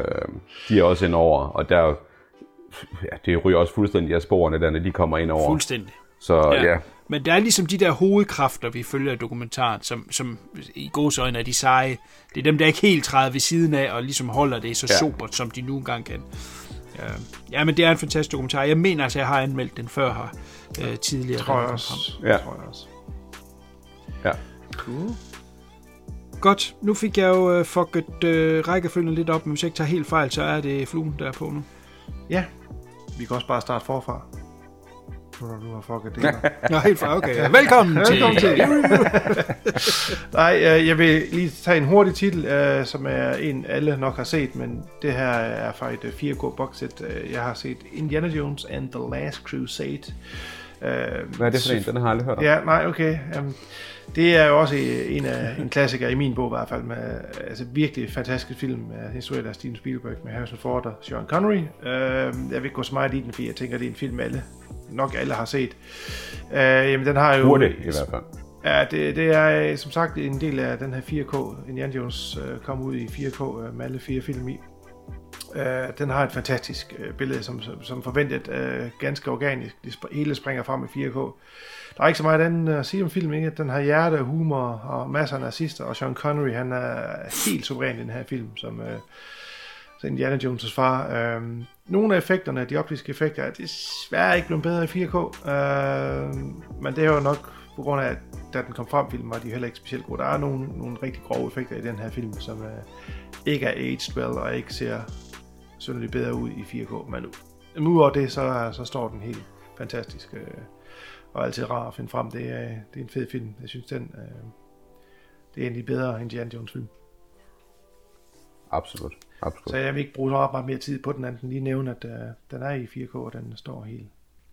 de er også ind over, og der, ja, det ryger også fuldstændig af sporene, der, når de kommer ind over. Fuldstændig. Så ja. ja. Men der er ligesom de der hovedkræfter, vi følger i dokumentaren, som, som i godsøjne er de seje. Det er dem, der ikke helt træder ved siden af, og ligesom holder det så Ja. sobert, som de nu engang kan. Ja, ja, men det er en fantastisk dokumentar. Jeg mener altså, jeg har anmeldt den før her øh, tidligere. Tror jeg også. Ja. Tror jeg også. ja. Cool. Godt, nu fik jeg jo øh, fucket øh, rækkefølgen lidt op, men hvis jeg ikke tager helt fejl, så er det fluen, der er på nu. Ja, vi kan også bare starte forfra. Nu når du har fucket det her. Nå, helt fra, okay. Ja. Velkommen, Velkommen til. Nej, øh, jeg vil lige tage en hurtig titel, øh, som er en alle nok har set, men det her er fra et øh, 4K boxset. Øh, Jeg har set Indiana Jones and the Last Crusade. Hvad er det for en? Den har jeg aldrig hørt om. Ja, nej, okay. Um, det er jo også en af en klassiker i min bog i hvert fald med altså virkelig fantastisk film med historien af Steven Spielberg med Harrison Ford og Sean Connery. Uh, jeg vil ikke gå så meget i den, fordi jeg tænker, det er en film alle nok alle har set. Uh, jamen den har jo Burde i hvert fald. Ja, det, det er øh, som sagt en del af den her 4K. Indiana Jones uh, kom ud i 4K uh, med alle fire film i. Uh, den har et fantastisk uh, billede, som, som, som forventet uh, ganske organisk. Det sp- hele springer frem i 4K. Der er ikke så meget andet at sige om filmen, ikke? Den har hjerte, humor og masser af nazister, og Sean Connery, han er helt suveræn i den her film, som uh, så Indiana Jones' far. Uh, nogle af effekterne, de optiske effekter, er desværre ikke blevet bedre i 4K, uh, øh, men det er jo nok på grund af, at da den kom frem, filmen var de heller ikke specielt gode. Der er nogle, nogle rigtig grove effekter i den her film, som uh, ikke er aged well, og ikke ser synderligt bedre ud i 4K, men nu udover det, så, så står den helt fantastisk, øh, og altid rar at finde frem. Det er, det er en fed film. Jeg synes, den, øh, det er en bedre de bedre Jones film. Absolut. Absolut. Så jeg vil ikke bruge så meget mere tid på den, anden lige nævne, at øh, den er i 4K, og den står helt,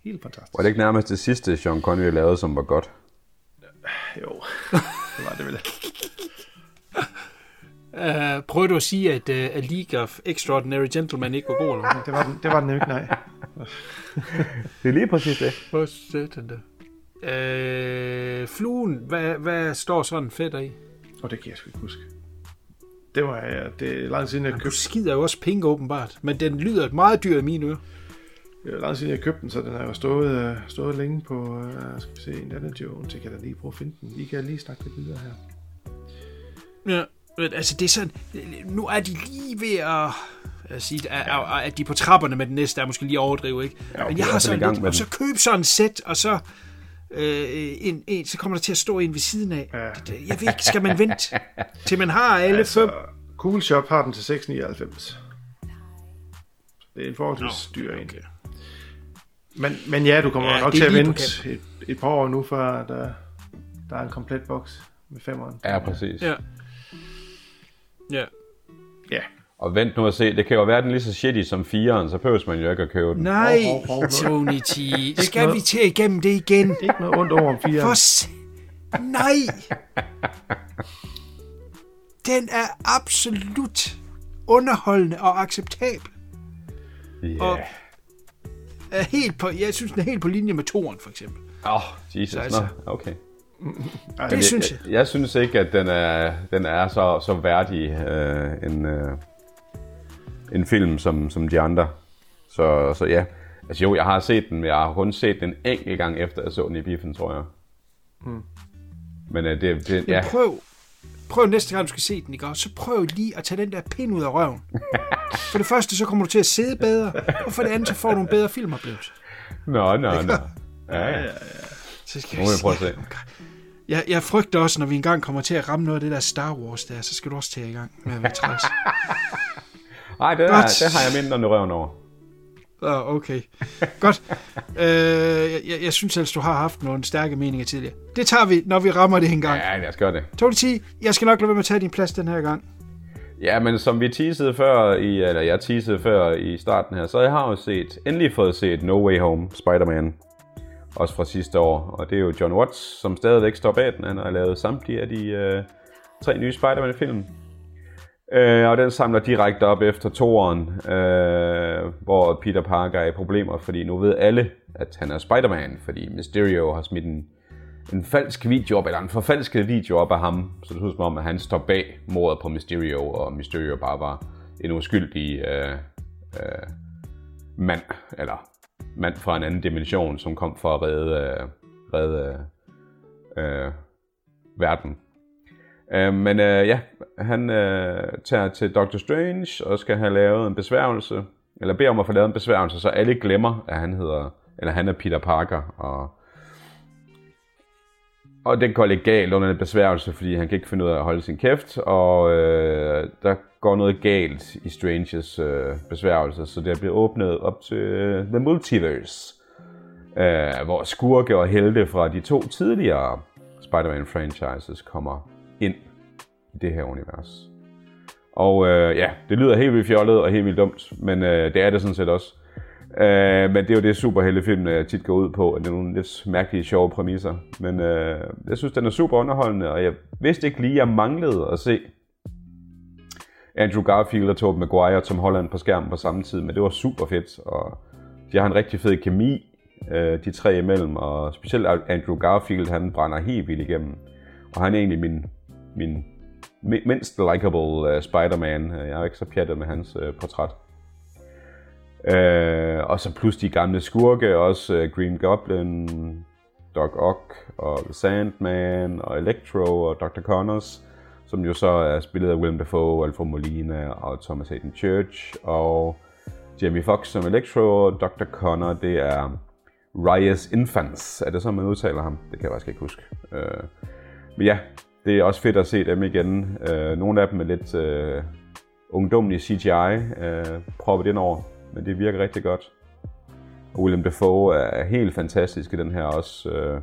helt fantastisk. Var det ikke nærmest det sidste, Sean Connery lavede, som var godt? Jo, det var det vel. Uh, prøver du at sige, at uh, A League of Extraordinary Gentlemen ikke var god, eller hvad? Det var den, det var den ikke, nej. Det er lige præcis det. Hvor satan det. Uh, fluen, hvad, hvad står sådan fedt i? Og det kan jeg sgu ikke huske. Det var ja, det er lang siden, jeg Du købte skider jo også penge åbenbart, men den lyder meget dyr i mine ører. Det er lang siden, jeg købte den, så den har jo stået, øh, stået længe på, øh, skal vi se, Indiana Jones. Jeg kan da lige prøve at finde den. I kan lige snakke lidt videre her. Ja, men altså det er sådan, nu er de lige ved at, at sige, at, at, at de er på trapperne med den næste, er måske lige overdrive, ikke? Ja, okay, men jeg har sådan lidt, og så køb sådan en sæt, og så, øh, en, en, så kommer der til at stå en ved siden af. Ja. Jeg ved ikke, skal man vente, til man har alle altså, fem? Cool Shop har den til 6,99. Det er en forholdsvis dyr en. okay. Men, men ja, du kommer Ja, nok til at vente et, et par år nu, før der, der er en komplet boks med femeren. Ja, præcis. Ja. Ja. Ja. Og vent nu at se, det kan jo være den lige så shitty som 4'eren, så behøver man jo ikke at købe den. Nej, Hov, hov, hov. Tony T. Skal noget. vi til igennem det igen? Ikke noget ondt over om fire. For s- Nej! Den er absolut underholdende og acceptabel. Ja. Og er helt på, jeg synes, den er helt på linje med toren, for eksempel. Åh, oh, Jesus. Så altså- Nå, okay. Ej, Det synes jeg. jeg. Jeg synes ikke, at den er, den er så, så værdig øh, en, øh, en film som, som de andre. Så, så ja. Altså jo, jeg har set den, men jeg har kun set den en enkelt gang efter, jeg så den i biffen, tror jeg. Hmm. Men øh, det, det, Men ja. prøv, prøv næste gang, du skal se den, ikke? Så prøv lige at tage den der pind ud af røven. For det første, så kommer du til at sidde bedre, og for det andet, så får du nogle bedre filmoplevelser. Nå, nå, nå. Ja, ja. Så skal Nu må vi prøve at se. Jeg, jeg frygter også, når vi engang kommer til at ramme noget af det der Star Wars der, så skal du også til i gang med at være træs. Ej, det, er, det har jeg mindre røven over. Åh, okay. Godt. Øh, jeg, jeg, jeg synes ellers, du har haft nogle stærke meninger tidligere. Det tager vi, når vi rammer det en gang. Ja, lad os gøre det. Tony T, jeg skal nok lade være med at tage din plads den her gang. Ja, men som vi teasede før, i, eller jeg teasede før i starten her, så jeg har jo set, endelig fået set No Way Home, Spider-Man, også fra sidste år. Og det er jo John Watts, som stadigvæk står bag den. Han har lavet samtlige af de øh, tre nye Spider-Man-film. Øh, og den samler direkte op efter toeren, øh, hvor Peter Parker er i problemer, fordi nu ved alle, at han er Spider-Man, fordi Mysterio har smidt en, en falsk video op, eller en forfalsket video op af ham, så det synes som om, at han står bag mordet på Mysterio, og Mysterio bare var en uskyldig øh, øh, mand, eller mand fra en anden dimension, som kom for at redde, øh, redde øh, øh verden. Øh, men øh, ja, han øh, tager til Doctor Strange og skal have lavet en besværgelse, eller beder om at få lavet en besværgelse, så alle glemmer, at han hedder, eller han er Peter Parker, og og det går lidt galt under den besværgelse, fordi han kan ikke finde ud af at holde sin kæft, og øh, der går noget galt i Stranges øh, besværgelse, så det bliver åbnet op til øh, The Multiverse, øh, hvor skurke og helte fra de to tidligere Spider-Man franchises kommer ind i det her univers. Og øh, ja, det lyder helt vildt fjollet og helt vildt dumt, men øh, det er det sådan set også. Øh, men det er jo det superheltefilm, jeg tit går ud på, at det er nogle lidt mærkelige, sjove præmisser. Men øh, jeg synes, den er super underholdende, og jeg vidste ikke lige, jeg manglede at se Andrew Garfield og Tobey Maguire og Tom Holland på skærmen på samme tid, men det var super fedt, og de har en rigtig fed kemi, øh, de tre imellem, og specielt Andrew Garfield, han brænder helt vildt igennem. Og han er egentlig min, min mindst likable uh, Spider-Man. Øh, jeg er ikke så pjattet med hans uh, portræt. Uh, og så plus de gamle skurke, også uh, Green Goblin, Doc Ock og The Sandman og Electro og Dr. Connors, som jo så er spillet af Willem Dafoe, Alfred Molina og Thomas Hayden Church og Jamie Foxx som Electro og Dr. Connor, det er Reyes Infants. Er det sådan, man udtaler ham? Det kan jeg faktisk ikke huske. Uh, men ja, det er også fedt at se dem igen. Uh, nogle af dem er lidt uh, ungdomlige CGI uh, øh, proppet ind over, men det virker rigtig godt. Og William Dafoe er helt fantastisk i den her også. Uh,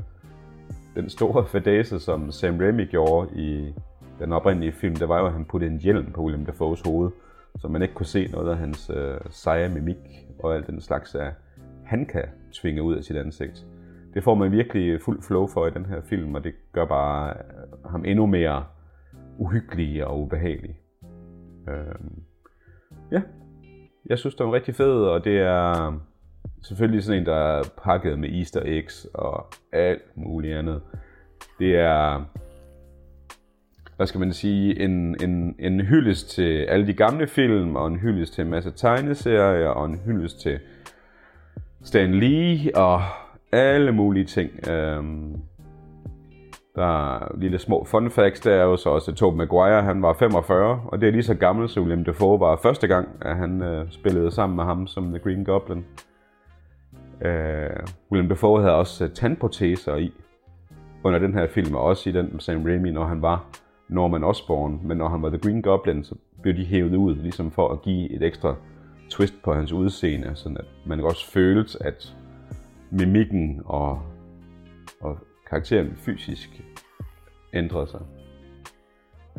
den store fadese, som Sam Raimi gjorde i den oprindelige film, det var jo, at han puttede en hjelm på William Dafoes hoved, så man ikke kunne se noget af hans uh, seje mimik og alt den slags af han kan tvinge ud af sit ansigt. Det får man virkelig fuld flow for i den her film, og det gør bare ham endnu mere uhyggelig og ubehagelig. Øh, ja, jeg synes, det er rigtig fed, og det er selvfølgelig sådan en, der er pakket med easter eggs og alt muligt andet. Det er, hvad skal man sige, en, en, en hyldest til alle de gamle film, og en hyldest til en masse tegneserier, og en hyldest til Stan Lee og alle mulige ting. Øhm, der er lille små fun facts, der er jo så også Tobey Maguire, han var 45, og det er lige så gammel, som William Dafoe var første gang, at han øh, spillede sammen med ham som The Green Goblin. Øh, William Dafoe havde også øh, tandproteser i under den her film, og også i den med Sam Raimi, når han var Norman Osborn, men når han var The Green Goblin, så blev de hævet ud, ligesom for at give et ekstra twist på hans udseende, sådan at man også følte, at mimikken og, og karakteren fysisk ændrede sig.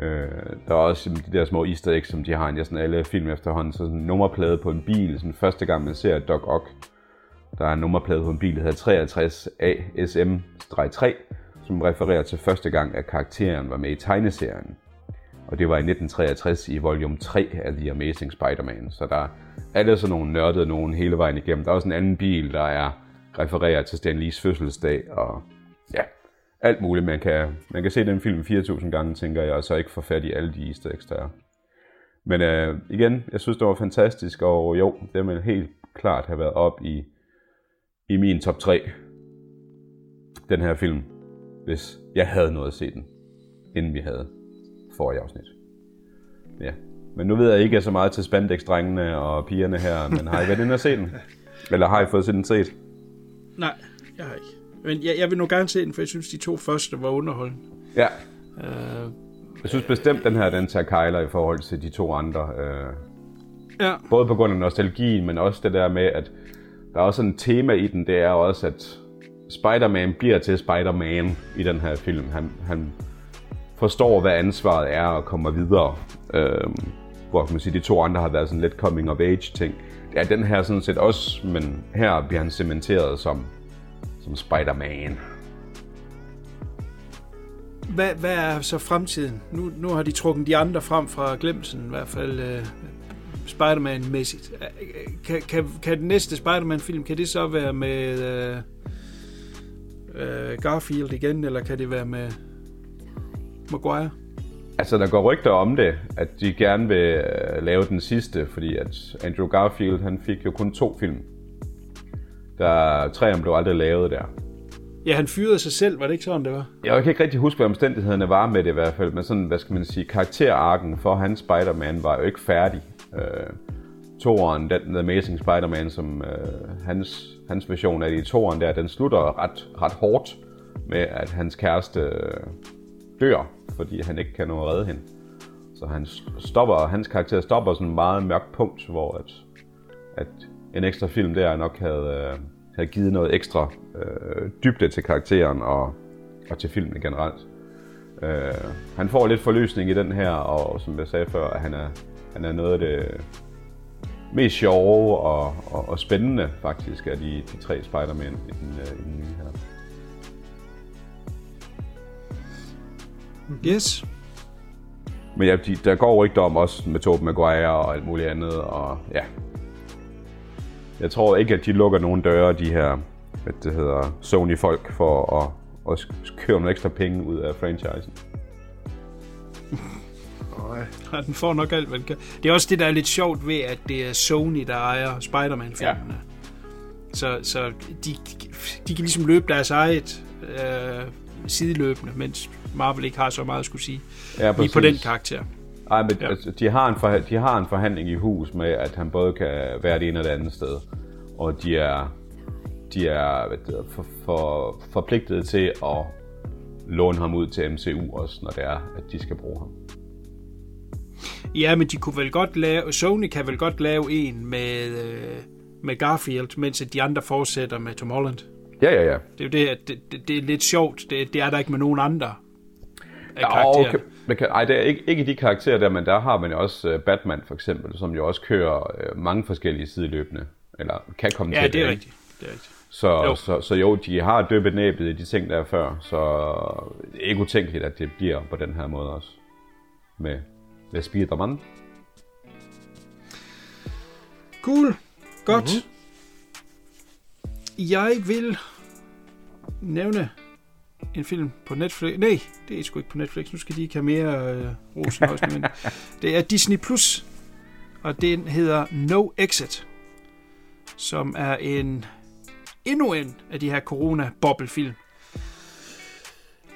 Øh, der er også de der små easter eggs, som de har i næsten alle film efterhånden. Så sådan en nummerplade på en bil, sådan første gang man ser Doc Ock, der er en nummerplade på en bil, der hedder 63 ASM-3, som refererer til første gang, at karakteren var med i tegneserien. Og det var i 1963 i volume 3 af The Amazing Spider-Man. Så der er alle sådan nogle nørdede nogen hele vejen igennem. Der er også en anden bil, der er refererer til Stan Lees fødselsdag, og ja, alt muligt. Man kan, man kan se den film 4.000 gange, tænker jeg, og så ikke få fat i alle de easter eggs, der er. Men øh, igen, jeg synes, det var fantastisk, og jo, det vil helt klart have været op i, i min top 3, den her film, hvis jeg havde noget at se den, inden vi havde forrige afsnit. Ja, men nu ved jeg ikke så meget til spandex-drengene og pigerne her, men har I været inde og se den? Eller har I fået den set? Nej, jeg har ikke. Men jeg, jeg vil nu gerne se den, for jeg synes, de to første var underholdende. Ja. Uh, jeg synes bestemt, den her den tager kejler i forhold til de to andre. Uh, ja. Både på grund af nostalgien, men også det der med, at der er også en tema i den, det er også, at Spider-Man bliver til Spider-Man i den her film. Han, han forstår, hvad ansvaret er og kommer videre. Uh, hvor kan man sige, de to andre har været sådan lidt coming of age ting. Det er den her sådan set også, men her bliver han cementeret som, som Spider-Man. hvad, hvad er så fremtiden? Nu, nu har de trukket de andre frem fra glemselsen, i hvert fald øh, Spider-Man-mæssigt. Kan, kan, kan den næste Spider-Man-film, kan det så være med øh, øh, Garfield igen, eller kan det være med Maguire? Altså, der går rygter om det, at de gerne vil øh, lave den sidste, fordi at Andrew Garfield, han fik jo kun to film. Der træerne blev aldrig lavet der. Ja, han fyrede sig selv, var det ikke sådan, det var? Jeg kan ikke rigtig huske, hvad omstændighederne var med det i hvert fald, men sådan, hvad skal man sige, karakterarken for hans Spider-Man var jo ikke færdig. Øh, toeren, den The Amazing Spider-Man, som øh, hans, hans version af det i toeren der, den slutter ret, ret hårdt med, at hans kæreste øh, dør, fordi han ikke kan nå at redde hende. Så han stopper, hans karakter stopper sådan en meget mørkt punkt, hvor at, at en ekstra film der nok havde, øh, havde givet noget ekstra øh, dybde til karakteren og, og til filmen generelt. Øh, han får lidt forløsning i den her, og som jeg sagde før, at han er, han er noget af det mest sjove og, og, og spændende faktisk af de, de tre Spider-Man i den, øh, i den nye her. Yes. Men ja, de, der går rygter om også med Tobey Maguire og alt muligt andet, og ja. Jeg tror ikke, at de lukker nogen døre, de her, hvad det hedder, Sony-folk, for at, at køre nogle ekstra penge ud af franchisen. Ja, den får nok alt, hvad den kan. Det er også det, der er lidt sjovt ved, at det er Sony, der ejer Spider-Man-filmene. Ja. Så, så de, de kan ligesom løbe deres eget øh, sideløbende, mens Marvel ikke har så meget at skulle sige Ja, lige på den karakter. Ej, men Ja. altså, de, har en for, de har en forhandling i hus med, at han både kan være det ene og det andet sted. Og de er, de er det for, for, forpligtet til at låne ham ud til MCU også, når det er, at de skal bruge ham. Ja, men de kunne vel godt lave, Sony kan vel godt lave en med, øh, med Garfield, mens at de andre fortsætter med Tom Holland. Ja, ja, ja. Det er jo det, at det, det, det er lidt sjovt. Det, det er der ikke med nogen andre af Ja, karaktererne. okay. Men kan, ej, det er ikke, ikke de karakterer der, men der har man jo også uh, Batman for eksempel, som jo også kører uh, mange forskellige sideløbende, eller kan komme Ja, til det er ikke? rigtigt. Det er rigtigt. Så jo. Så, så jo, de har døbet næbet i de ting, der er før, så det er ikke utænkeligt, at det bliver på den her måde også. Med, med Spider-Man. Cool. Godt. Mm-hmm. Jeg vil nævne en film på Netflix. Nej, det er sgu ikke på Netflix. Nu skal de ikke have mere øh, rosenhøjs, men det er Disney+. Plus, og den hedder No Exit, som er en endnu en af de her corona-bobbelfilm.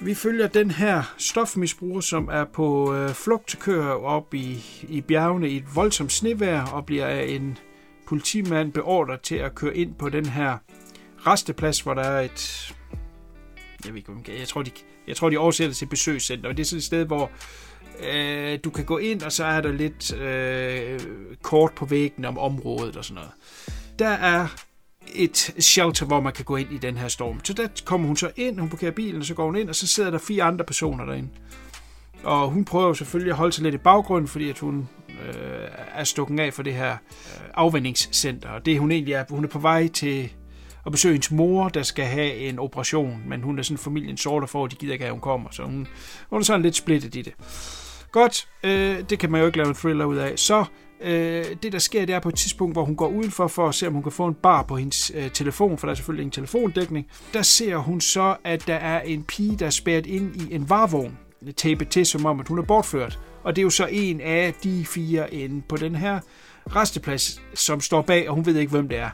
Vi følger den her stofmisbruger, som er på øh, flugt, kører op i, i bjergene i et voldsomt snevejr og bliver af en politimand beordret til at køre ind på den her resteplads, hvor der er et... Jeg ved ikke, hvad jeg tror, de, jeg tror, de oversætter til besøgscenter, og det er sådan et sted, hvor øh, du kan gå ind, og så er der lidt øh, kort på væggen om området og sådan noget. Der er et shelter, hvor man kan gå ind i den her storm. Så der kommer hun så ind, hun parkerer bilen, og så går hun ind, og så sidder der fire andre personer derinde. Og hun prøver jo selvfølgelig at holde sig lidt i baggrunden, fordi at hun øh, er stukken af for det her øh, afvendingscenter. Og det hun egentlig er, hun er på vej til og besøge hendes mor, der skal have en operation, men hun er sådan familien sorter for, at de gider ikke have, at hun kommer, så hun, hun er sådan lidt splittet i det. Godt, øh, det kan man jo ikke lave en thriller ud af. Så øh, det der sker, det er på et tidspunkt, hvor hun går udenfor for at se, om hun kan få en bar på hendes øh, telefon, for der er selvfølgelig ingen telefondækning. Der ser hun så, at der er en pige, der er spærret ind i en varevogn, tapet til, som om at hun er bortført. Og det er jo så en af de fire inde på den her resteplads, som står bag, og hun ved ikke, hvem det er.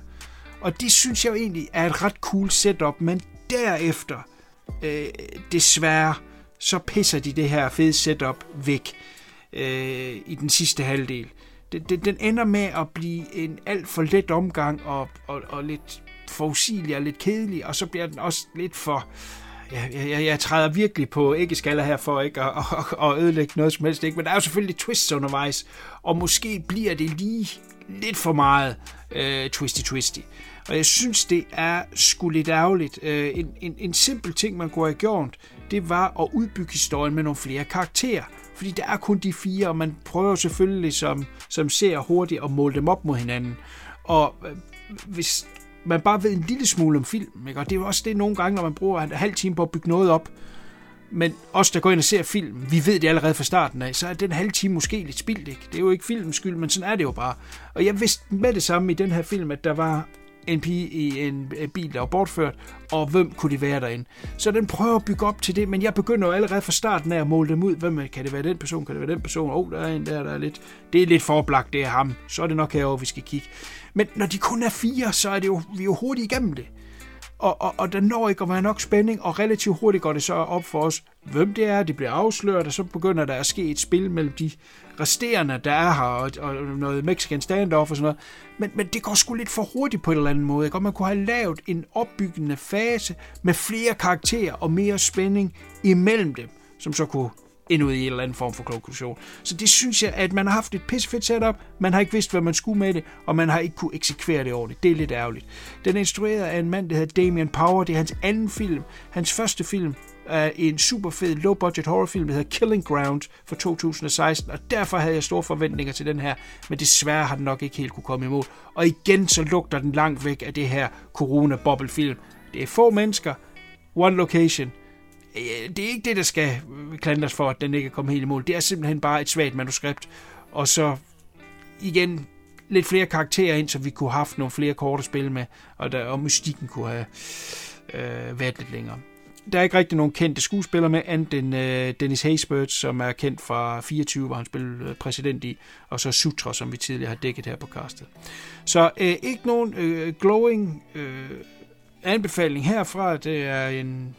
Og det synes jeg jo egentlig er et ret cool setup, men derefter, øh, desværre, så pisser de det her fede setup væk øh, i den sidste halvdel. Den, den, den ender med at blive en alt for let omgang og, og, og lidt forudsigelig og lidt kedelig, og så bliver den også lidt for... Jeg, jeg, jeg træder virkelig på æggeskaller her for ikke at, at, at ødelægge noget som helst, ikke? men der er jo selvfølgelig twists undervejs, og måske bliver det lige lidt for meget øh, twisty-twisty. Og jeg synes, det er sgu lidt ærgerligt. Øh, en, en, en simpel ting, man kunne have gjort, det var at udbygge historien med nogle flere karakterer. Fordi der er kun de fire, og man prøver selvfølgelig som, som ser hurtigt at måle dem op mod hinanden. Og øh, hvis man bare ved en lille smule om film, ikke? og det er jo også det nogle gange, når man bruger en halv time på at bygge noget op, Men os, der går ind og ser film, vi ved det allerede fra starten af, så er den halve time måske lidt spildt, ikke? Det er jo ikke filmens skyld, men sådan er det jo bare. Og jeg vidste med det samme i den her film, at der var en pige i en bil, der var bortført, og hvem kunne det være derinde. Så den prøver at bygge op til det, men jeg begynder jo allerede fra starten af at måle dem ud. Hvem kan det være den person? Kan det være den person? Åh, oh, der er en der, der er lidt... Det er lidt forblagt, det er ham. Så er det nok herovre, vi skal kigge. Men når de kun er fire, så er det jo, vi er jo hurtigt igennem det. Og, og, og der når ikke at være nok spænding, og relativt hurtigt går det så op for os, hvem det er, det bliver afsløret, og så begynder der at ske et spil mellem de resterende, der er her, og, og noget Mexican standoff og sådan noget. Men, men det går sgu lidt for hurtigt på en eller anden måde. Ikke? Og man kunne have lavet en opbyggende fase med flere karakterer og mere spænding imellem dem, som så kunne ende ud i en eller anden form for konklusion. Så det synes jeg, at man har haft et pissefedt setup, man har ikke vidst, hvad man skulle med det, og man har ikke kunne eksekvere det ordentligt. Det er lidt ærgerligt. Den er instrueret af en mand, der hedder Damien Power. Det er hans anden film. Hans første film er en super fed low-budget horrorfilm, der hedder Killing Ground fra 2016, og derfor havde jeg store forventninger til den her, men desværre har den nok ikke helt kunne komme imod. Og igen så lugter den langt væk af det her corona bubble film Det er få mennesker, one location, øh, det er ikke det, der skal klandres for, at den ikke er kommet helt i mål. Det er simpelthen bare et svagt manuskript. Og så igen lidt flere karakterer ind, så vi kunne have haft nogle flere korte spil med, og, der, og mystikken kunne have øh, været lidt længere. Der er ikke rigtig nogen kendte skuespillere med, andet end øh, Dennis Haysbert, som er kendt fra 24, hvor han spillede øh, præsident i, og så Sutra, som vi tidligere har dækket her på castet. Så øh, ikke nogen øh, glowing øh, anbefaling herfra. Det er en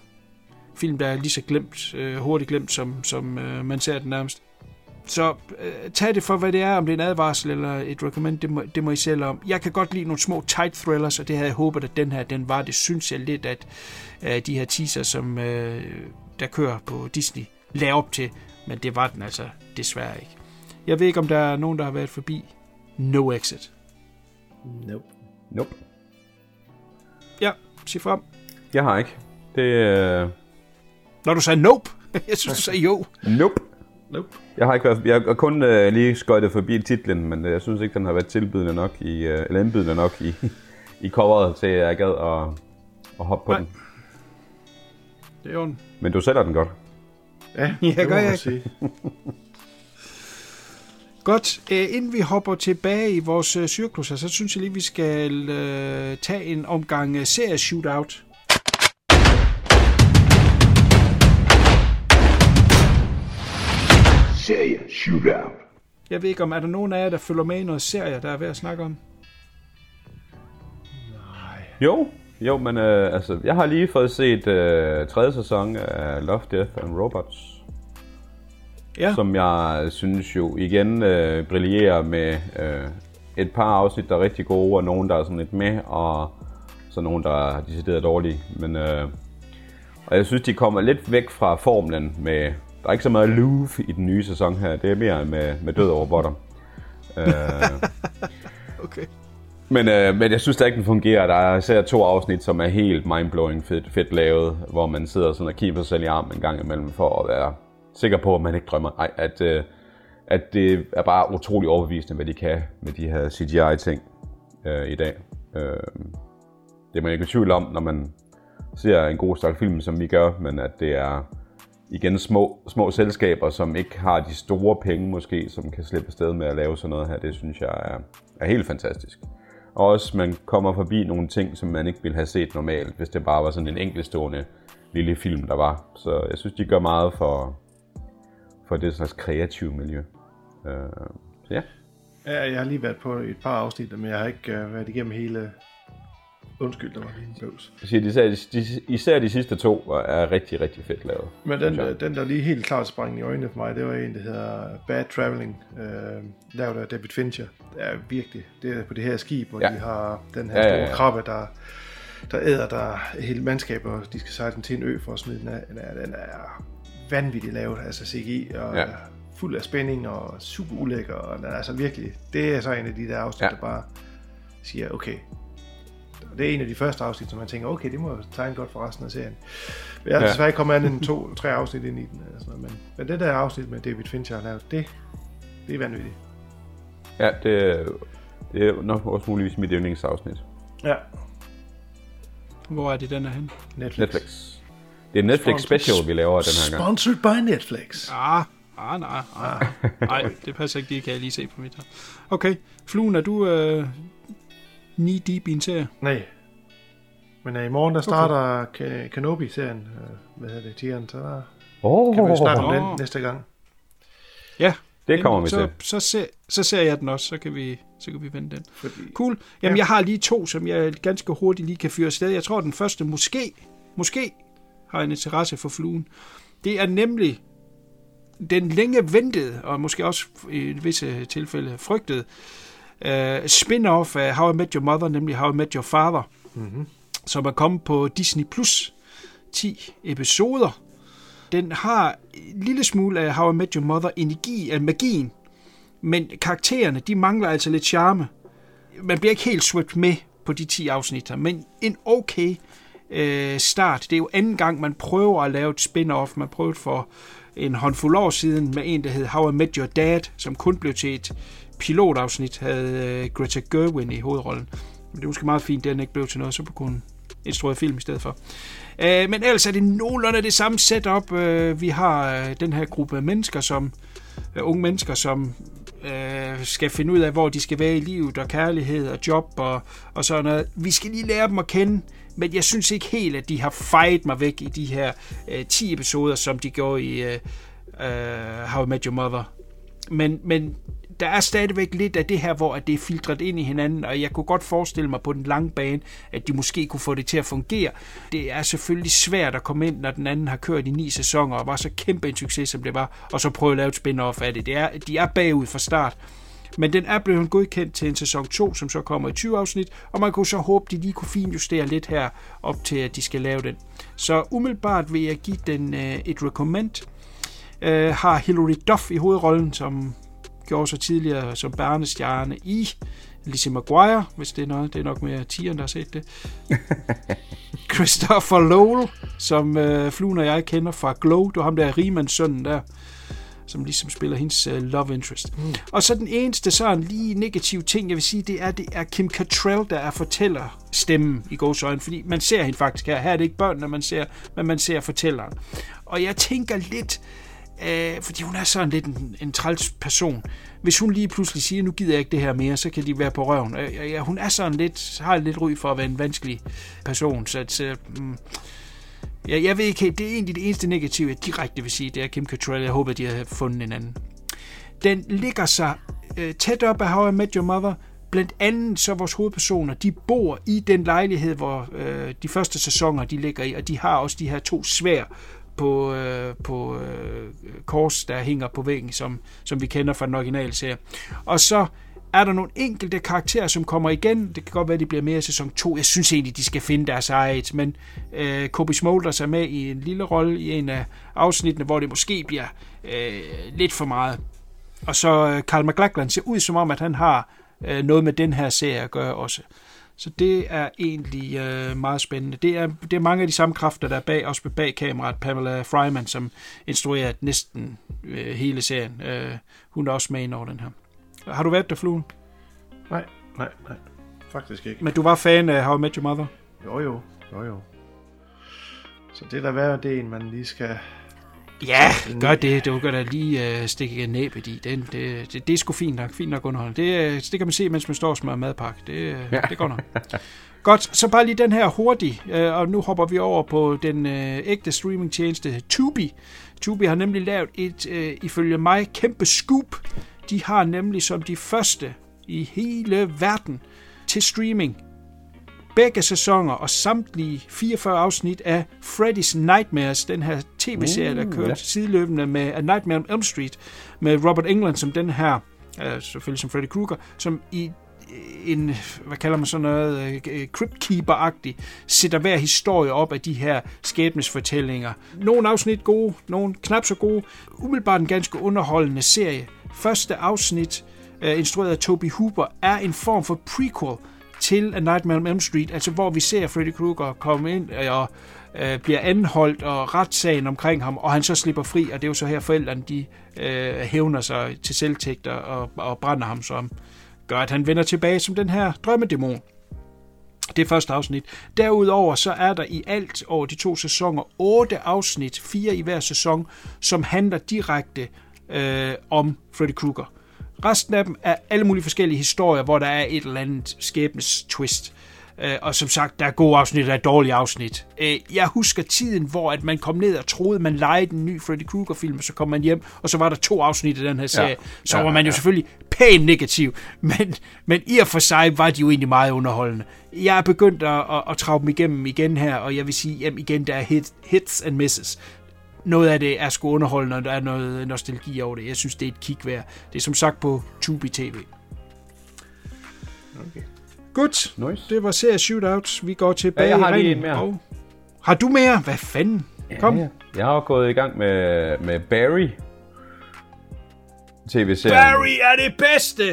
film, der er lige så glemt, øh, hurtigt glemt, som, som øh, man ser den nærmest. Så øh, tag det for, hvad det er, om det er en advarsel eller et recommend, det må, det må I selv om. Jeg kan godt lide nogle små tight thrillers, og det havde jeg håbet, at den her den var. Det synes jeg lidt, at øh, de her teaser, som øh, der kører på Disney, laver op til, men det var den altså desværre ikke. Jeg ved ikke, om der er nogen, der har været forbi No Exit. Nope. Nope. Ja, sig frem. Jeg har ikke. Det, øh, når du sagde nope, jeg synes, du sagde jo. Nope. Nope. Jeg har ikke været, jeg har kun øh, lige skøjtet forbi titlen, men øh, jeg synes ikke, den har været tilbydende nok i, øh, eller indbydende nok i, i coveret til, at jeg gad at, at hoppe på Nej. den. Det er jo en... Men du sælger den godt. Ja, Ja, det gør jeg sige. Godt, øh, inden vi hopper tilbage i vores øh, cyklus, så synes jeg lige, vi skal øh, tage en omgang øh, serie Serie Shootout. Jeg ved ikke, om er der nogen af jer, der følger med i noget serie, der er ved at snakke om? Jo, jo, men øh, altså, jeg har lige fået set øh, tredje sæson af Love, Death and Robots. Ja. Som jeg synes jo igen øh, brillerer med øh, et par afsnit, der er rigtig gode, og nogle, der er sådan lidt med, og så nogle, der er decideret dårlige. Men, øh, og jeg synes, de kommer lidt væk fra formlen med... Der er ikke så meget love i den nye sæson her. Det er mere med, med død over robotter. øh, Okay. men, øh, men jeg synes da ikke, den fungerer. Der er især to afsnit, som er helt mindblowing fedt, fedt lavet, hvor man sidder sådan og kigger sig selv i armen en gang imellem, for at være sikker på, at man ikke drømmer. Ej, at, øh, at det er bare utrolig overbevisende, hvad de kan med de her CGI-ting øh, i dag. Øh, det er man ikke i tvivl om, når man ser en god stak film, som vi gør, men at det er igen små, små selskaber, som ikke har de store penge måske, som kan slippe afsted med at lave sådan noget her, det synes jeg er, er helt fantastisk. Og også, man kommer forbi nogle ting, som man ikke ville have set normalt, hvis det bare var sådan en enkeltstående lille film, der var. Så jeg synes, de gør meget for, for det slags kreative miljø. Øh, så ja. Ja, jeg har lige været på et par afsnit, men jeg har ikke øh, været igennem hele... Undskyld, der var lige en bøvs. Jeg siger, især, de, især de sidste to er rigtig, rigtig fedt lavet. Men den, den der lige helt klart sprang i øjnene for mig, det var en, der hedder Bad Traveling, øh, lavet af David Fincher. Det er virkelig, det er på det her skib, hvor Ja. de har den her Ja, store ja, ja. krabbe, der, der æder der hele mandskabet, og de skal sejle den til en ø for at smide den af. Den er, den er vanvittigt lavet, altså CGI, og Ja. fuld af spænding, og super ulækker, og den er altså virkelig, det er så en af de der afsnit, ja. der bare siger, okay, det er en af de første afsnit, som man tænker, okay, det må jo tegne godt for resten af serien. Men jeg har Ja. desværre ikke kommet andet end to, tre afsnit ind i den. Eller sådan noget. Men, men det der afsnit med David Fincher har lavet, det, det er vanvittigt. Ja, det, det er nok også muligvis mit yndlingsafsnit. Ja. Hvor er det, den er hen? Netflix. Netflix. det er Netflix special, vi laver den her gang. Sponsored by Netflix. Ah, ah nej, ah, nej, det passer ikke, det kan jeg lige se på mit her. Okay, Fluen, er du øh, knee deep i en serie? Nej. Men uh, i morgen, der starter okay. Kenobi-serien. Uh, hvad hedder det, tieren, så der Oh, kan vi jo snakke om den næste gang. Ja. det kommer vi så, til. Så, ser, så ser jeg den også, så kan vi, så kan vi vende den. Fordi, Cool. Jamen, Ja. jeg har lige to, som jeg ganske hurtigt lige kan fyre afsted. Jeg tror, den første måske, måske har en interesse for fluen. Det er nemlig den længe ventede, og måske også i visse tilfælde frygtede, uh, spin-off af How I Met Your Mother, nemlig How I Met Your Father, mm-hmm. som er kommet på Disney Plus 10 episoder. Den har en lille smule af How I Met Your Mother energi af magien, men karaktererne, de mangler altså lidt charme. Man bliver ikke helt swept med på de 10 afsnit, her, men en okay øh, start. Det er jo anden gang, man prøver at lave et spin-off. Man prøvede for en håndfuld år siden med en, der hed How I Met Your Dad, som kun blev til et pilotafsnit, havde øh, Greta Gerwin i hovedrollen. Men det er måske meget fint, at den ikke blev til noget, så på kun en film i stedet for. Øh, men ellers er det nogenlunde det samme setup. Øh, vi har øh, den her gruppe af mennesker, som øh, unge mennesker, som øh, skal finde ud af, hvor de skal være i livet, og kærlighed og job og, og sådan noget. Vi skal lige lære dem at kende, men jeg synes ikke helt, at de har fejet mig væk i de her øh, 10 episoder, som de gjorde i øh, øh, How I Met Your Mother. Men, men der er stadigvæk lidt af det her, hvor at det er filtreret ind i hinanden, og jeg kunne godt forestille mig på den lange bane, at de måske kunne få det til at fungere. Det er selvfølgelig svært at komme ind, når den anden har kørt i ni sæsoner, og var så kæmpe en succes, som det var, og så prøve at lave et spin-off af det. det er, de er bagud fra start. Men den er blevet godkendt til en sæson 2, som så kommer i 20 afsnit, og man kunne så håbe, at de lige kunne finjustere lidt her, op til at de skal lave den. Så umiddelbart vil jeg give den øh, et recommend. Øh, har Hilary Duff i hovedrollen, som gjorde sig tidligere som barnestjerne i Lizzie McGuire, hvis det er noget. Det er nok mere tieren, der har set det. Christopher Lowell, som øh, Fluen og jeg kender fra Glow. Det var ham der Riemanns sønnen der, som ligesom spiller hendes øh, love interest. Mm. Og så den eneste sådan lige negativ ting, jeg vil sige, det er, det er Kim Cattrall, der er fortæller stemmen i gåsøjne, fordi man ser hende faktisk her. Her er det ikke børnene, man ser, men man ser fortælleren. Og jeg tænker lidt, øh, fordi hun er sådan lidt en, en træls person. Hvis hun lige pludselig siger, nu gider jeg ikke det her mere, så kan de være på røven. Øh, ja, hun er sådan lidt, har lidt ry for at være en vanskelig person, så at, øh, mm. ja, jeg ved ikke det er egentlig det eneste negative, jeg direkte vil sige, det er Kim Cattrall. Jeg håber, de har fundet en anden. Den ligger sig øh, tæt op af How I Met Your Mother, Blandt andet så vores hovedpersoner, de bor i den lejlighed, hvor øh, de første sæsoner de ligger i, og de har også de her to svær på, øh, på øh, kors, der hænger på væggen, som, som vi kender fra den originale serie. Og så er der nogle enkelte karakterer, som kommer igen. Det kan godt være, at de bliver mere i sæson 2. Jeg synes egentlig, de skal finde deres eget. Men øh, Kobe Smulders er med i en lille rolle i en af afsnittene, hvor det måske bliver øh, lidt for meget. Og så øh, Carl McLachlan ser ud som om, at han har øh, noget med den her serie at gøre også. Så det er egentlig øh, meget spændende. Det er, det er mange af de samme kræfter, der er bag, også bag kameraet. Pamela Fryman, som instruerer næsten øh, hele serien. Øh, hun er også med ind over den her. Har du været der, Fluen? Nej, nej, nej. Faktisk ikke. Men du var fan af How I Met Your Mother? Jo, jo. Jo, jo. Så det der værre, det en, man lige skal... Ja, gør det. Du kan da lige øh, stikke næbet i. Det, det, det, det er sgu fint nok. Fint nok underholdende. Det, øh, det kan man se, mens man står og smører madpakke. Det, øh, Ja. det går nok. Godt, så bare lige den her hurtig, øh, og nu hopper vi over på den øh, ægte streamingtjeneste Tubi. Tubi har nemlig lavet et, øh, ifølge mig, kæmpe scoop. De har nemlig som de første i hele verden til streaming begge sæsoner og samtlige 44 afsnit af Freddy's Nightmares, den her tv-serie, der Uh, kører ja. sideløbende med A Nightmare on Elm Street, med Robert England som den her, øh, selvfølgelig som Freddy Krueger, som i en, hvad kalder man sådan noget, øh, cryptkeeper-agtig, sætter hver historie op af de her skæbnesfortællinger. Nogle afsnit gode, nogle knap så gode. Umiddelbart en ganske underholdende serie. Første afsnit, øh, instrueret af Toby Hooper, er en form for prequel til A Nightmare on Elm Street, altså hvor vi ser Freddy Krueger komme ind øh, og øh, bliver anholdt og retssagen omkring ham, og han så slipper fri, og det er jo så her forældrene, de øh, hævner sig til selvtægter og, og brænder ham, som gør, at han vender tilbage som den her drømmedæmon. det er første afsnit. Derudover så er der i alt over de to sæsoner otte afsnit, fire i hver sæson, som handler direkte øh, om Freddy Krueger. Resten af dem er alle mulige forskellige historier, hvor der er et eller andet skæbnes twist. Øh, og som sagt, der er gode afsnit, og der er dårlige afsnit. Øh, jeg husker tiden, hvor at man kom ned og troede, man lejede en ny Freddy Krueger-film, og så kom man hjem, og så var der to afsnit i den her serie. Ja. Så Ja, var man jo ja. selvfølgelig pænt negativ, men, men i og for sig var de jo egentlig meget underholdende. Jeg er begyndt at, at, at trage dem igennem igen her, og jeg vil sige, jamen igen, der er hit, hits and misses. Noget af det er sgu underholdende, og der er noget nostalgi over det. Jeg synes, det er et kig værd. Det er som sagt på Tubi TV. Okay. Godt. Nice. Det var serie Shootout. Vi går tilbage Ja, jeg har lige en mere. Og... Har du mere? Hvad fanden? Kom. Ja, jeg har gået i gang med, med Barry. TV-serien. Barry er det bedste!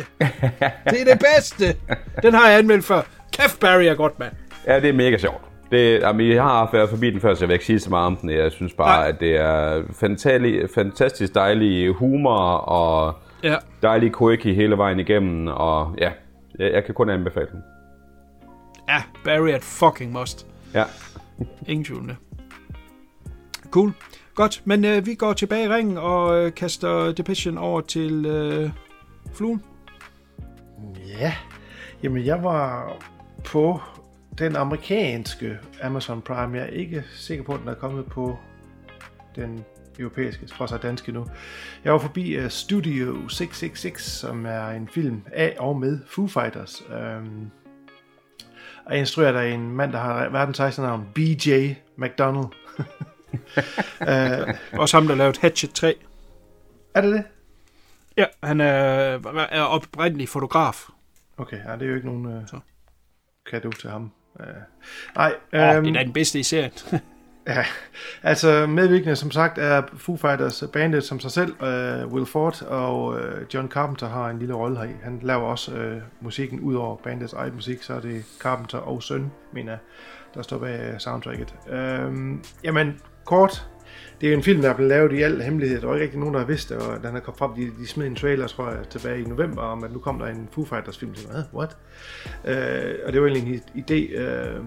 det er det bedste! Den har jeg anmeldt før. Kæft, Barry er godt, mand. Ja, det er mega sjovt. Det, jamen, jeg har været forbi den før, så jeg vil ikke sige så meget om den. Jeg synes bare, Nej. at det er fantastisk, fantastisk dejlig humor og Ja. dejlig quirky hele vejen igennem. Og ja, jeg, jeg kan kun anbefale den. Ja, Barry er et fucking must. Ja. Ingen tvivl det. Cool. Godt, men øh, vi går tilbage i ringen og øh, kaster Depression over til øh, fluen. Ja, jamen jeg var på den amerikanske Amazon Prime. Jeg er ikke sikker på, at den er kommet på den europæiske, trods alt danske nu. Jeg var forbi uh, Studio 666, som er en film af og med Foo Fighters. Um, og instrueret af en mand, der har verdens sejeste navn, BJ McDonald. uh, Også ham, der lavede Hatchet 3. er det det? Ja, han er, er oprindelig fotograf. Okay, ja, det er jo ikke nogen uh, Så. kado til ham. Uh, nej, Oh, øhm, det er da den bedste i serien. Ja, altså medvirkende som sagt er Foo Fighters bandet som sig selv, uh, Will Ford og uh, John Carpenter har en lille rolle heri. Han laver også uh, musikken ud over bandets eget musik, så er det Carpenter og søn, mener jeg, der står bag øh, soundtracket. Uh, jamen, kort, det er jo en film, der er blevet lavet i al hemmelighed. Der var ikke rigtig nogen, der har vidst det, og den er kommet frem, de, de smed en trailer, tror jeg, tilbage i november, om at nu kom der en Foo Fighters film. Så, hvad? What? Uh, og det var egentlig en idé, uh,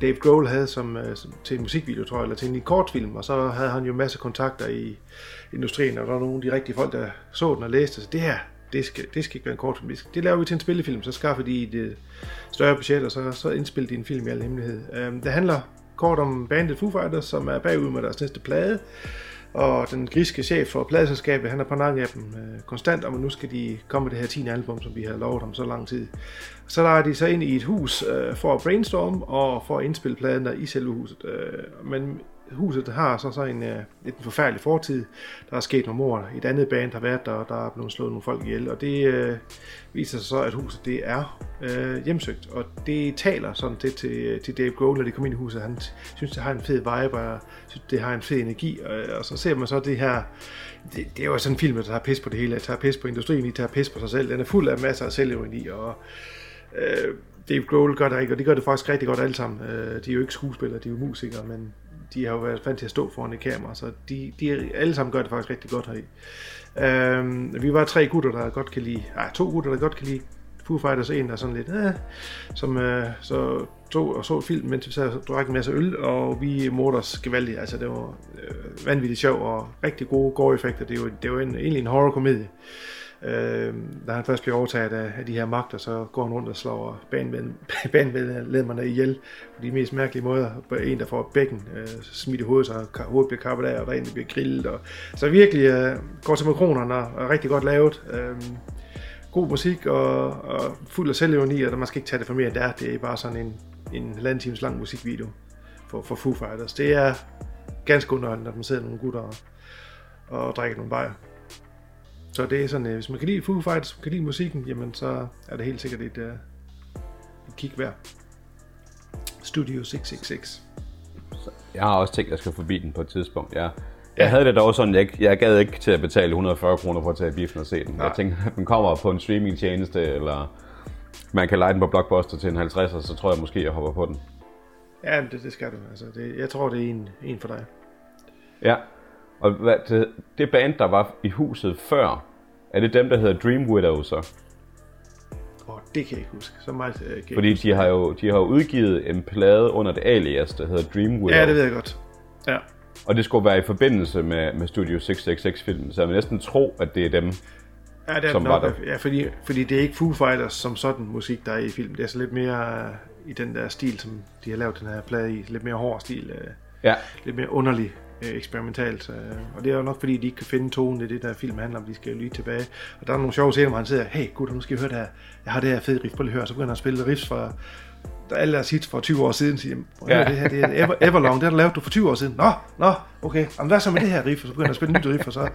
Dave Grohl havde som, øh, som, til en musikvideo, tror jeg, eller til en kortfilm, og så havde han jo masse kontakter i industrien, og der var nogle af de rigtige folk, der så den og læste, så det her, det skal, det skal ikke være en kortfilm, det, skal, det laver vi til en spillefilm, så skaffer de et øh, større budget, og så, så indspiller de en film i al hemmelighed. Um, det handler kort om bandet Foo Fighters, som er bagud med deres næste plade, og den griske chef for pladeselskabet, han er på nakken af dem øh, konstant, om at nu skal de komme med det her 10. album, som vi har lovet dem så lang tid. Så der er de så ind i et hus øh, for at brainstorme og for at indspille pladen der i selve huset. Øh, men huset har så, så en, øh, forfærdelig fortid. Der er sket nogle mord. Et andet band har været der, og der er blevet slået nogle folk ihjel. Og det øh, viser sig så, at huset det er øh, hjemsøgt. Og det taler sådan det til, til Dave Grohl, når de kommer ind i huset. Han synes, det har en fed vibe, og synes, det har en fed energi. Og, øh, og så ser man så det her... Det, det er jo sådan en film, der tager pis på det hele. Der tager pis på industrien, de tager pis på sig selv. Den er fuld af masser af selvironi, og øh, Dave Grohl gør det ikke, og de gør det faktisk rigtig godt alle sammen. Øh, de er jo ikke skuespillere, de er jo musikere, men de har jo været vant til at stå foran et kamera, så de, de alle sammen gør det faktisk rigtig godt heri. Øh, vi var tre gutter, der godt kan lide, nej, to gutter, der godt kan lide Foo Fighters, en der er sådan lidt, eh, som øh, så tog og så film, mens vi sad og drak en masse øl, og vi mordte os gevaldigt. Altså, det var øh, vanvittigt sjov og rigtig gode gore-effekter. Det er jo, det er jo en, egentlig en horror-komedie. Øh, da han først bliver overtaget af, af de her magter, så går han rundt og slår banemedlemmerne ihjel på de mest mærkelige måder. En, der får bækken øh, smidt i hovedet, så hovedet bliver kappet af, og der en, der bliver grillet. Og, så virkelig øh, går til makronerne og er rigtig godt lavet. Øh, god musik og, og fuld af selvironi, og der man skal ikke tage det for mere end det er. Det er bare sådan en, en halvanden times lang musikvideo for, for Foo Fighters. Det er ganske underholdende, når man sidder nogle gutter og, og drikker nogle bajer. Så det er sådan, øh, hvis man kan lide Foo Fighters, hvis man kan lide musikken, jamen så er det helt sikkert et, uh, et kig værd. Studio 666. Jeg har også tænkt, at jeg skal forbi den på et tidspunkt. Jeg, jeg havde det dog sådan, jeg, jeg gad ikke til at betale 140 kroner for at tage biffen og se den. Nej. Jeg tænkte, at den kommer på en streamingtjeneste, eller man kan lege den på Blockbuster til en 50'er, så tror jeg måske, jeg hopper på den. Ja, det, det skal du. Altså, det, jeg tror, det er en, en for dig. Ja, og hvad, det, det band, der var i huset før, er det dem, der hedder Dream Widow så? God Det kan jeg ikke huske. Så meget øh, kan Fordi de har, jo, de har jo udgivet en plade under det alias, der hedder Dream Widow. Ja, det ved jeg godt. Ja. Og det skulle være i forbindelse med, med Studio 666-filmen, så jeg vil næsten tro, at det er dem. Ja, det er Som nok, var der. ja, fordi, fordi det er ikke Foo Fighters som sådan musik, der er i filmen. Det er så lidt mere øh, i den der stil, som de har lavet den her plade i. Lidt mere hård stil. Øh, Ja, lidt mere underlig øh, eksperimentalt. Øh, og det er jo nok fordi, de ikke kan finde tonen. Er det, der film handler om. De skal lige tilbage. Og der er nogle sjove scener, hvor han siger, hey gud, nu skal I høre det her. Jeg har det her fede riff, prøv lige at høre. Så begynder han at spille riffs fra der alle deres hits for 20 år siden, siger, Ja. det her det er Ever, Everlong, det har du lavet du for 20 år siden. Nå, nå, okay. Jamen, hvad så med det her riff? Og så begynder han at spille nyt riff, og så,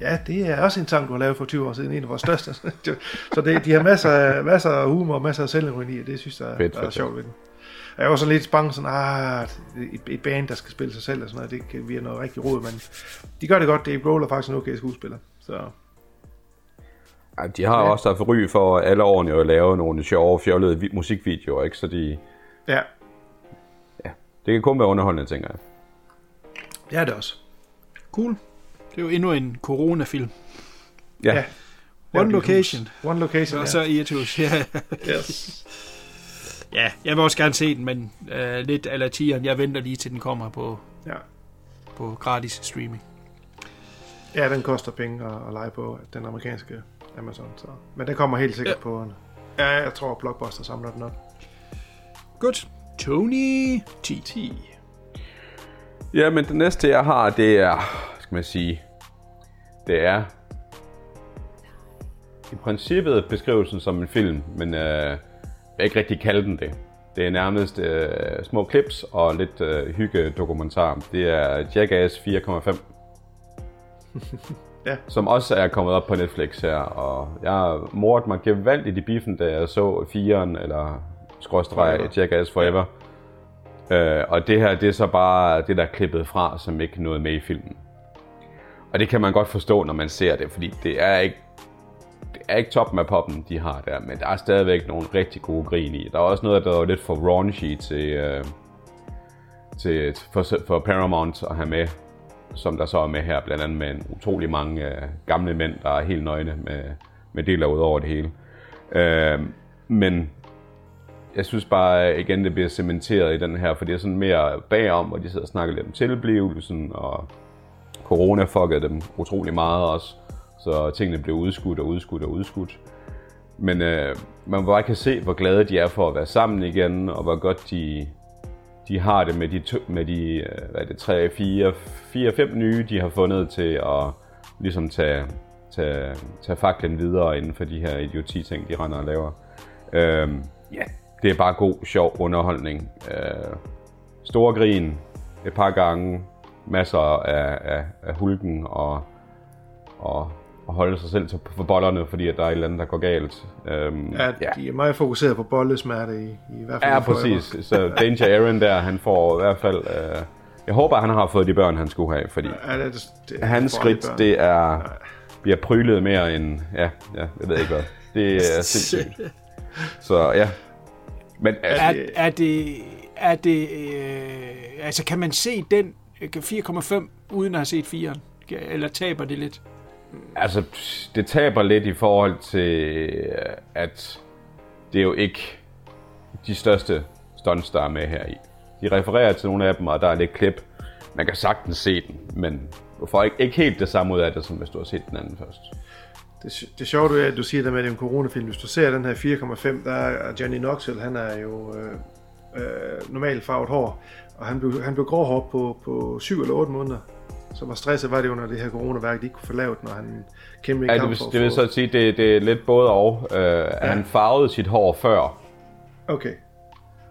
ja, det er også en sang, du har lavet for 20 år siden, en af vores største. så det, de har masser af, masser af humor masser af selvironi, og det synes jeg, Fedt, der er fedt, sjovt ved den. Og Jeg var sådan lidt bange, sådan, ah, et, et band, der skal spille sig selv og sådan noget, det kan blive noget rigtig rod, men de gør det godt. Dave Grohl er faktisk en okay skuespiller. Så Ja, de har ja. også haft ry for alle årene at lave nogle sjove, fjollede vi- musikvideoer, ikke? Så de, ja, det kan kun være underholdende, tænker jeg. det er det også. Cool. Det er jo endnu en coronafilm. Ja, Ja. ja. One location. One location, Og ja. så i et hus. Ja. Yes. Ja, jeg vil også gerne se den, men uh, lidt ala tieren. Jeg venter lige til den kommer på, Ja. på gratis streaming. ja, den koster penge at, at lege på den amerikanske Amazon. Så. Men den kommer helt sikkert Ja. på en... Ja, jeg tror, Blockbuster samler den op. Godt. Tony T. 10. ja, men det næste, jeg har, det er, skal man sige, det er i princippet beskrivelsen som en film, men øh, vil ikke rigtig kalde den det. Det er nærmest øh, små clips og lidt øh, hygge dokumentar. Det er Jackass 4,5. Ja. Som også er kommet op på Netflix her, og jeg mordet mig gevaldigt i biffen, da jeg så 4'eren, eller skråstreg. Jackass Forever. Øh, og det her, det er så bare det, der er klippet fra, som ikke nåede med i filmen. Og det kan man godt forstå, når man ser det, fordi det er ikke, det er ikke toppen af poppen, de har der, men der er stadigvæk nogle rigtig gode grin i. Der er også noget, der er lidt for raunchy til, øh, til for, for Paramount at have med, som der så er med her, blandt andet med en utrolig mange øh, gamle mænd, der er helt nøgne med, med deler ud over det hele. Øh, men jeg synes bare igen, det bliver cementeret i den her, for det er sådan mere bagom, hvor de sidder og snakker lidt om tilblivelsen, og corona fuckede dem utrolig meget også, så tingene blev udskudt og udskudt og udskudt. Men øh, man bare kan se, hvor glade de er for at være sammen igen, og hvor godt de, de har det med de, med de øh, hvad er det, 3, 4, 4, 5 nye, de har fundet til at ligesom tage, tage, tage faklen videre inden for de her idioti-ting, de render og laver. Øh, ja, det er bare god, sjov underholdning. Øh, store grin et par gange, masser af, af, af hulken og, og, og holde sig selv til- på bollerne, fordi at der er et eller andet, der går galt. Øhm, Ja, ja, de er meget fokuseret på bollesmerte i, i hvert fald. Ja, præcis. Så Danger Aaron der, han får i hvert fald... Øh, jeg håber, han har fået de børn, han skulle have, fordi Ja, det, det, det, hans skridt, børn. det er, bliver prylet mere end... Ja, ja, jeg ved ikke hvad. Det er sindssygt. Så ja. Men altså, Er, er det... Er det øh, altså, kan man se den øh, 4,5 uden at have set 4'eren? Eller taber det lidt? Altså, det taber lidt i forhold til, øh, at det er jo ikke de største stunts, der er med her i. De refererer til nogle af dem, og der er lidt klip. Man kan sagtens se den, men du får ikke, ikke helt det samme ud af det, som hvis du har set den anden først. Det, det sjove er, at du siger det med, at det er en coronafilm. Hvis du ser den her 4,5, der er Johnny Knoxville, han er jo øh, øh, normalt farvet hår, og han blev, han blev gråhård på, på 7 eller 8 måneder. Så hvor stresset var det under det her coronaværk, de ikke kunne få lavet, når han kæmpede Ja, kamp det, vil, for at det vil så sige, det, det er lidt både og. Øh, ja. Han farvede sit hår før, Okay,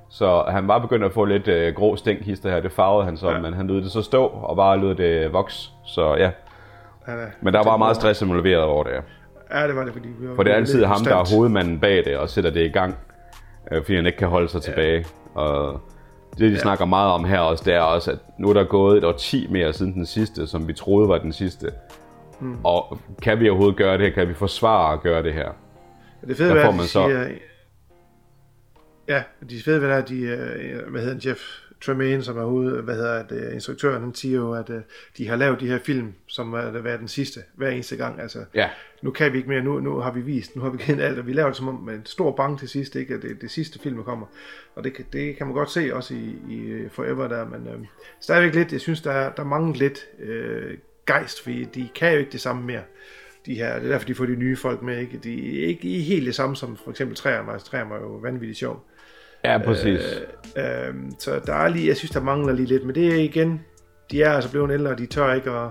så han var begyndt at få lidt øh, grå stinkhister her. Det farvede han så, ja. Ja. men han lod det så stå, og bare lod det vokse. Så ja, er, men der var meget stress involveret over det. Ja, det var det, fordi vi var For det er altid ham, der er hovedmanden bag det, og sætter det i gang, øh, fordi han ikke kan holde sig ja. tilbage. Og det, de ja. snakker meget om her også, det er også, at nu er der gået et årti mere siden den sidste, som vi troede var den sidste. Mm. Og kan vi overhovedet gøre det her? Kan vi forsvare at gøre det her? Det fede ved, at de så- siger... Ja, de fede ved, at de... Hvad hedder han, Jeff... Tremaine, som er hoved, hvad hedder det, instruktøren, han siger jo, at uh, de har lavet de her film, som er det været den sidste, hver eneste gang. Altså, Ja. nu kan vi ikke mere, nu, nu har vi vist, nu har vi givet alt, og vi laver det som om med en stor bank til sidst, ikke? at det, det sidste film kommer. Og det, kan- det kan man godt se også i, i øh, Forever der, men øh, stadigvæk lidt, jeg synes, der, er- der mangler lidt øh, gejst, fordi de kan jo ikke det samme mere. De her, det er derfor, de får de nye folk med, ikke? De er ikke helt det samme som for eksempel træerne, altså træerne var jo vanvittigt sjov. Ja, præcis. Øh, så der er lige, jeg synes, der mangler lige lidt, men det er igen, de er altså blevet ældre, og de tør ikke at,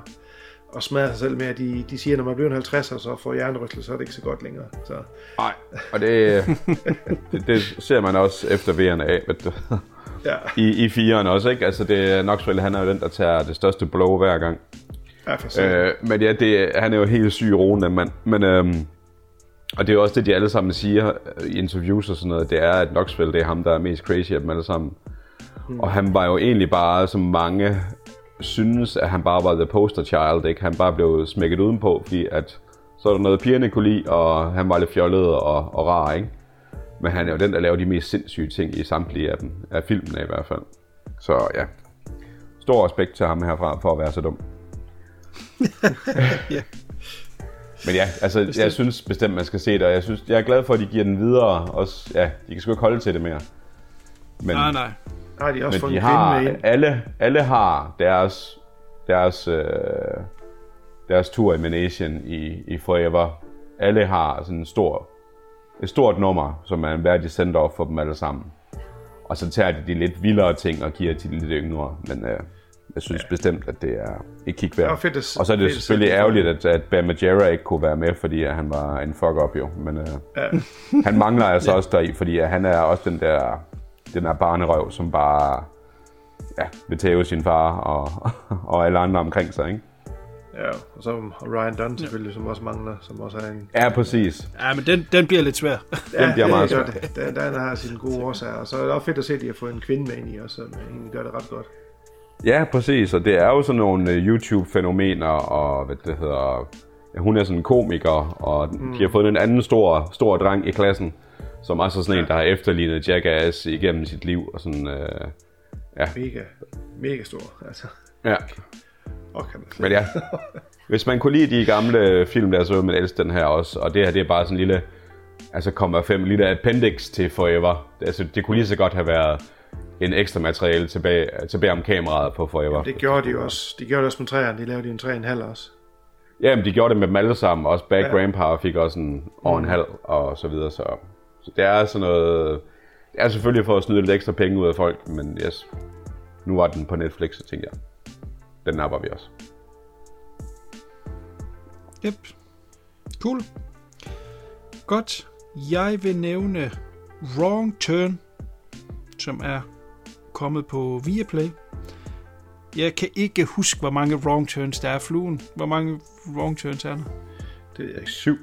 at smadre sig selv med, de, de siger, når man bliver 50 og så får hjernerystel, så er det ikke så godt længere. Så, Nej, og det, det, det ser man også efter V'erne af, ved du. ja, I, i fireren også, ikke? Altså, det er Knoxville, han er jo den, der tager det største blow hver gang. ja for. Øh, men ja, det, han er jo helt syg i roen, den mand. Men, øhm, og det er jo også det, de alle sammen siger øh, i interviews og sådan noget, det er, at Knoxville, det er ham, der er mest crazy af dem alle sammen. Mm. Og han var jo egentlig bare, som mange synes, at han bare var the poster child, ikke? Han bare blev smækket udenpå, fordi at så er der noget pigerne kunne lide, og han var lidt fjollet og, og rar, ikke? Men han er jo den, der laver de mest sindssyge ting i samtlige af dem, af filmene i hvert fald. Så ja, stor respekt til ham herfra for at være så dum. Men ja, altså, jeg synes bestemt, man skal se det, og jeg, synes, jeg er glad for, at de giver den videre. Også, ja, de kan sgu ikke holde til det mere. Men, Nej, nej. har de også men fået de har, med ind. alle, alle har deres, deres, øh, deres tur i Manation i, i Forever. Alle har sådan en stor, et stort nummer, som er en værdig send-off for dem alle sammen. Og så tager de de lidt vildere ting og giver til de lidt yngre. Men øh, jeg synes ja. bestemt, at det er et kig værd. Ja, fedt og så er det fedt selvfølgelig se. ærgerligt, at, at Bam Margera ikke kunne være med, fordi at han var en fuck-up jo. Men øh, Ja. han mangler altså også deri, fordi at han er også den der, den der barnerøv, som bare ja, vil tæve sin far og, og alle andre omkring sig, ikke? ja, og så Ryan Dunn selvfølgelig, som også mangler, som også er en... Ja, præcis. Ja, men den, den bliver lidt svær. Den bliver meget svær. Den, den har sine gode årsager, og så er det også fedt at se, at de har fået en kvinde med ind i også, som egentlig gør det ret godt. Ja, præcis, og det er jo sådan nogle øh, YouTube-fænomener, og hvad det hedder, hun er sådan en komiker, og mm. de har fået en anden stor, stor dreng i klassen, som også er sådan en, der har efterlignet Jackass igennem sit liv, og sådan, øh, ja, Mega, mega stor, altså. ja. Og kan man Men ja, hvis man kunne lide de gamle film, der så man elske den her også. Og det her, det er bare sådan en lille, altså kommer fem lille appendix til Forever. Altså, det kunne lige så godt have været en ekstra materiale tilbage, tilbage om kameraet på Forever. Det gjorde de jo også. De gjorde det også med træerne. De lavede en træ en halv også. Jamen, de gjorde det med dem alle sammen. Også Bad Ja. Mm. ja. Grandpa fik også en over en halv, og så videre. Så, så det er sådan noget... Det er selvfølgelig for at snyde lidt ekstra penge ud af folk, men yes, nu var den på Netflix, så tænkte jeg, den napper vi også. Yep. Cool. Godt. Jeg vil nævne Wrong Turn, som er kommet på Viaplay. Jeg kan ikke huske, hvor mange wrong turns der er fluen. Hvor mange wrong turns er der? Det er syv.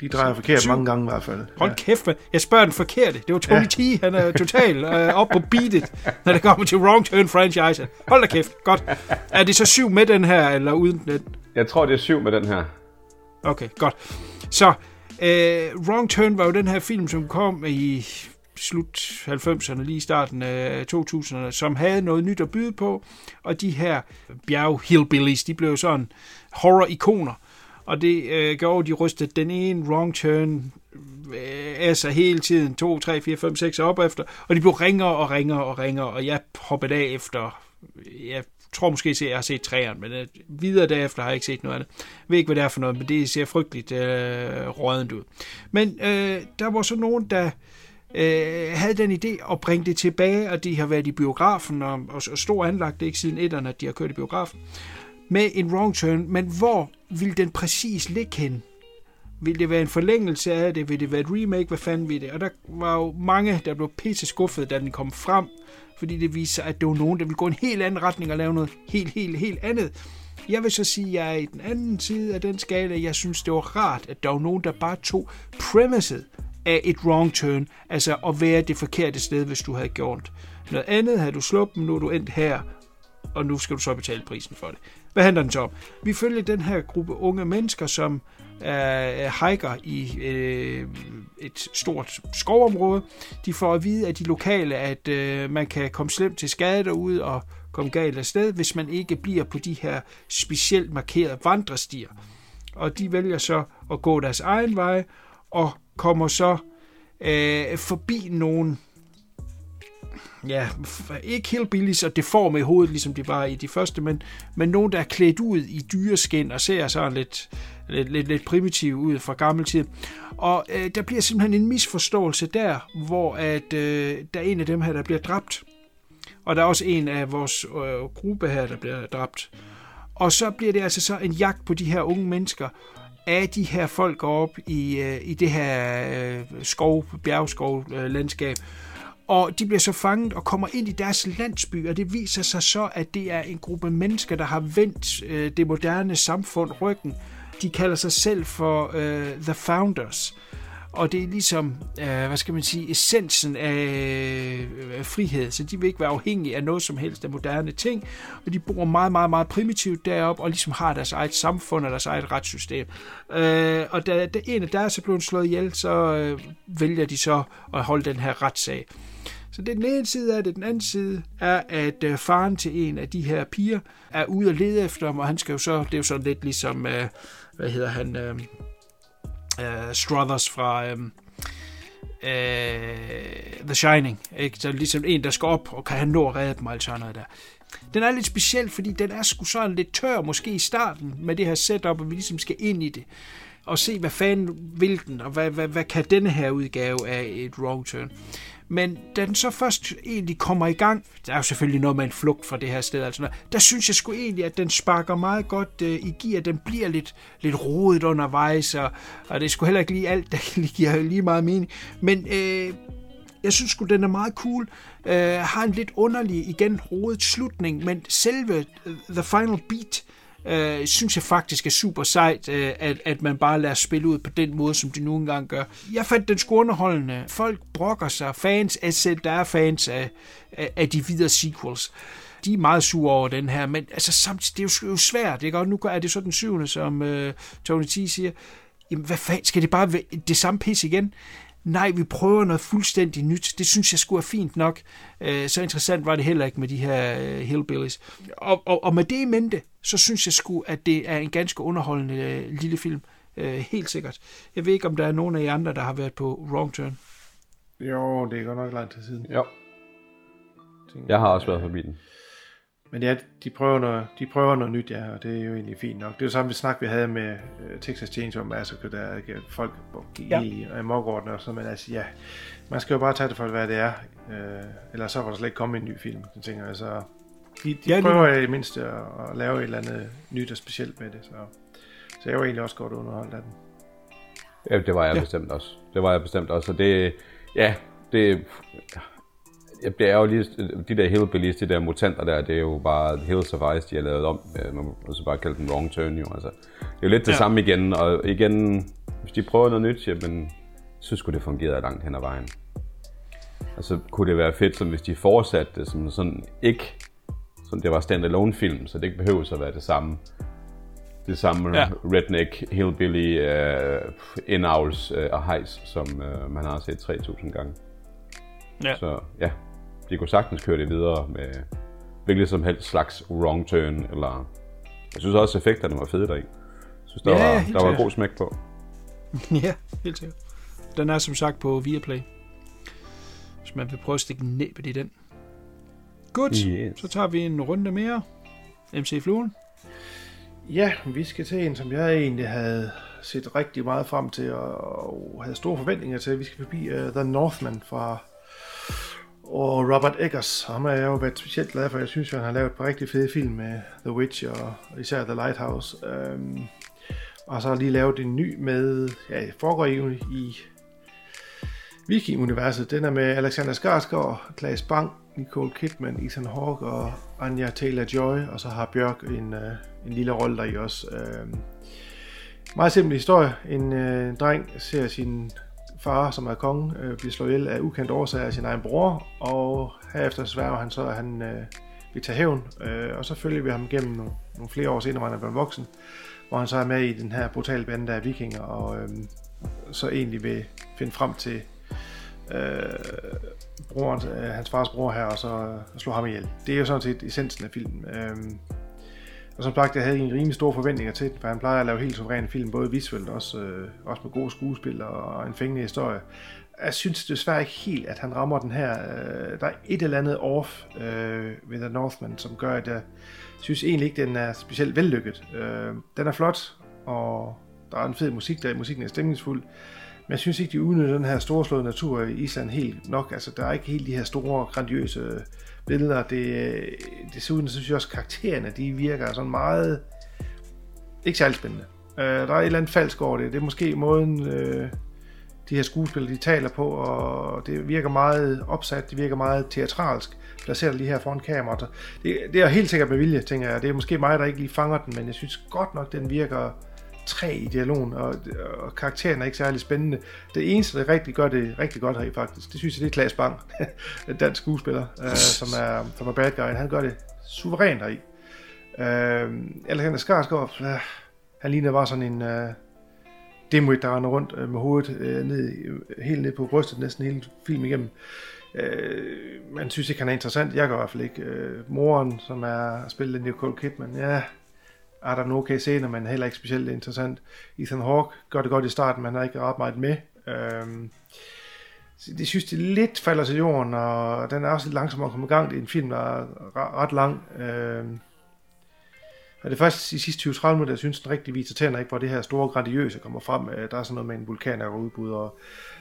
De drejer forkert Syv. mange gange i hvert fald. Hold kæft, man. jeg spørger den forkerte. Det var Tony Ja. T. Han er totalt øh, op på beatet, når det kommer til Wrong Turn franchise. Hold da kæft. Godt. Er det så syv med den her, eller uden den? Jeg tror, det er syv med den her. Okay, godt. Så, øh, Wrong Turn var jo den her film, som kom i slut 90'erne, lige i starten af 2000'erne, som havde noget nyt at byde på, og de her bjerg hillbillies, de blev sådan horror-ikoner, og det øh, gjorde, de rystede den ene wrong turn øh, af sig hele tiden, 2, 3, 4, 5, 6 op efter, og de blev ringere og ringere og ringere, og jeg hoppede af efter, jeg tror måske, at jeg har set træerne, men øh, videre derefter har jeg ikke set noget andet. Jeg ved ikke, hvad det er for noget, men det ser frygteligt øh, rådent ud. Men øh, der var så nogen, der øh, havde den idé at bringe det tilbage, og de har været i biografen, og, og, og stor anlagt, det er ikke siden etterne, at de har kørt i biografen, med en wrong turn, men hvor vil den præcis ligge hen? Vil det være en forlængelse af det? Vil det være et remake? Hvad fanden vil det? Og der var jo mange, der blev pisse skuffet, da den kom frem, fordi det viste sig, at det var nogen, der ville gå en helt anden retning og lave noget helt, helt, helt andet. Jeg vil så sige, at jeg er i den anden side af den skala. Jeg synes, det var rart, at der var nogen, der bare tog premiset af et wrong turn, altså at være det forkerte sted, hvis du havde gjort noget andet, havde du sluppet, nu er du endt her, og nu skal du så betale prisen for det. Hvad handler den så om? Vi følger den her gruppe unge mennesker, som øh, hiker i øh, et stort skovområde. De får at vide af de lokale, at øh, man kan komme slemt til skade derude og komme galt afsted, hvis man ikke bliver på de her specielt markerede vandrestier. Og de vælger så at gå deres egen vej og kommer så øh, forbi nogle ja, ikke helt billigt og deforme i hovedet, ligesom de var i de første, men, men nogen, der er klædt ud i dyreskin og ser sådan lidt, lidt, lidt, lidt primitiv ud fra gammel tid. Og øh, der bliver simpelthen en misforståelse der, hvor at, øh, der er en af dem her, der bliver dræbt. Og der er også en af vores øh, gruppe her, der bliver dræbt. Og så bliver det altså så en jagt på de her unge mennesker, af de her folk op i, øh, i det her øh, skov, bjergskov øh, landskab. Og de bliver så fanget og kommer ind i deres landsby, og det viser sig så, at det er en gruppe mennesker, der har vendt øh, det moderne samfund ryggen. De kalder sig selv for øh, The Founders. Og det er ligesom, øh, hvad skal man sige, essensen af øh, frihed. Så de vil ikke være afhængige af noget som helst af moderne ting. Og de bor meget, meget, meget primitivt deroppe og ligesom har deres eget samfund og deres eget retssystem. Øh, og da, da en af deres er blevet slået ihjel, så øh, vælger de så at holde den her retssag. Så det er den ene side af det. Den anden side er, at øh, faren til en af de her piger er ude og lede efter ham, og han skal jo så, det er jo sådan lidt ligesom, øh, hvad hedder han, øh, øh, Struthers fra øh, øh, The Shining. Ikke? Så ligesom en, der skal op, og kan han nå at redde dem, og sådan noget der. Den er lidt speciel, fordi den er sgu sådan lidt tør, måske i starten, med det her setup, og vi ligesom skal ind i det og se, hvad fanden vil den, og hvad, hvad, hvad kan denne her udgave af et wrong turn. Men da den så først egentlig kommer i gang, der er jo selvfølgelig noget med en flugt fra det her sted, altså noget, der synes jeg sgu egentlig, at den sparker meget godt øh, i gear. Den bliver lidt, lidt rodet undervejs, og, og det er sgu heller ikke lige alt, der giver lige meget mening. Men øh, jeg synes sgu, den er meget cool. Øh, har en lidt underlig, igen, rodet slutning, men selve øh, The Final Beat, øh, synes jeg faktisk er super sejt, øh, at, at man bare lader spille ud på den måde, som de nu engang gør. Jeg fandt den sgu underholdende. Folk brokker sig. Fans, altså der er fans af, af, af de videre sequels. De er meget sure over den her, men altså samtidig, det er jo, jo svært, ikke? Og nu er det så den syvende, som øh, Tony T siger. Jamen, hvad fanden, skal det bare være det samme pis igen? nej, vi prøver noget fuldstændig nyt. Det synes jeg skulle er fint nok. Øh, så interessant var det heller ikke med de her øh, hillbillies. Og, og, og med det i mente, så synes jeg sgu, at det er en ganske underholdende øh, lille film. Helt sikkert. Jeg ved ikke, om der er nogen af jer andre, der har været på Wrong Turn. Jo, det er godt nok lang tid siden. Jo. Jeg har også været forbi den. Men ja, de prøver, noget, de prøver noget nyt, ja, og det er jo egentlig fint nok. Det er jo samme snak, vi havde med uh, Texas Chainsaw Massacre, der er folk gik ja. i mokordene og sådan, men altså ja, man skal jo bare tage det for, hvad det er. Uh, ellers så var der slet ikke komme en ny film, jeg tænker jeg. Så de, de ja, prøver i det mindste at, at, lave et eller andet nyt og specielt med det, så, så jeg var egentlig også godt underholdt af den. Ja, det var jeg ja. bestemt også. Det var jeg bestemt også, og det, ja, det, det er jo lige, de der hillbillies, de der mutanter der, det er jo bare Hills of Ice, de har lavet om. Man må så bare kalde dem wrong turn jo. Altså, det er jo lidt det ja. samme igen, og igen, hvis de prøver noget nyt, jamen, så skulle det fungere langt hen ad vejen. Altså kunne det være fedt, som hvis de fortsatte det som sådan ikke, som det var standalone film, så det ikke behøver at være det samme. Det samme ja. redneck, hillbilly, uh, indavls uh, og hejs, som uh, man har set 3000 gange. Ja. Så ja, de kunne sagtens køre det videre med hvilket som helst slags wrong turn, eller... Jeg synes også, at effekterne var fede deri. Jeg synes, der, ja, var, der var god smæk på. ja, helt sikkert. Den er som sagt på Viaplay. Hvis man vil prøve at stikke næbet i den. Godt, yes. så tager vi en runde mere. MC Fluen. Ja, vi skal til en, som jeg egentlig havde set rigtig meget frem til, og havde store forventninger til. Vi skal forbi uh, The Northman fra og Robert Eggers, ham har jeg jo været specielt glad for. Jeg synes, han har lavet et par rigtig fede film med The Witch og især The Lighthouse. Um, og så har lige lavet en ny med, ja, foregår i, i Viking-universet. Den er med Alexander Skarsgård, Claes Bang, Nicole Kidman, Ethan Hawke og Anya Taylor-Joy. Og så har Bjørk en, øh, en lille rolle der i også. Øh, meget simpel historie. En, øh, en dreng ser sin far, som er konge, øh, bliver slået ihjel af ukendt årsager af sin egen bror, og herefter sværger han så, at han øh, vil tage hævn. Øh, og så følger vi ham gennem nogle, nogle flere år senere, hvor han er blevet voksen, hvor han så er med i den her brutale bande af vikinger, og øh, så egentlig vil finde frem til øh, broren, øh, hans fars bror her, og så øh, slå ham ihjel. Det er jo sådan set essensen af filmen. Øh, og som sagt, jeg havde en rimelig store forventninger til den, for han plejer at lave helt suveræne film, både visuelt og også, øh, også med gode skuespil og en fængende historie. Jeg synes desværre ikke helt, at han rammer den her. Øh, der er et eller andet off øh, ved The Northman, som gør, at jeg synes egentlig ikke, den er specielt vellykket. Øh, den er flot, og der er en fed musik der, musikken er stemningsfuld, men jeg synes ikke, de udnytter den her storslåede natur i Island helt nok. Altså, der er ikke helt de her store, grandiøse billeder. Det, desuden synes jeg også, at karaktererne de virker sådan meget... Ikke særlig spændende. Uh, der er et eller andet falsk over det. Det er måske måden, uh, de her skuespillere de taler på, og det virker meget opsat, det virker meget teatralsk, placeret lige her foran kameraet. Det, det er helt sikkert med vilje, tænker jeg. Det er måske mig, der ikke lige fanger den, men jeg synes godt nok, den virker træ i dialogen, og, og karakteren er ikke særlig spændende. Det eneste, der rigtig gør det rigtig godt her faktisk, det synes jeg, det er Klaas Bang, en dansk skuespiller, øh, som, er, som er bad guy. Han gør det suverænt heri. Øh, Alexander Skarsgård, øh, han ligner bare sådan en øh, dimwit, der render rundt øh, med hovedet øh, ned, helt ned på brystet næsten hele filmen igennem. Øh, man synes ikke, han er interessant. Jeg gør i hvert fald ikke. Øh, moren, som er spillet af Nicole Kidman, ja, er der nogle okay scener, men heller ikke specielt interessant. Ethan Hawke gør det godt i starten, men han er ikke ret meget med. Øhm, det synes, det lidt falder til jorden, og den er også lidt langsom at komme i gang. Det er en film, der er ret lang. Øhm, og det er først i sidste 20-30 minutter, jeg synes, den rigtig viser tænder ikke, hvor det her store grandiøse kommer frem. Øh, der er sådan noget med en vulkan, der udbud, og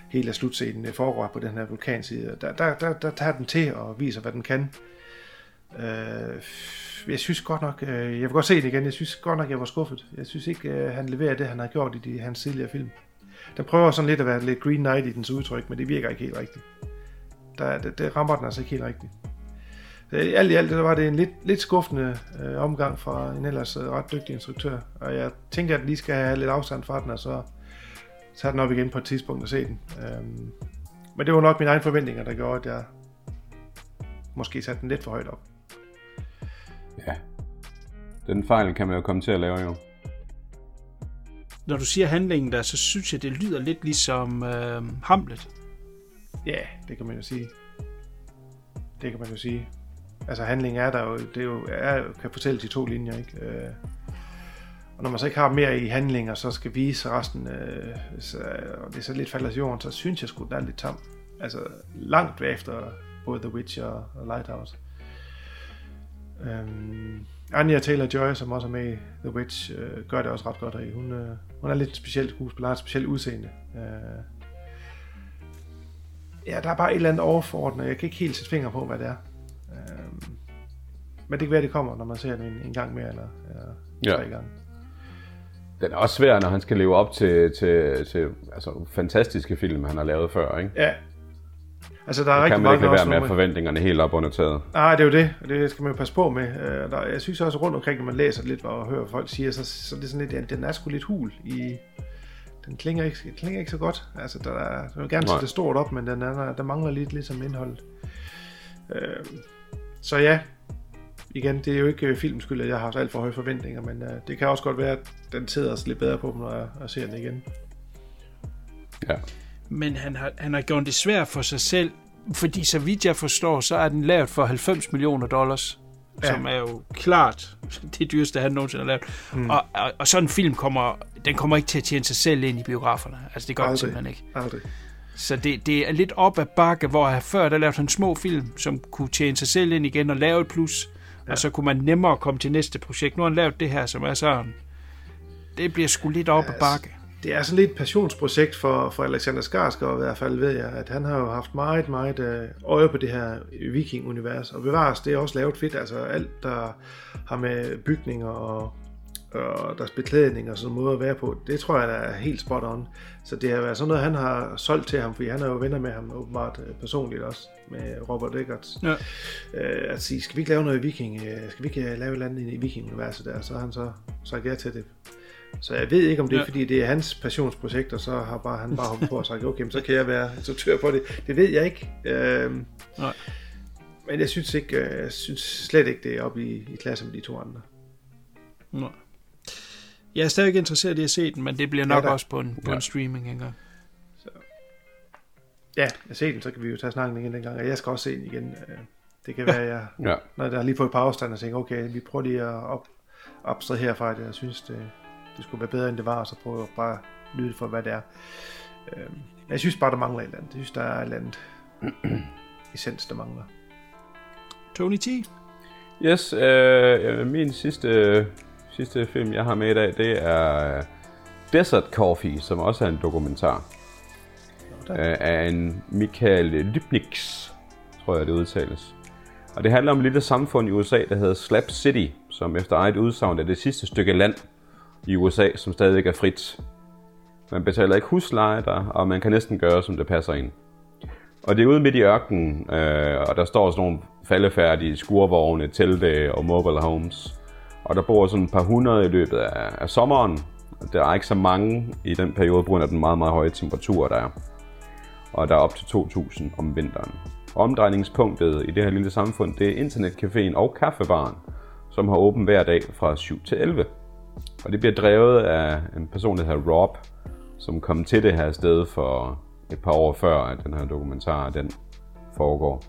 hele slutscenen øh, foregår på den her vulkanside. Der, der, der, der tager den til og viser, hvad den kan. Øh, jeg synes godt nok, øh, jeg vil godt se det igen, jeg synes godt nok, jeg var skuffet. Jeg synes ikke, øh, han leverer det, han har gjort i de, hans tidligere film. Den prøver sådan lidt at være lidt Green Knight i dens udtryk, men det virker ikke helt rigtigt. Der, det, det rammer den altså ikke helt rigtigt. Så alt i alt det var det en lidt, lidt skuffende øh, omgang fra en ellers øh, ret dygtig instruktør. Og jeg tænker, at lige skal have lidt afstand fra den, og så tage den op igen på et tidspunkt og se den. Øhm, men det var nok mine egne forventninger, der gjorde, at jeg måske satte den lidt for højt op. Ja. Den fejl kan man jo komme til at lave jo. Når du siger handlingen der, så synes jeg, det lyder lidt ligesom øh, Hamlet. Ja, det kan man jo sige. Det kan man jo sige. Altså handlingen er der jo, det er jo, er, kan fortælle de to linjer, ikke? Øh, og når man så ikke har mere i handlinger, så skal vise resten, øh, så, og det så lidt falder til jorden, så synes jeg sgu, den er lidt tam. Altså langt efter både The Witch og Lighthouse. Øhm, Anya Taylor-Joy, som også er med i The Witch, øh, gør det også ret godt af. Hun, øh, hun er lidt specielt skuespiller, har et specielt udseende. Øh, ja, der er bare et eller andet overfordret, jeg kan ikke helt sætte fingre på, hvad det er. Øh, men det kan være, det kommer, når man ser den en, en gang mere, eller, eller ja. tre gange. Den er også svær, når han skal leve op til, til, til altså, fantastiske film, han har lavet før, ikke? Ja, Altså, der er rigtig kan man ikke være med forventningerne helt op under taget. Nej, det er jo det. Det skal man jo passe på med. Uh, der, jeg synes også rundt omkring, når man læser lidt og hører, folk siger, så, så det er sådan lidt, den er sgu lidt hul i... Den klinger ikke, klinger ikke så godt. Altså, der er, jeg vil gerne sætte det stort op, men den er, der mangler lidt ligesom indhold. Uh, så ja, igen, det er jo ikke filmens skyld, at jeg har haft alt for høje forventninger, men uh, det kan også godt være, at den sidder os lidt bedre på når jeg, jeg ser den igen. Ja men han har, han har gjort det svært for sig selv, fordi så vidt jeg forstår, så er den lavet for 90 millioner dollars, ja. som er jo klart det dyreste, han nogensinde har lavet. Mm. Og, og, og sådan en film kommer, den kommer ikke til at tjene sig selv ind i biograferne. Altså det gør den simpelthen ikke. Aldrig. Så det, det er lidt op ad bakke, hvor jeg før der lavede han små film, som kunne tjene sig selv ind igen og lave et plus, ja. og så kunne man nemmere komme til næste projekt. Nu har han lavet det her, som er sådan, det bliver sgu lidt op ja, ad bakke det er sådan lidt et passionsprojekt for, for Alexander Skarsgård i hvert fald, ved jeg, at han har jo haft meget, meget øh, øje på det her viking-univers, og bevares, det er også lavet fedt, altså alt, der har med bygninger og, og deres beklædning og sådan en måde at være på, det tror jeg, der er helt spot on. Så det har været sådan noget, han har solgt til ham, fordi han er jo venner med ham åbenbart øh, personligt også, med Robert Eggers. Ja. Øh, at sige, skal vi ikke lave noget i viking, skal vi ikke lave et eller andet i viking-universet der, så har han så sagt ja til det. Så jeg ved ikke, om det er, ja. fordi det er hans passionsprojekt, og så har bare, han bare hoppet på og sagt, okay, så kan jeg være instruktør på det. Det ved jeg ikke. Øhm, Nej. Men jeg synes ikke, øh, jeg synes slet ikke, det er oppe i, i klasse med de to andre. Nå. Jeg er stadig interesseret i at se den, men det bliver nok Ja, også på en, på Ja. en streaming engang. Ja, jeg ser den, så kan vi jo tage snakken igen dengang. Og jeg skal også se den igen. Øh, Det kan være, jeg, Ja. når jeg har lige fået et par afstand og tænker, okay, vi prøver lige at op, opstræde herfra. Det. Jeg synes, det, det skulle være bedre, end det var, og så prøve at bare lyde for, hvad det er. Men jeg synes bare, der mangler et eller andet. Jeg synes, der er et eller andet essens, der mangler. Tony T. Yes, øh, min sidste, sidste film, jeg har med i dag, det er Desert Coffee, som også er en dokumentar. Øh, af en Michael Lybniks, tror jeg det udtales. Og det handler om et lille samfund i USA, der hedder Slap City, som efter eget udsagn er det sidste stykke land i USA, som stadig er frit. Man betaler ikke husleje der, og man kan næsten gøre, som det passer ind. Og det er ude midt i ørkenen, øh, og der står sådan nogle faldefærdige skurvogne, telte og mobile homes. Og der bor sådan et par hundrede i løbet af, af sommeren. Der er ikke så mange i den periode, på grund af den meget, meget høje temperatur, der er. Og der er op til 2.000 om vinteren. Omdrejningspunktet i det her lille samfund, det er internetcaféen og kaffebaren, som har åben hver dag fra 7 til 11. Og det bliver drevet af en person, der hedder Rob, som kom til det her sted for et par år før, at den her dokumentar den foregår.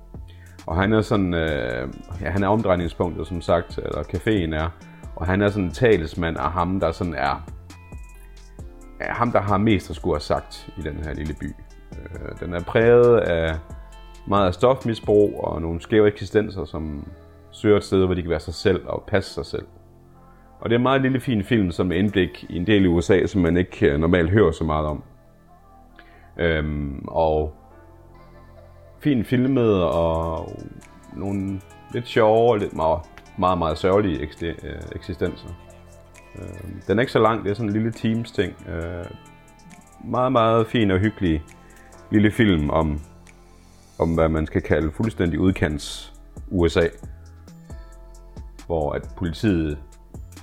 Og han er sådan, øh, ja, han er omdrejningspunktet, som sagt, eller caféen er, og han er sådan en talsmand af ham, der sådan er, er ham, der har mest at skulle have sagt i den her lille by. Øh, den er præget af meget af stofmisbrug og nogle skæve eksistenser, som søger et sted, hvor de kan være sig selv og passe sig selv. Og det er en meget lille fin film, som er indblik i en del i USA, som man ikke øh, normalt hører så meget om. Øhm, og fint filmet og nogle lidt sjove og lidt meget, meget, meget sørgelige øh, eksistenser. Øhm, den er ikke så lang, det er sådan en lille teams ting. Øh, meget, meget fin og hyggelig lille film om, om hvad man skal kalde fuldstændig udkants USA. Hvor at politiet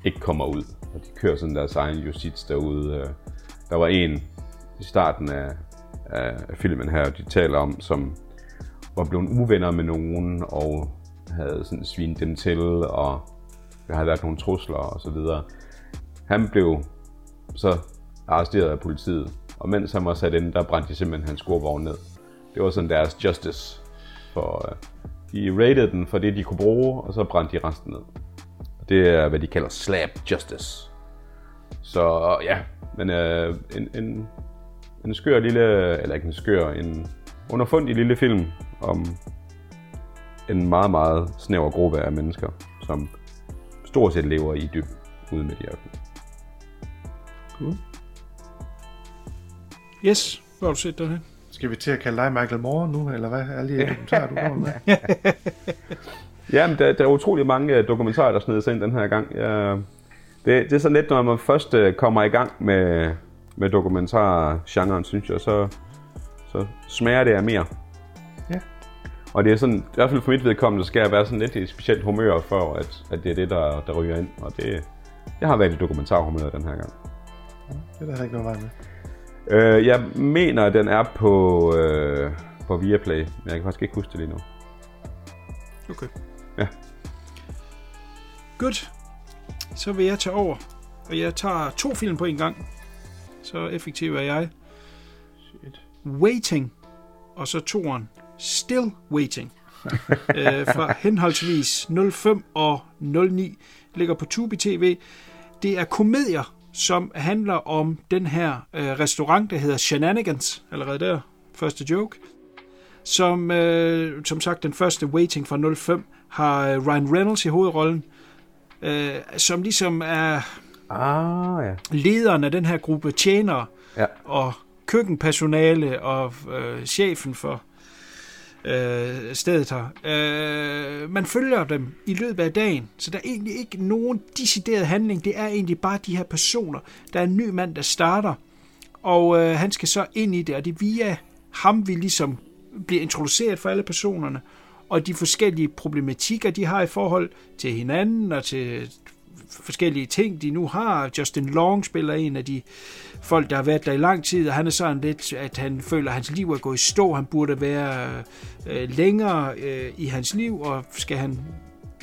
ikke kommer ud, og de kører sådan deres egen justits derude. Øh, der var en i starten af, af filmen her, de taler om, som var blevet uvenner med nogen, og havde sådan svinet dem til, og der havde været nogle trusler og så videre. Han blev så arresteret af politiet, og mens han var sat inde, der brændte de simpelthen hans skurvogn ned. Det var sådan deres justice. For, øh, de rated den for det, de kunne bruge, og så brændte de resten ned. Det er, hvad de kalder slap justice. Så ja, men øh, en, en, en skør lille, eller ikke en skør, en underfundig lille film om en meget, meget snæver gruppe af mennesker, som stort set lever i dyb ude med ørken. Cool. Yes, hvor har du set her? Skal vi til at kalde dig Michael Moore nu, eller hvad? Alle de dokumentarer, du kommer med? Ja, men der, der er utrolig mange øh, dokumentarer, der snedes ind den her gang. Ja, det, det er sådan lidt, når man først øh, kommer i gang med, med dokumentargenren, synes jeg, så, så smager det af mere. Ja. Og det er sådan, i hvert fald for mit vedkommende, skal jeg være sådan lidt i et specielt humør for, at, at det er det, der, der ryger ind. Og det, jeg har været i dokumentarhumør den her gang. Det er der ikke noget vej med. Øh, jeg mener, den er på, øh, på Viaplay, men jeg kan faktisk ikke huske det lige nu. Okay. Ja. Godt. Så vil jeg tage over. Og jeg tager to film på en gang. Så effektiv er jeg. Shit. Waiting. Og så toeren. Still Waiting. øh, fra henholdsvis 05 og 09. Ligger på Tubi TV. Det er komedier, som handler om den her øh, restaurant, der hedder Shenanigans. Allerede der. Første joke. Som, øh, som sagt, den første Waiting fra 05 har øh, Ryan Reynolds i hovedrollen. Øh, som ligesom er Ah, ja. lederen af den her gruppe tjenere Ja. og køkkenpersonale og øh, chefen for øh, stedet her. Øh, man følger dem i løbet af dagen, så der er egentlig ikke nogen decideret handling. Det er egentlig bare de her personer. Der er en ny mand, der starter, og øh, han skal så ind i det, og det er via ham, vi ligesom bliver introduceret for alle personerne, og de forskellige problematikker, de har i forhold til hinanden og til forskellige ting, de nu har. Justin Long spiller en af de folk, der har været der i lang tid, og han er sådan lidt, at han føler, at hans liv er gået i stå. Han burde være øh, længere øh, i hans liv, og skal han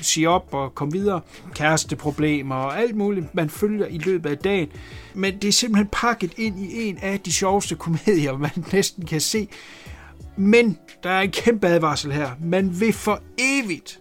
sige op og komme videre. Kæresteproblemer og alt muligt, man følger i løbet af dagen. Men det er simpelthen pakket ind i en af de sjoveste komedier, man næsten kan se. Men der er en kæmpe advarsel her. Man vil for evigt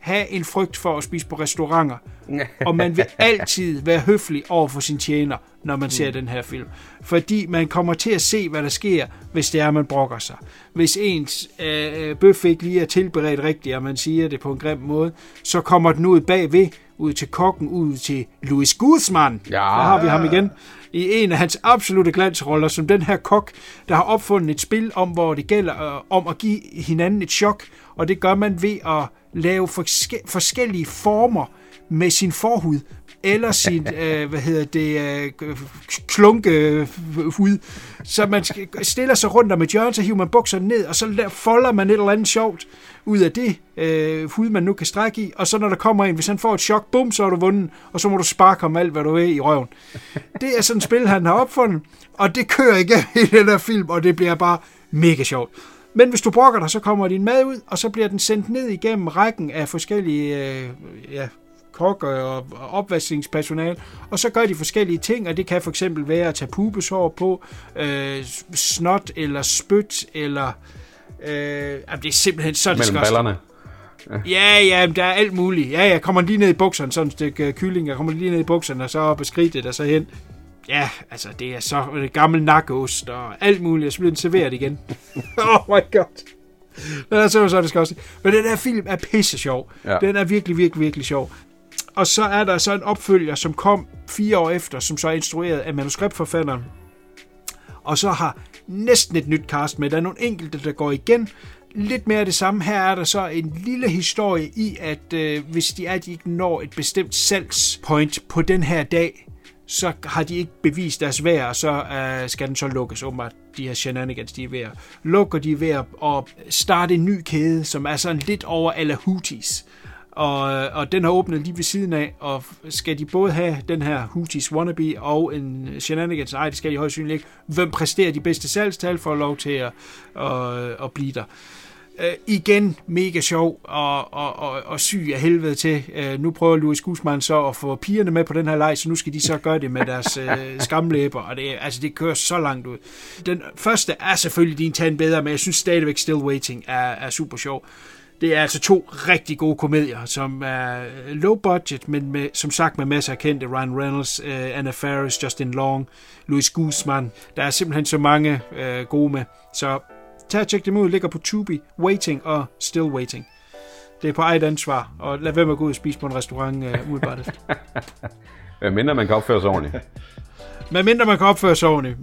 have en frygt for at spise på restauranter. og man vil altid være høflig over for sin tjener, når man ser den her film. Fordi man kommer til at se, hvad der sker, hvis det er, man brokker sig. Hvis ens øh, bøf ikke lige er tilberedt rigtigt, og man siger det på en grim måde, så kommer den ud bagved, ud til kokken, ud til Louis Guzman. Ja. Der har vi ham igen. I en af hans absolute glansroller, som den her kok, der har opfundet et spil om, hvor det gælder øh, om at give hinanden et chok, og det gør man ved at lave forske- forskellige former med sin forhud, eller sin, øh, hvad hedder det, øh, klunkehud. Så man stiller sig rundt om et hjørne, så hiver man bukserne ned, og så folder man et eller andet sjovt ud af det øh, hud, man nu kan strække i. Og så når der kommer en, hvis han får et chok, bum, så er du vundet, og så må du sparke ham alt, hvad du vil i røven. Det er sådan et spil, han har opfundet, og det kører igennem i den her film, og det bliver bare mega sjovt. Men hvis du brokker dig, så kommer din mad ud, og så bliver den sendt ned igennem rækken af forskellige øh, ja, kok og opvaskningspersonale, og så gør de forskellige ting, og det kan for eksempel være at tage pubesår på, øh, snot eller spyt, eller... Øh, jamen, det er simpelthen så Mellem ballerne. Ja, ja, der er alt muligt. Ja, jeg kommer lige ned i bukserne, sådan et stykke kylling, jeg kommer lige ned i bukserne, og så op og skridtet, og så hen. Ja, altså, det er så det gammel nakkeost og alt muligt, og så bliver den serveret igen. oh my god. Den er så, så det skal også. Men den her film er pisse sjov. Ja. Den er virkelig, virkelig, virkelig sjov. Og så er der så en opfølger, som kom fire år efter, som så er instrueret af manuskriptforfatteren. Og så har næsten et nyt cast med. Der er nogle enkelte, der går igen. Lidt mere af det samme. Her er der så en lille historie i, at øh, hvis de er, de ikke når et bestemt salgspoint på den her dag, så har de ikke bevist deres værd, og så øh, skal den så lukkes, åbenbart de her shenanigans, de er ved at lukke, de er ved at starte en ny kæde, som er sådan lidt over Alahutis. Og, øh, og den har åbnet lige ved siden af, og skal de både have den her Houthis wannabe og en shenanigans, nej, det skal de højst synligt ikke. Hvem præsterer de bedste salgstal for lov til at, at, at blive der? øh, igen mega sjov og, og, og, og syg af helvede til. Øh, nu prøver Louis Guzman så at få pigerne med på den her leg, så nu skal de så gøre det med deres øh, skamlæber, og det, altså, det kører så langt ud. Den første er selvfølgelig din tand bedre, men jeg synes stadigvæk Still Waiting er, er super sjov. Det er altså to rigtig gode komedier, som er low budget, men med, som sagt med masser af kendte. Ryan Reynolds, uh, Anna Faris, Justin Long, Louis Guzman. Der er simpelthen så mange uh, gode med. Så tag og tjek dem ud. Ligger på Tubi, Waiting og Still Waiting. Det er på eget ansvar, og lad være med at gå ud og spise på en restaurant uh, umiddelbart. Hvad mindre man kan opføre sig ordentligt. Hvad mindre man kan opføre sig ordentligt.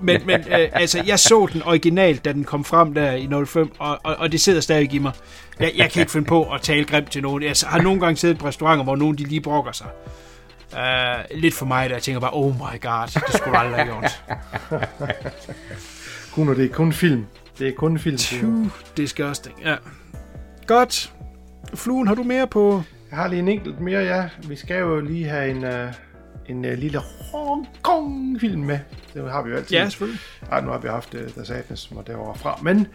Men, men øh, altså, jeg så den originalt, da den kom frem der i 05, og, og, og det sidder stadig i mig. Jeg, jeg kan ikke finde på at tale grimt til nogen. Jeg har nogle gange siddet på restauranter, hvor nogen de lige brokker sig. Uh, lidt for mig, der jeg tænker bare, oh my god, det skulle aldrig have gjort. Kuno, det er kun film. Det er kun film. Too disgusting, ja. Godt. Fluen, har du mere på? Jeg har lige en enkelt mere, ja. Vi skal jo lige have en, uh, en uh, lille Hong Kong-film med. Det har vi jo altid. Ja, selvfølgelig. Ej, nu har vi haft uh, The Sadness, som var derovre fra. Men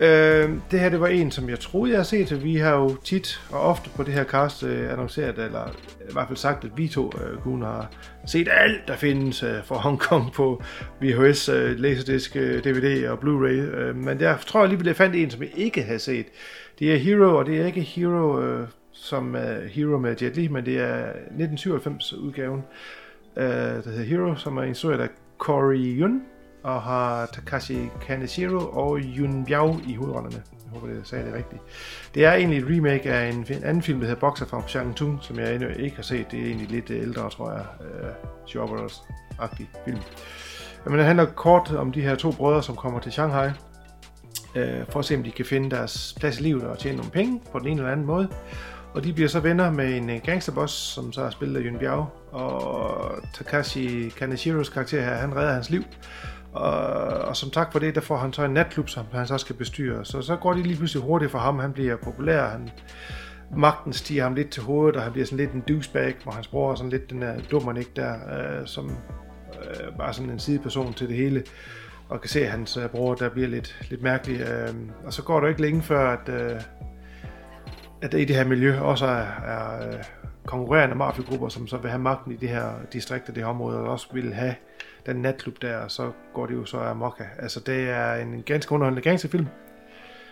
øh, det her, det var en, som jeg troede, jeg har set. Vi har jo tit og ofte på det her cast uh, annonceret, eller i hvert fald sagt, at vi to uh, kun har set alt, der findes uh, for Hong Kong på VHS, uh, Laserdisc, uh, DVD og Blu-ray. Uh, men jeg tror alligevel, jeg fandt en, som jeg ikke havde set. Det er Hero, og det er ikke Hero... Uh, som uh, Hero med Jet Li, men det er 1997 udgaven, uh, der hedder Hero, som er instrueret af Corey Yun, og har Takashi Kaneshiro og Yun Biao i hovedrollerne. Jeg håber, det sagde det rigtigt. Det er egentlig et remake af en, en anden film, der hedder Boxer fra Shang Tung, som jeg endnu ikke har set. Det er egentlig lidt øh, ældre, tror jeg. Øh, uh, Shoppers agtig film. Men det handler kort om de her to brødre, som kommer til Shanghai, uh, for at se, om de kan finde deres plads i livet og tjene nogle penge på den ene eller anden måde. Og de bliver så venner med en øh, gangsterboss, som så er spillet af Yun Biao. Og Takashi Kaneshiros karakter her, han redder hans liv. Og, og som tak for det, der får han så en natklub, som han så skal bestyre. Så så går det lige pludselig hurtigt for ham. Han bliver populær, han magten stiger ham lidt til hovedet, og han bliver sådan lidt en douchebag, hvor hans bror er sådan lidt den der dummernik der, øh, som øh, bare sådan en sideperson til det hele, og kan se, at hans øh, bror der bliver lidt, lidt mærkelig. Øh, og så går det jo ikke længe før, at, øh, at der i det her miljø også er, er øh, konkurrerende mafiagrupper, som så vil have magten i det her distrikter, det her område, og også vil have den natklub der, og så går det jo så amok. Altså det er en ganske underholdende gangsterfilm,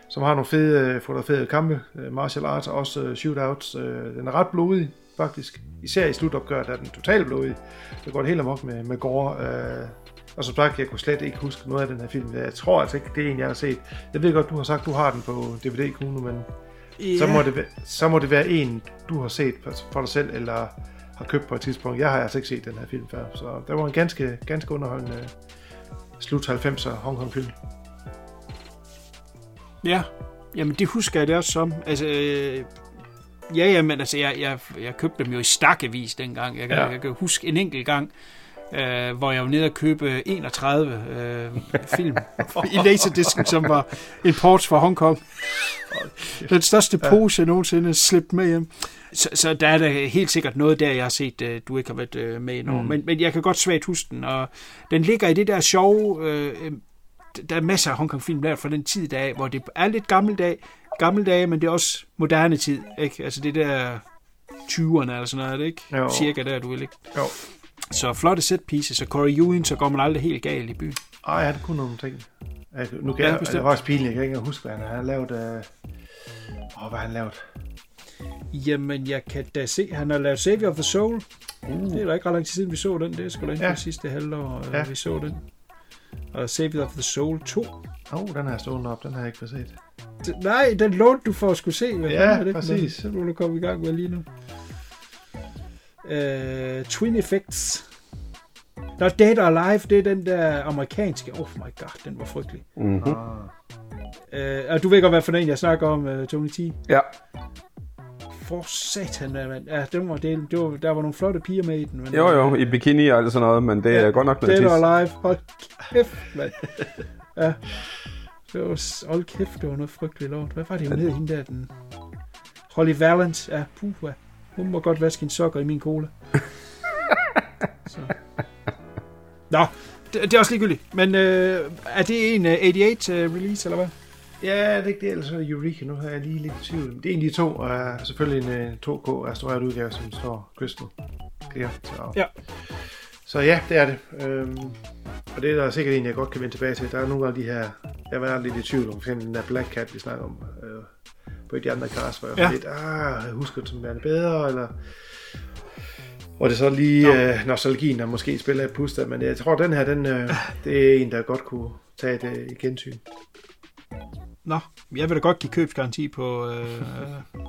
som har nogle fede, øh, fotograferede kampe, øh, martial arts og også shootouts. Den er ret blodig, faktisk. Især i slutopgøret er den totalt blodig. Det går det helt amok med, med gore. Og som sagt, jeg kunne slet ikke huske noget af den her film. Jeg tror altså ikke, det er en, jeg har set. Jeg ved godt, du har sagt, du har den på DVD, Kuno, men yeah. så, må det, så må det være en, du har set for dig selv, eller har købt på et tidspunkt. Jeg har altså ikke set den her film før, så det var en ganske, ganske underholdende slut 90'er Hongkong-film. Ja, jamen det husker jeg det også som. Altså, øh, ja, ja, men altså, jeg, jeg, jeg købte dem jo i stakkevis dengang. Jeg, ja. jeg kan huske en enkelt gang, øh, hvor jeg var nede og købe 31 øh, film i Laserdisken, som var import fra Hongkong. Den største pose, jeg nogensinde slæbt med hjem. Så, så der er der helt sikkert noget der, jeg har set, øh, du ikke har været øh, med endnu. Mm. Men, men jeg kan godt svagt huske den, og den ligger i det der sjove... Øh, der er masser af Hongkong-film der fra den tid der, hvor det er lidt gammeldag, gammeldag, men det er også moderne tid, ikke? Altså det der 20'erne eller sådan noget, ikke? Jo. Cirka der, du vil, ikke? Jo. Så flotte set pieces, og Corey Ewing, så går man aldrig helt galt i byen. Ej, han kunne nogle ting. Jeg, nu kan ja, jeg, det var også pinligt, jeg kan ikke huske, hvad han har lavet. Øh... Åh, hvad har han lavet? Jamen, jeg kan da se, han har lavet Savior of the Soul. Uh. Det er da ikke ret lang tid siden, vi så den. Det er sgu da ikke ja. sidste halvår, ja. vi så den. Og Savior of the Soul 2. Åh, oh, den har jeg stående op. Den har jeg ikke fået set. Nej, den lånte du for at skulle se. Hvad ja, det? præcis. Så må du komme i gang med lige nu. Uh, Twin Effects. Nå, Dead or Alive, det er den der amerikanske. Oh my god, den var frygtelig. Mm-hmm. Og du ved godt, hvad for en jeg snakker om, uh, Tony T. Ja for satan, mand. Ja, det var, det, det var, der var nogle flotte piger med i den. Men, jo, jo, i bikini og alt sådan noget, men det ja, er godt nok noget Det var live. Hold kæft, mand. Ja. Det var, hold kæft, det var noget frygteligt lort. Hvad var det, hun hed, hende der, den... Holly Valance. Ja, puh, ja. Hun må godt vaske en sokker i min cola. Så. Nå, det, det er også ligegyldigt. Men øh, er det en uh, 88 uh, release, eller hvad? Ja, det er ikke det, ellers er det Eureka. Nu har jeg lige lidt i tvivl. Det er egentlig to, og uh, selvfølgelig en uh, 2K restaureret udgave, som står Crystal Clear. Så. Ja. Så ja, det er det. Øhm, og det er der sikkert en, jeg godt kan vende tilbage til. Der er nogle af de her, jeg var lidt i tvivl om, for eksempel den der Black Cat, vi snakker om øh, på et af de andre cast, hvor jeg ja. lidt, ah, jeg husker det som værende bedre, eller og det er så lige øh, nostalgien, der måske spiller et puster, men jeg tror, den her, den, øh, det er en, der godt kunne tage et øh, gensyn. Nå, jeg vil da godt give købsgaranti på øh,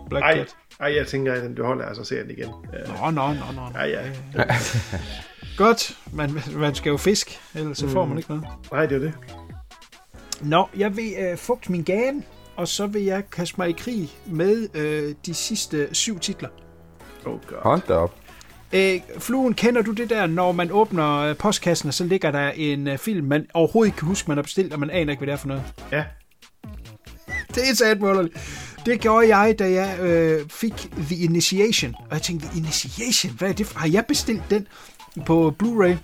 Black ej, Cat. Ej, jeg tænker, at du holder, altså ser den igen. Nå, nå, nå, nå. Ja, ja. godt, man, man skal jo fisk, ellers så får man mm. ikke noget. Nej, det er det. Nå, jeg vil øh, fugte min gane, og så vil jeg kaste mig i krig med øh, de sidste syv titler. Oh god. Hold da op. Øh, fluen, kender du det der, når man åbner øh, postkassen, og så ligger der en uh, film, man overhovedet ikke kan huske, man har bestilt, og man aner ikke, hvad det er for noget? Ja. det er sat målerligt. Det gjorde jeg, da jeg øh, fik The Initiation. Og jeg tænkte, The Initiation? Hvad er det for? Har jeg bestilt den på Blu-ray?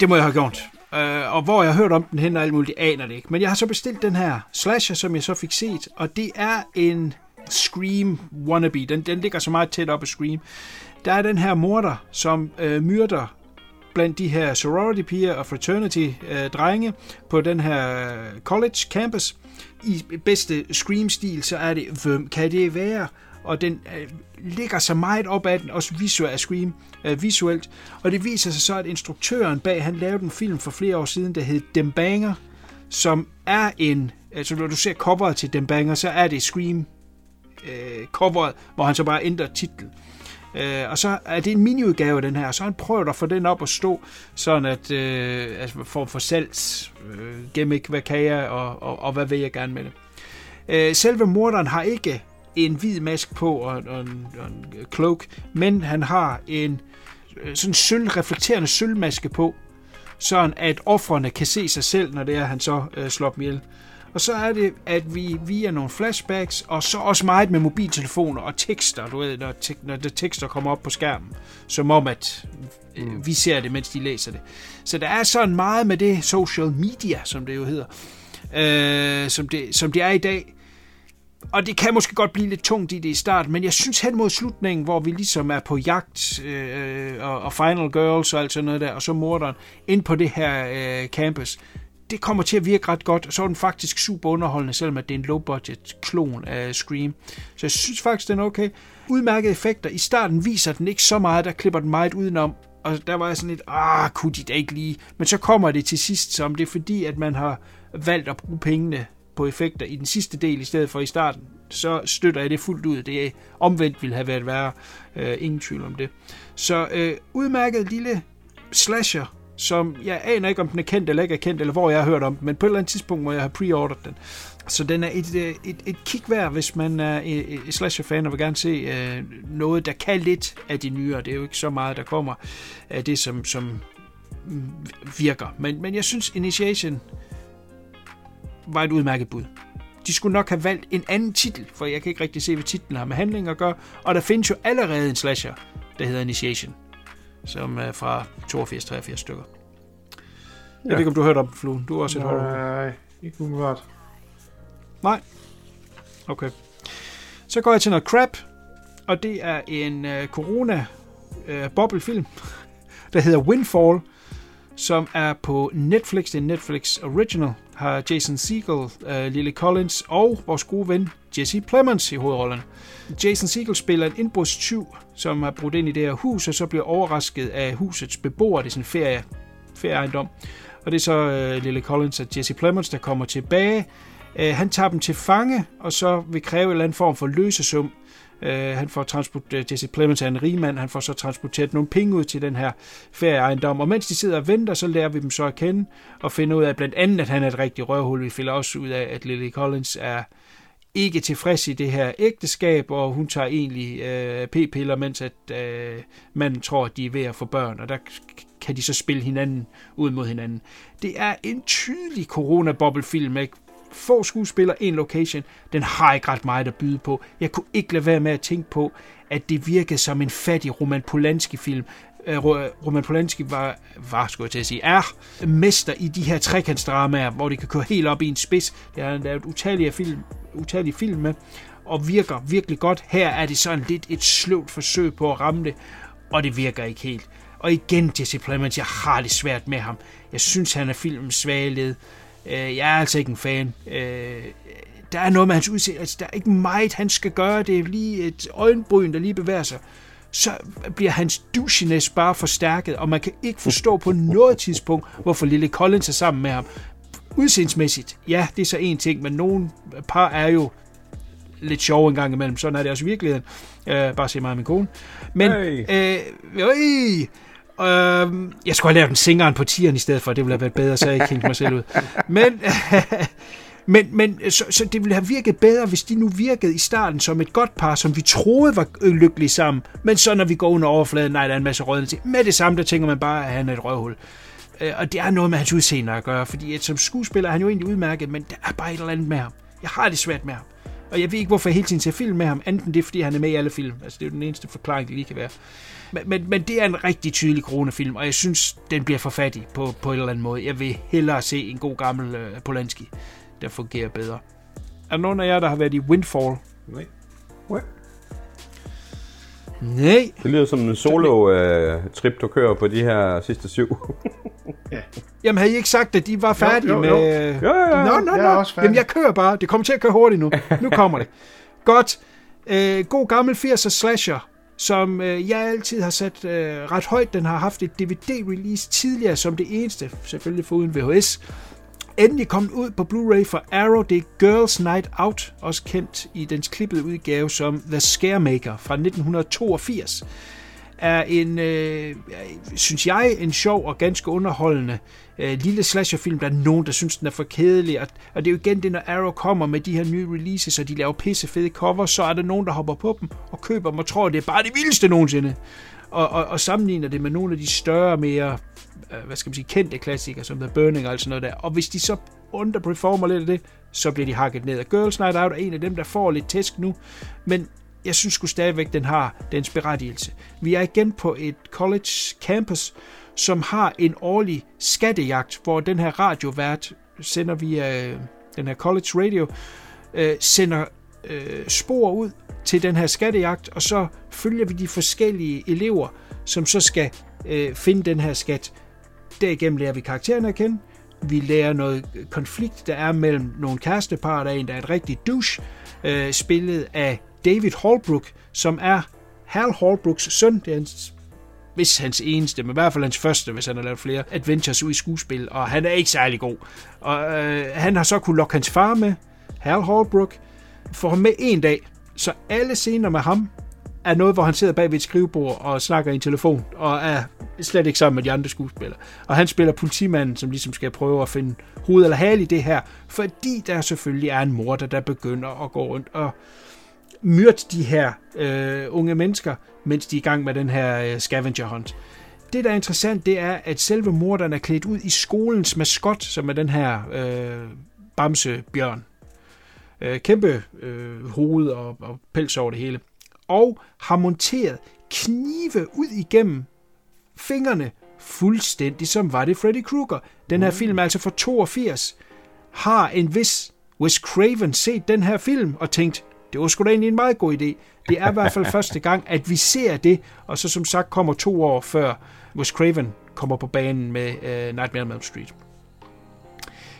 Det må jeg have gjort. Øh, og hvor jeg har hørt om den hen og alt muligt, aner det ikke. Men jeg har så bestilt den her slasher, som jeg så fik set. Og det er en Scream wannabe. Den, den ligger så meget tæt op af Scream. Der er den her morder, som øh, myrder blandt de her sorority-piger og fraternity-drenge øh, på den her øh, college campus. I bedste Scream-stil, så er det, hvem kan det være? Og den øh, ligger så meget op ad den, også visuelt af Scream, øh, visuelt. Og det viser sig så, at instruktøren bag, han lavede en film for flere år siden, der hed Dem Banger, som er en, altså når du ser coveret til Dem Banger, så er det Scream øh, coveret, hvor han så bare ændrer titlen. Øh, og så er det en miniudgave af den her, så han prøver at få den op at stå, sådan at øh, altså form for salgs øh, gimmick, hvad kan jeg, og, og, og hvad vil jeg gerne med det. Øh, selve morderen har ikke en hvid mask på og, og, en, og en cloak, men han har en øh, sådan sølv, reflekterende sølvmaske på, sådan at offrene kan se sig selv, når det er, han så øh, slår dem ihjel. Og så er det, at vi via nogle flashbacks, og så også meget med mobiltelefoner og tekster, du ved, når, te- når der tekster kommer op på skærmen, som om, at øh, vi ser det, mens de læser det. Så der er sådan meget med det social media, som det jo hedder, øh, som, det, som det er i dag. Og det kan måske godt blive lidt tungt i det i starten, men jeg synes hen mod slutningen, hvor vi ligesom er på jagt øh, og, og Final Girls og alt sådan noget der, og så morderen ind på det her øh, campus, det kommer til at virke ret godt, og så er den faktisk super underholdende, selvom at det er en low-budget klon af Scream. Så jeg synes faktisk, den er okay. Udmærkede effekter. I starten viser den ikke så meget, der klipper den meget udenom, og der var jeg sådan lidt, ah, kunne de da ikke lige? Men så kommer det til sidst, som det er fordi, at man har valgt at bruge pengene på effekter i den sidste del, i stedet for i starten, så støtter jeg det fuldt ud. Det er omvendt ville have været værre. Øh, ingen tvivl om det. Så øh, udmærket lille slasher, som jeg aner ikke, om den er kendt eller ikke er kendt, eller hvor jeg har hørt om den, men på et eller andet tidspunkt må jeg have preordret den. Så den er et, øh, et, et kig værd, hvis man er et slasher-fan og vil gerne se øh, noget, der kan lidt af de nyere. Det er jo ikke så meget, der kommer af det, som, som mm, virker. Men, men jeg synes, Initiation var et udmærket bud. De skulle nok have valgt en anden titel, for jeg kan ikke rigtig se, hvad titlen har med handling at gøre. Og der findes jo allerede en slasher, der hedder Initiation, som er fra 82-83 stykker. Jeg ved ikke, om du har hørt om Fluen. Du har også et hold. Nej, ikke umiddelbart. Nej. Okay. Så går jeg til noget crap, og det er en uh, corona uh, boblefilm, der hedder Windfall, som er på Netflix. Det er en Netflix original. Har Jason Segel, uh, Lily Collins og vores gode ven Jesse Plemons i hovedrollen. Jason Segel spiller en indbrudstyv, som har brudt ind i det her hus, og så bliver overrasket af husets beboere. Det er sådan en ferie, ferieejendom. Og det er så uh, Lily Collins og Jesse Plemons, der kommer tilbage. Uh, han tager dem til fange, og så vil kræve en eller anden form for løsesum. Øh, han får transporteret, øh, Jesse Plemons er en rigmand, han får så transporteret nogle penge ud til den her ferieejendom. Og mens de sidder og venter, så lærer vi dem så at kende, og finder ud af blandt andet, at han er et rigtigt røvhul. Vi finder også ud af, at Lily Collins er ikke tilfreds i det her ægteskab, og hun tager egentlig øh, p-piller, mens at øh, manden tror, at de er ved at få børn, og der kan de så spille hinanden ud mod hinanden. Det er en tydelig corona-bobbelfilm, ikke? Få skuespillere, en location. Den har ikke ret meget at byde på. Jeg kunne ikke lade være med at tænke på, at det virkede som en fattig Roman Polanski-film. Øh, Roman Polanski var, var skulle jeg til at sige, er mester i de her trekantsdramaer, hvor det kan køre helt op i en spids. Det har han lavet utallige film, utallige film med, og virker virkelig godt. Her er det sådan lidt et sløvt forsøg på at ramme det, og det virker ikke helt. Og igen, Jesse Plemons, jeg har det svært med ham. Jeg synes, han er filmens svage led. Jeg er altså ikke en fan. Der er noget med hans udseende. Altså, der er ikke meget, han skal gøre. Det er lige et øjenbryn, der lige bevæger sig. Så bliver hans douchiness bare forstærket, og man kan ikke forstå på noget tidspunkt, hvorfor Lille Collins er sammen med ham. Udseendsmæssigt, ja, det er så en ting, men nogle par er jo lidt sjove en gang imellem. Sådan er det også i virkeligheden. Uh, bare se mig og min kone. Men, hey. øh, øh, Øh, jeg skulle have lavet en singeren på tieren i stedet for, det ville have været bedre, så jeg ikke hængte mig selv ud. Men, men, men så, så det ville have virket bedre, hvis de nu virkede i starten som et godt par, som vi troede var øh, lykkelige sammen. Men så når vi går under overfladen, nej, der er en masse rødne ting. Med det samme, der tænker man bare, at han er et røvhul. Øh, og det er noget med hans udseende at gøre, fordi at som skuespiller er han jo egentlig udmærket, men der er bare et eller andet med ham. Jeg har det svært med ham. Og jeg ved ikke, hvorfor jeg hele tiden ser film med ham, enten det er, fordi han er med i alle film. Altså, det er jo den eneste forklaring, det lige kan være. Men, men, men det er en rigtig tydelig coronafilm, og jeg synes, den bliver for fattig på, på en eller anden måde. Jeg vil hellere se en god gammel uh, Polanski, der fungerer bedre. Er der nogen af jer, der har været i Windfall? Nej. Nej. Nej. Det lyder som en solo-trip, uh, du kører på de her sidste syv. ja. Jamen, havde I ikke sagt, at de var færdige jo, jo, jo. med... Ja, ja, ja. Nå, nå, Jeg nå. også færdig. Jamen, jeg kører bare. Det kommer til at køre hurtigt nu. Nu kommer det. Godt. Øh, god gammel 80'er slasher, som øh, jeg altid har sat øh, ret højt. Den har haft et DVD-release tidligere som det eneste, selvfølgelig foruden VHS. Endelig kommet ud på Blu-ray for Arrow, det er Girls Night Out, også kendt i dens klippede udgave som The Scaremaker fra 1982 er en, øh, synes jeg, en sjov og ganske underholdende øh, lille slasherfilm. Der er nogen, der synes, den er for kedelig. Og, og det er jo igen det, når Arrow kommer med de her nye releases, og de laver pisse fede cover, så er der nogen, der hopper på dem og køber dem og tror, det er bare det vildeste nogensinde. Og, og, og sammenligner det med nogle af de større, mere øh, hvad skal man sige, kendte klassikere, som The Burning og sådan noget der. Og hvis de så underperformer lidt af det, så bliver de hakket ned. Og Girls Night Out er en af dem, der får lidt tæsk nu, men jeg synes sgu stadigvæk, den har dens berettigelse. Vi er igen på et college campus, som har en årlig skattejagt, hvor den her radiovært sender via øh, den her college radio, øh, sender øh, spor ud til den her skattejagt, og så følger vi de forskellige elever, som så skal øh, finde den her skat. Derigennem lærer vi karaktererne at kende, vi lærer noget konflikt, der er mellem nogle kærestepar, der er en, der er et rigtigt douche, øh, spillet af David Holbrook, som er Hal Holbrooks søn. Det er hans, hvis hans eneste, men i hvert fald hans første, hvis han har lavet flere adventures ud i skuespil, og han er ikke særlig god. Og øh, han har så kunne lokke hans far med, Hal Holbrook, få ham med en dag, så alle scener med ham er noget, hvor han sidder bag ved et skrivebord og snakker i en telefon, og er slet ikke sammen med de andre skuespillere. Og han spiller politimanden, som ligesom skal prøve at finde hoved eller hale i det her, fordi der selvfølgelig er en morder, der begynder at gå rundt og myrde de her øh, unge mennesker, mens de er i gang med den her øh, scavenger hunt. Det, der er interessant, det er, at selve morderen er klædt ud i skolens maskot, som er den her øh, bamsebjørn. Øh, kæmpe øh, hoved og, og pels over det hele og har monteret knive ud igennem fingrene, fuldstændig som var det Freddy Krueger. Den her mm. film er altså fra 82. Har en vis Wes Craven set den her film og tænkt, det var sgu da egentlig en meget god idé. Det er i hvert fald første gang, at vi ser det, og så som sagt kommer to år før Wes Craven kommer på banen med uh, Nightmare on Elm Street.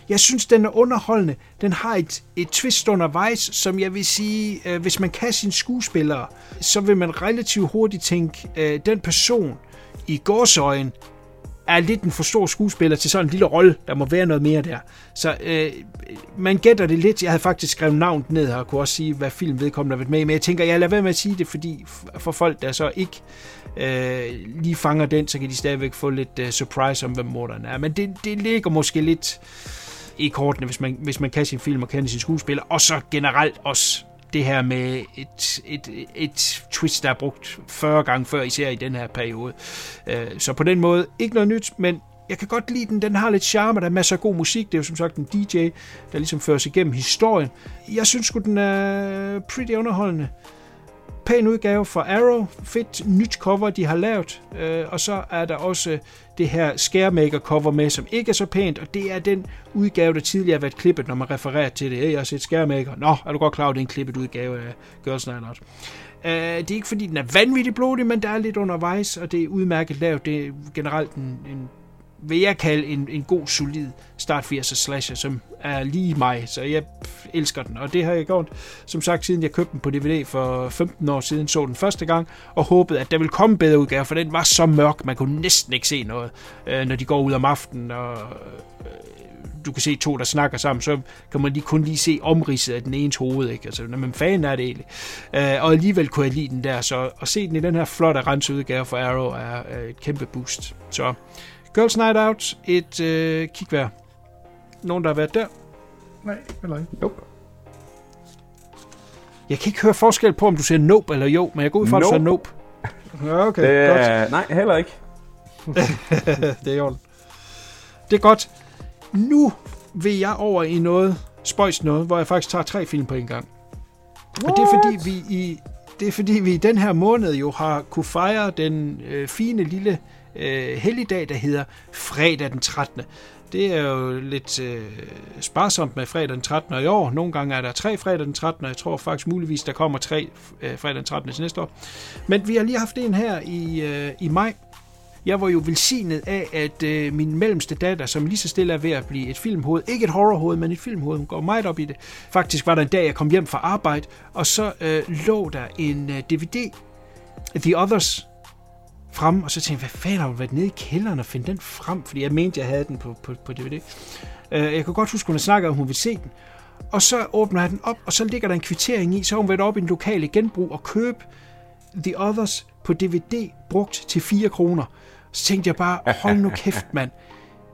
Jeg synes, den er underholdende. Den har et, et twist undervejs, som jeg vil sige, øh, hvis man kan sine skuespillere, så vil man relativt hurtigt tænke, øh, den person i gårsøjen er lidt en for stor skuespiller til sådan en lille rolle. Der må være noget mere der. Så øh, man gætter det lidt. Jeg havde faktisk skrevet navnet ned her, og kunne også sige, hvad film vedkommende har været med i. Men jeg tænker, jeg lader være med at sige det, fordi for folk, der så ikke øh, lige fanger den, så kan de stadigvæk få lidt uh, surprise om, hvem morderen er. Men det, det ligger måske lidt i kortene, hvis man, hvis man kan sin film og kender sin skuespiller. Og så generelt også det her med et, et, et twist, der er brugt 40 gange før, især i den her periode. Øh, så på den måde, ikke noget nyt, men jeg kan godt lide den. Den har lidt charme, der er masser af god musik. Det er jo som sagt en DJ, der ligesom fører sig igennem historien. Jeg synes sgu, den er pretty underholdende pæn udgave fra Arrow. Fedt nyt cover, de har lavet. Øh, og så er der også det her Scaremaker cover med, som ikke er så pænt, og det er den udgave, der tidligere har været klippet, når man refererer til det. Jeg har set Scaremaker. Nå, er du godt klar over, det er en klippet udgave af Girls Night Out. Øh, det er ikke fordi, den er vanvittigt blodig, men der er lidt undervejs, og det er udmærket lavet. Det er generelt en, en vil jeg kalde en, en god, solid start 80'er slasher, som er lige mig, så jeg elsker den. Og det har jeg gjort, som sagt, siden jeg købte den på DVD for 15 år siden, så den første gang, og håbede, at der ville komme bedre udgave, for den var så mørk, man kunne næsten ikke se noget, øh, når de går ud om aftenen, og øh, du kan se to, der snakker sammen, så kan man lige kun lige se omridset af den ens hoved, ikke? Altså, når man fan er det egentlig. Øh, og alligevel kunne jeg lide den der, så at se den i den her flotte renseudgave for Arrow er, er et kæmpe boost. Så Girls Night Out, et øh, kigvær. Nogen, der har været der? Nej, eller ikke. Nope. Jeg kan ikke høre forskel på, om du siger nope eller jo, men jeg går ud fra, at du siger nope. Ja, okay, det, godt. Nej, heller ikke. det er orden. Det er godt. Nu vil jeg over i noget, spøjs noget, hvor jeg faktisk tager tre film på en gang. What? Og det er fordi vi i det er fordi vi i den her måned jo har kunne fejre den øh, fine lille øh, helligdag, der hedder fredag den 13. Det er jo lidt øh, sparsomt med fredag den 13. i år. Nogle gange er der tre fredag den 13. Og jeg tror faktisk muligvis, der kommer tre øh, fredag den 13. til næste år. Men vi har lige haft en her i, øh, i maj. Jeg var jo velsignet af, at øh, min mellemste datter, som lige så stille er ved at blive et filmhoved, ikke et horrorhoved, men et filmhoved, hun går meget op i det. Faktisk var der en dag, jeg kom hjem fra arbejde, og så øh, lå der en øh, DVD, The Others, frem, og så tænkte jeg, hvad fanden har hun været nede i kælderen og finde den frem? Fordi jeg mente, jeg havde den på, på, på DVD. Øh, jeg kan godt huske, hun havde snakket om, hun ville se den. Og så åbner jeg den op, og så ligger der en kvittering i, så har hun været op i en lokale genbrug og købe The Others på DVD brugt til 4 kroner. Så tænkte jeg bare, hold nu kæft, mand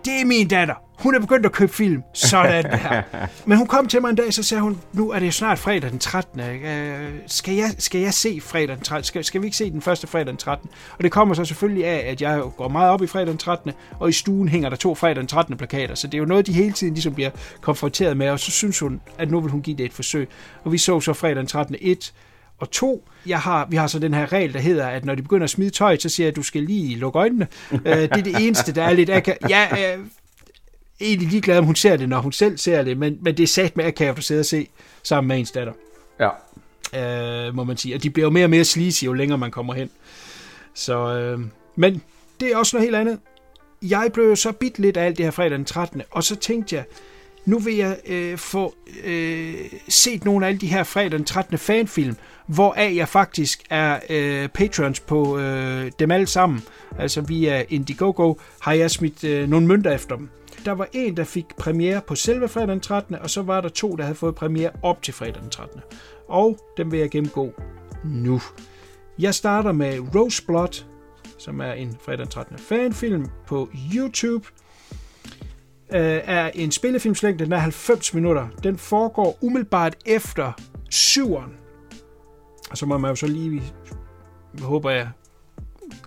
det er min datter. Hun er begyndt at købe film. Sådan der. Men hun kom til mig en dag, så sagde hun, nu er det jo snart fredag den 13. Øh, skal, jeg, skal jeg se fredag den 13? Skal, skal vi ikke se den første fredag den 13? Og det kommer så selvfølgelig af, at jeg går meget op i fredag den 13. Og i stuen hænger der to fredag den 13. plakater. Så det er jo noget, de hele tiden ligesom bliver konfronteret med. Og så synes hun, at nu vil hun give det et forsøg. Og vi så så fredag den 13. 1 og to, jeg har, vi har så den her regel, der hedder, at når de begynder at smide tøj, så siger jeg, at du skal lige lukke øjnene. øh, det er det eneste, der er lidt akka. Ja, øh, egentlig ligeglad, om hun ser det, når hun selv ser det, men, men det er sat med akavet at sidde og se sammen med ens datter. Ja. Øh, må man sige. Og de bliver jo mere og mere sleazy, jo længere man kommer hen. Så, øh, men det er også noget helt andet. Jeg blev jo så bit lidt af alt det her fredag den 13. Og så tænkte jeg, nu vil jeg øh, få øh, set nogle af alle de her fredag den 13. fanfilm, hvoraf jeg faktisk er øh, patrons på øh, dem alle sammen. Altså via Indiegogo har jeg smidt øh, nogle mønter efter dem. Der var en, der fik premiere på selve fredag den 13., og så var der to, der havde fået premiere op til fredag den 13. Og dem vil jeg gennemgå nu. Jeg starter med Roseblood, som er en fredag den 13. fanfilm på YouTube. Øh, er en spillefilmslængde, den er 90 minutter. Den foregår umiddelbart efter syveren. Og så må man jo så lige, håber jeg,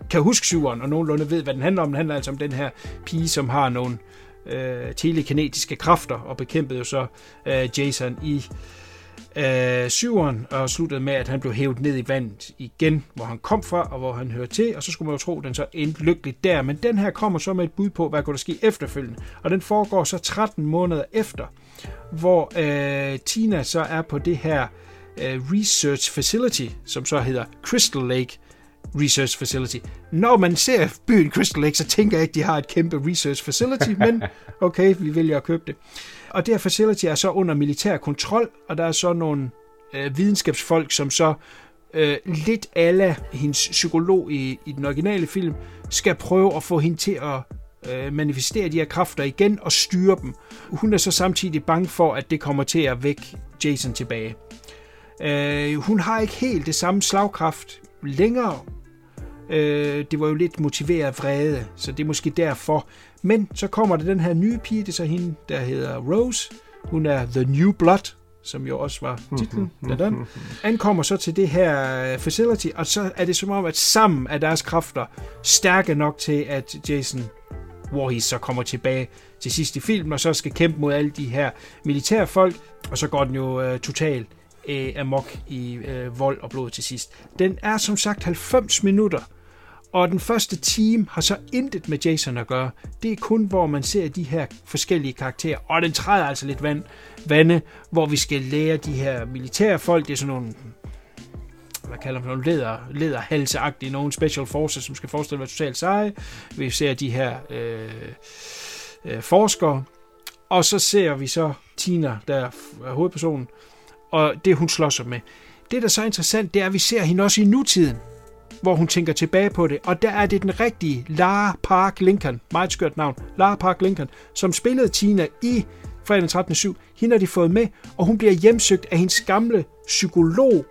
kan huske syveren, og nogenlunde ved, hvad den handler om. Den handler altså om den her pige, som har nogle øh, telekinetiske kræfter, og bekæmpede jo så øh, Jason i øh, syveren, og sluttede med, at han blev hævet ned i vandet igen, hvor han kom fra, og hvor han hører til, og så skulle man jo tro, at den så endte lykkeligt der. Men den her kommer så med et bud på, hvad kunne der ske efterfølgende, og den foregår så 13 måneder efter, hvor øh, Tina så er på det her øh, research facility, som så hedder Crystal Lake, Research Facility. Når man ser byen Crystal Lake, så tænker jeg ikke, de har et kæmpe research facility, men okay, vi vælger at købe det. Og det her facility er så under militær kontrol, og der er så nogle øh, videnskabsfolk, som så øh, lidt ala hendes psykolog i, i den originale film, skal prøve at få hende til at øh, manifestere de her kræfter igen og styre dem. Hun er så samtidig bange for, at det kommer til at vække Jason tilbage. Øh, hun har ikke helt det samme slagkraft længere. Øh, det var jo lidt motiveret vrede, så det er måske derfor. Men så kommer der den her nye pige, det er så hende, der hedder Rose. Hun er The New Blood, som jo også var titlen. Den ankommer så til det her facility, og så er det som om, at sammen er deres kræfter stærke nok til, at Jason Voorhees så kommer tilbage til sidst i filmen, og så skal kæmpe mod alle de her militærfolk, og så går den jo øh, totalt øh, amok i øh, vold og blod til sidst. Den er som sagt 90 minutter, og den første team har så intet med Jason at gøre. Det er kun, hvor man ser de her forskellige karakterer, og den træder altså lidt vand, vande, hvor vi skal lære de her militære folk, det er sådan nogle hvad kalder man nogle leder, lederhalseagtige, nogle special forces, som skal forestille at være totalt seje. Vi ser de her øh, øh, forskere, og så ser vi så Tina, der er hovedpersonen, og det hun slår sig med. Det, der er så interessant, det er, at vi ser hende også i nutiden, hvor hun tænker tilbage på det, og der er det den rigtige Lara Park Lincoln, meget skørt navn, Lara Park Lincoln, som spillede Tina i fredag den 13. 7. Hende har de fået med, og hun bliver hjemsøgt af hendes gamle psykolog,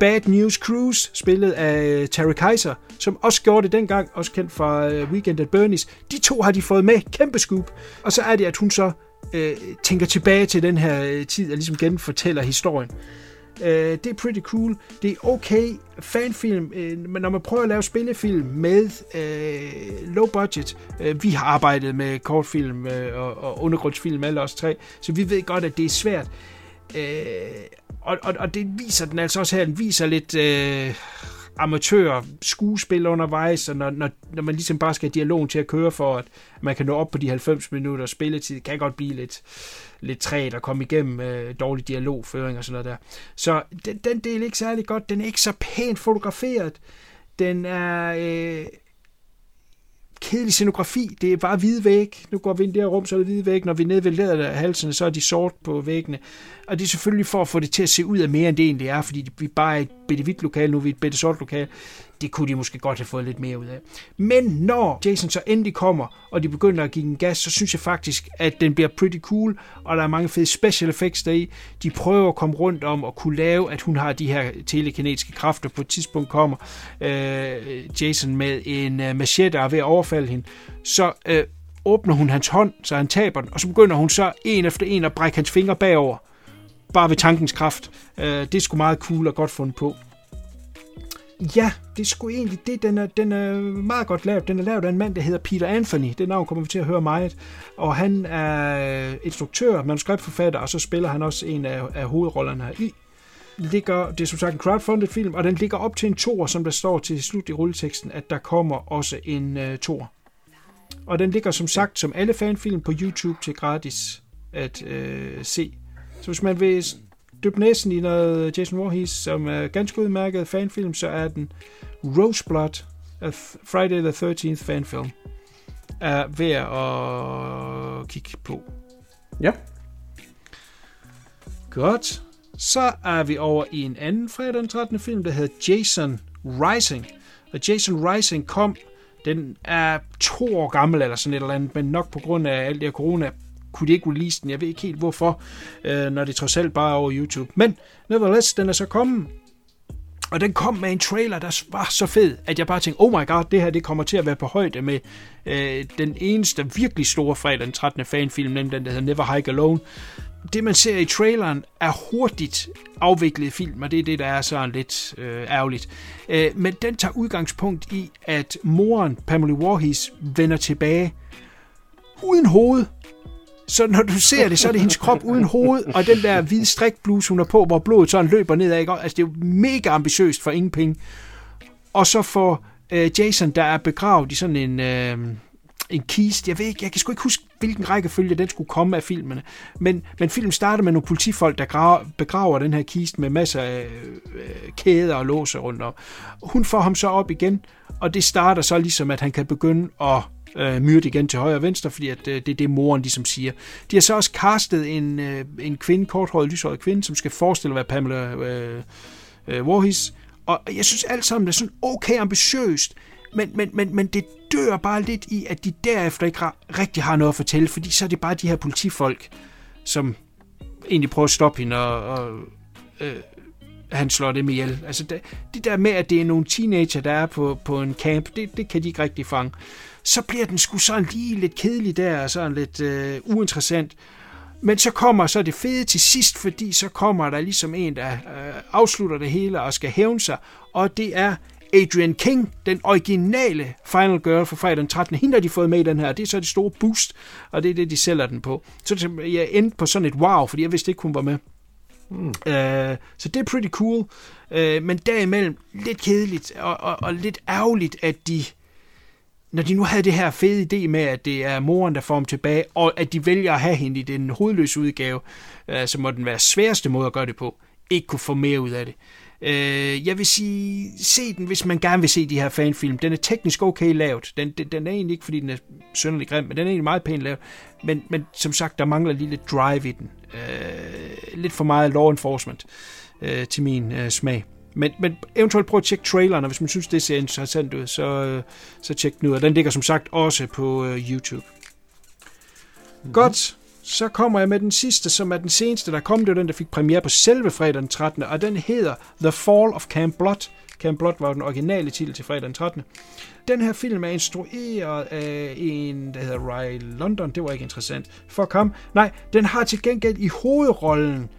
Bad News Cruise, spillet af øh, Terry Kaiser, som også gjorde det dengang, også kendt fra øh, Weekend at Bernie's. De to har de fået med, kæmpe scoop. Og så er det, at hun så øh, tænker tilbage til den her øh, tid, og ligesom genfortæller historien. Øh, det er pretty cool. Det er okay fanfilm, øh, men når man prøver at lave spillefilm med øh, low budget, øh, vi har arbejdet med kortfilm øh, og, og undergrundsfilm, alle os tre, så vi ved godt, at det er svært. Øh, og, og, og det viser den altså også her, den viser lidt øh, amatør skuespil undervejs, og når, når, når man ligesom bare skal have dialogen til at køre for, at man kan nå op på de 90 minutter spilletid, kan godt blive lidt, lidt træt at komme igennem øh, dårlig dialogføring og sådan noget der. Så den, den del er ikke særlig godt. Den er ikke så pænt fotograferet. Den er... Øh, kedelig scenografi. Det er bare hvide væg. Nu går vi ind i det her rum, så er det hvide væg. Når vi er nede ved læderhalsene, så er de sort på væggene. Og det er selvfølgelig for at få det til at se ud af mere, end det egentlig er, fordi vi bare er et bitte hvidt lokal, nu er vi et bitte sort lokal. Det kunne de måske godt have fået lidt mere ud af. Men når Jason så endelig kommer, og de begynder at give den gas, så synes jeg faktisk, at den bliver pretty cool, og der er mange fede special effects deri. De prøver at komme rundt om og kunne lave, at hun har de her telekinetiske kræfter. På et tidspunkt kommer øh, Jason med en øh, machete og er ved at overfalde hende. Så øh, åbner hun hans hånd, så han taber den, og så begynder hun så en efter en at brække hans fingre bagover. Bare ved tankens kraft. Øh, det er sgu meget cool og godt fundet på. Ja, det er sgu egentlig det. Den er, den er meget godt lavet. Den er lavet af en mand, der hedder Peter Anthony. Det navn kommer vi til at høre meget. Og han er instruktør, manuskriptforfatter, og så spiller han også en af, af hovedrollerne her i. Ligger, det er som sagt en crowdfunded film, og den ligger op til en tor, som der står til slut i rulleteksten, at der kommer også en øh, uh, tor. Og den ligger som sagt, som alle fanfilm, på YouTube til gratis at uh, se. Så hvis man vil dyppe næsen i noget Jason Voorhees, som er ganske udmærket fanfilm, så er den Roseblood, a Friday the 13th fanfilm, er værd at kigge på. Ja. Godt. Så er vi over i en anden fredag den 13. film, der hedder Jason Rising. Og Jason Rising kom, den er to år gammel eller sådan et eller andet, men nok på grund af alt det her corona, kunne de ikke release den. Jeg ved ikke helt hvorfor, øh, når det trods alt bare er over YouTube. Men nevertheless, den er så kommet. Og den kom med en trailer, der var så fed, at jeg bare tænkte, oh my god, det her det kommer til at være på højde med øh, den eneste virkelig store fredag den 13. fanfilm, nemlig den, der hedder Never Hike Alone. Det, man ser i traileren, er hurtigt afviklet film, og det er det, der er sådan lidt øh, ærgerligt. Øh, men den tager udgangspunkt i, at moren, Pamela Voorhees, vender tilbage uden hoved, så når du ser det, så er det hendes krop uden hoved, og den der hvide strikbluse, hun er på, hvor blodet sådan løber nedad. Ikke? Altså, det er jo mega ambitiøst for ingen penge. Og så for øh, Jason, der er begravet i sådan en, øh, en kiste. Jeg ved ikke, jeg kan sgu ikke huske, hvilken rækkefølge den skulle komme af filmene. Men, men filmen starter med nogle politifolk, der graver, begraver den her kiste med masser af øh, kæder og låser rundt om. Hun får ham så op igen, og det starter så ligesom, at han kan begynde at øh, myrdet igen til højre og venstre, fordi at, øh, det er det, moren ligesom siger. De har så også castet en, øh, en kvinde, korthåret, lyshåret kvinde, som skal forestille at være Pamela øh, øh, Voorhees. Og jeg synes alt sammen er sådan okay ambitiøst, men, men, men, men det dør bare lidt i, at de derefter ikke har, rigtig har noget at fortælle, fordi så er det bare de her politifolk, som egentlig prøver at stoppe hende, og, og øh, han slår dem ihjel. Altså det, det der med, at det er nogle teenager, der er på, på en camp, det, det kan de ikke rigtig fange så bliver den sgu sådan lige lidt kedelig der, og sådan lidt øh, uinteressant. Men så kommer så det fede til sidst, fordi så kommer der ligesom en, der øh, afslutter det hele og skal hævne sig, og det er Adrian King, den originale Final Girl fra fredag den 13. Hende har de fået med i den her, det er så det store boost, og det er det, de sælger den på. Så jeg endte på sådan et wow, fordi jeg vidste ikke, hun var med. Mm. Uh, så det er pretty cool, uh, men derimellem lidt kedeligt og, og, og lidt ærgerligt, at de når de nu havde det her fede idé med, at det er moren, der får dem tilbage, og at de vælger at have hende i den hovedløse udgave, øh, så må den være sværeste måde at gøre det på, ikke kunne få mere ud af det. Øh, jeg vil sige, se den, hvis man gerne vil se de her fanfilm. Den er teknisk okay lavet. Den, den, den er egentlig ikke, fordi den er sønderlig grim, men den er egentlig meget pænt lavet. Men, men som sagt, der mangler lige lidt drive i den. Øh, lidt for meget law enforcement øh, til min øh, smag. Men, men eventuelt prøv at tjekke traileren, og hvis man synes, det ser interessant ud, så, øh, så tjek den ud. Og den ligger som sagt også på uh, YouTube. Mm-hmm. Godt, så kommer jeg med den sidste, som er den seneste, der kom. Det var den, der fik premiere på selve fredag den 13. Og den hedder The Fall of Camp Blood. Camp Blood var den originale titel til fredag den 13. Den her film er instrueret af en, der hedder Ray London. Det var ikke interessant for ham. Nej, den har til gengæld i hovedrollen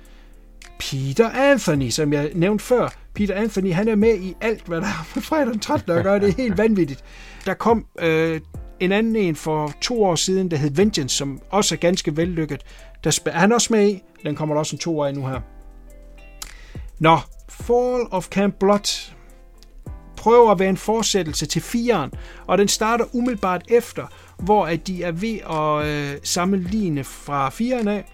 Peter Anthony, som jeg nævnte før. Peter Anthony, han er med i alt, hvad der er på fredag den 13. og gør det er helt vanvittigt. Der kom øh, en anden en for to år siden, der hed Vengeance, som også er ganske vellykket. Der spil- han er også med i. Den kommer der også en to år nu her. Nå, Fall of Camp Blood prøver at være en fortsættelse til firen, og den starter umiddelbart efter, hvor at de er ved at øh, sammenligne fra firen af,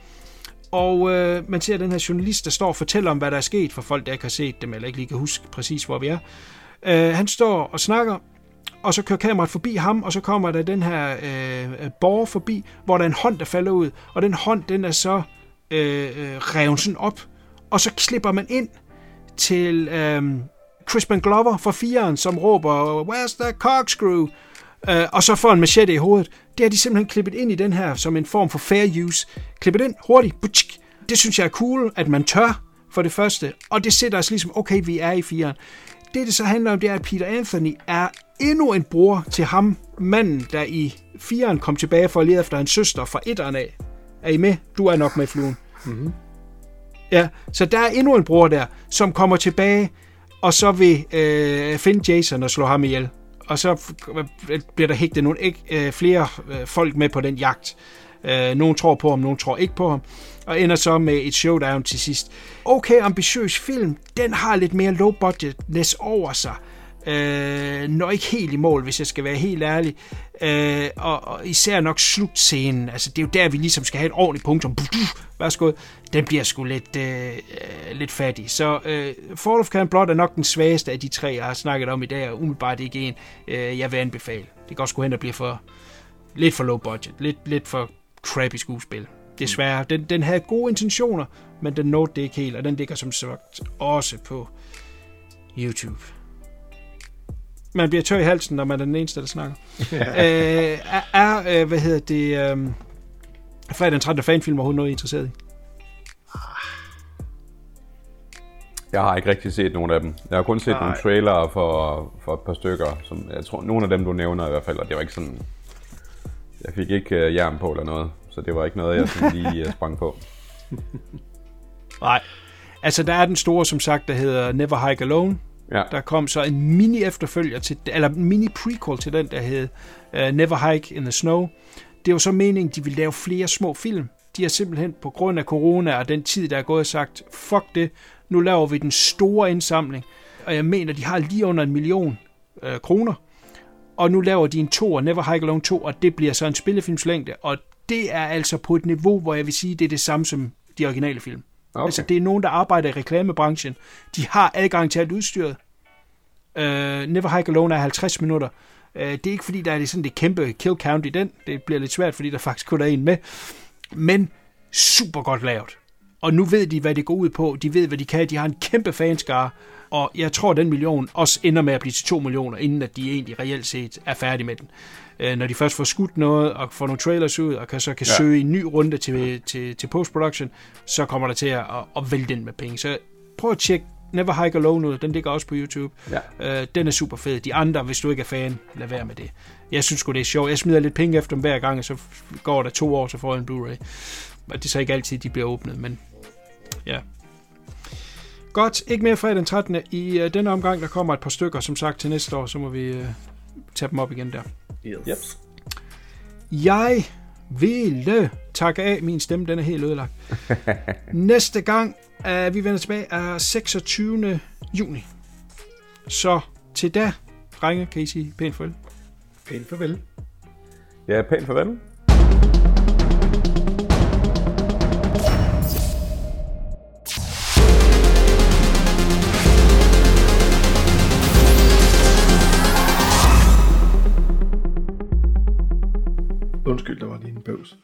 og øh, man ser den her journalist, der står og fortæller om, hvad der er sket for folk, der ikke har set dem, eller ikke lige kan huske præcis, hvor vi er. Øh, han står og snakker, og så kører kameraet forbi ham, og så kommer der den her øh, borger forbi, hvor der er en hånd, der falder ud, og den hånd, den er så øh, øh revet sådan op, og så slipper man ind til øh, Crispin Glover fra firen, som råber, where's the corkscrew? Øh, og så får en machete i hovedet. Det har de simpelthen klippet ind i den her som en form for fair use. Klippet ind hurtigt. Butchik. Det synes jeg er cool, at man tør for det første. Og det sætter os ligesom, okay, vi er i firen. det, det så handler om, det er, at Peter Anthony er endnu en bror til ham, manden, der i firen kom tilbage for at lede efter hans søster fra etteren af. Er I med? Du er nok med, fluen. Mm-hmm. Ja, så der er endnu en bror der, som kommer tilbage, og så vil øh, finde Jason og slå ham ihjel. Og så bliver der hægtet nogle ek, øh, flere øh, folk med på den jagt. Nogle nogen tror på ham, nogen tror ikke på ham. Og ender så med et showdown til sidst. Okay, ambitiøs film. Den har lidt mere low budgetness over sig. Øh, når ikke helt i mål, hvis jeg skal være helt ærlig. Øh, og, og især nok slutscenen. Altså, det er jo der, vi ligesom skal have et ordentligt punktum. Værsgo. Den bliver sgu lidt, øh, lidt fattig. Så øh, Fall of Can Blood er nok den svageste af de tre, jeg har snakket om i dag, og umiddelbart ikke en, øh, jeg vil anbefale. Det kan også gå hen og blive for lidt for low budget, lidt, lidt for crappy skuespil. Desværre. Den, den havde gode intentioner, men den nåede det ikke helt, og den ligger som sagt også på YouTube. Man bliver tør i halsen, når man er den eneste, der snakker. øh, er, er, øh, hvad hedder det, øh, fredag den 13. fanfilm overhovedet noget, I er interesseret i? Jeg har ikke rigtig set nogen af dem. Jeg har kun set Nej. nogle trailere for, for et par stykker. Som, jeg tror, nogle af dem, du nævner i hvert fald, og det var ikke sådan... Jeg fik ikke uh, jern på eller noget, så det var ikke noget, jeg sådan lige uh, sprang på. Nej. Altså, der er den store, som sagt, der hedder Never Hike Alone. Ja. Der kom så en mini-efterfølger til, eller en mini-prequel til den, der hed uh, Never Hike in the Snow. Det var så meningen, de ville lave flere små film. De har simpelthen på grund af corona og den tid, der er gået, sagt, fuck det, nu laver vi den store indsamling. Og jeg mener, de har lige under en million øh, kroner. Og nu laver de en to, Never Hike Alone 2, og det bliver så en spillefilmslængde. Og det er altså på et niveau, hvor jeg vil sige, det er det samme som de originale film. Okay. Altså, det er nogen, der arbejder i reklamebranchen. De har adgang til alt udstyret. Uh, Never Hike Alone er 50 minutter. Uh, det er ikke fordi, der er sådan det kæmpe kill count i den. Det bliver lidt svært, fordi der faktisk kun er en med. Men super godt lavet. Og nu ved de, hvad det går ud på. De ved, hvad de kan. De har en kæmpe fanskare. Og jeg tror, at den million også ender med at blive til 2 millioner, inden at de egentlig reelt set er færdige med den. Øh, når de først får skudt noget, og får nogle trailers ud, og kan, så kan ja. søge en ny runde til, til, til post-production, så kommer der til at, at, vælte ind med penge. Så prøv at tjekke Never Hike Alone ud. Den ligger også på YouTube. Ja. Øh, den er super fed. De andre, hvis du ikke er fan, lad være med det. Jeg synes sgu, det er sjovt. Jeg smider lidt penge efter dem hver gang, og så går der to år, så får jeg en Blu-ray. Og det er så ikke altid, de bliver åbnet, men ja. Godt, ikke mere fredag den 13. I uh, denne omgang, der kommer et par stykker, som sagt, til næste år, så må vi uh, tage dem op igen der. Yep. Jeg ville takke af. Min stemme, den er helt ødelagt. Næste gang, uh, vi vender tilbage, er 26. juni. Så til da, drenge, kan I sige pænt farvel. Pænt farvel. Ja, pænt farvel. Undskyld, der var lige en bøvs.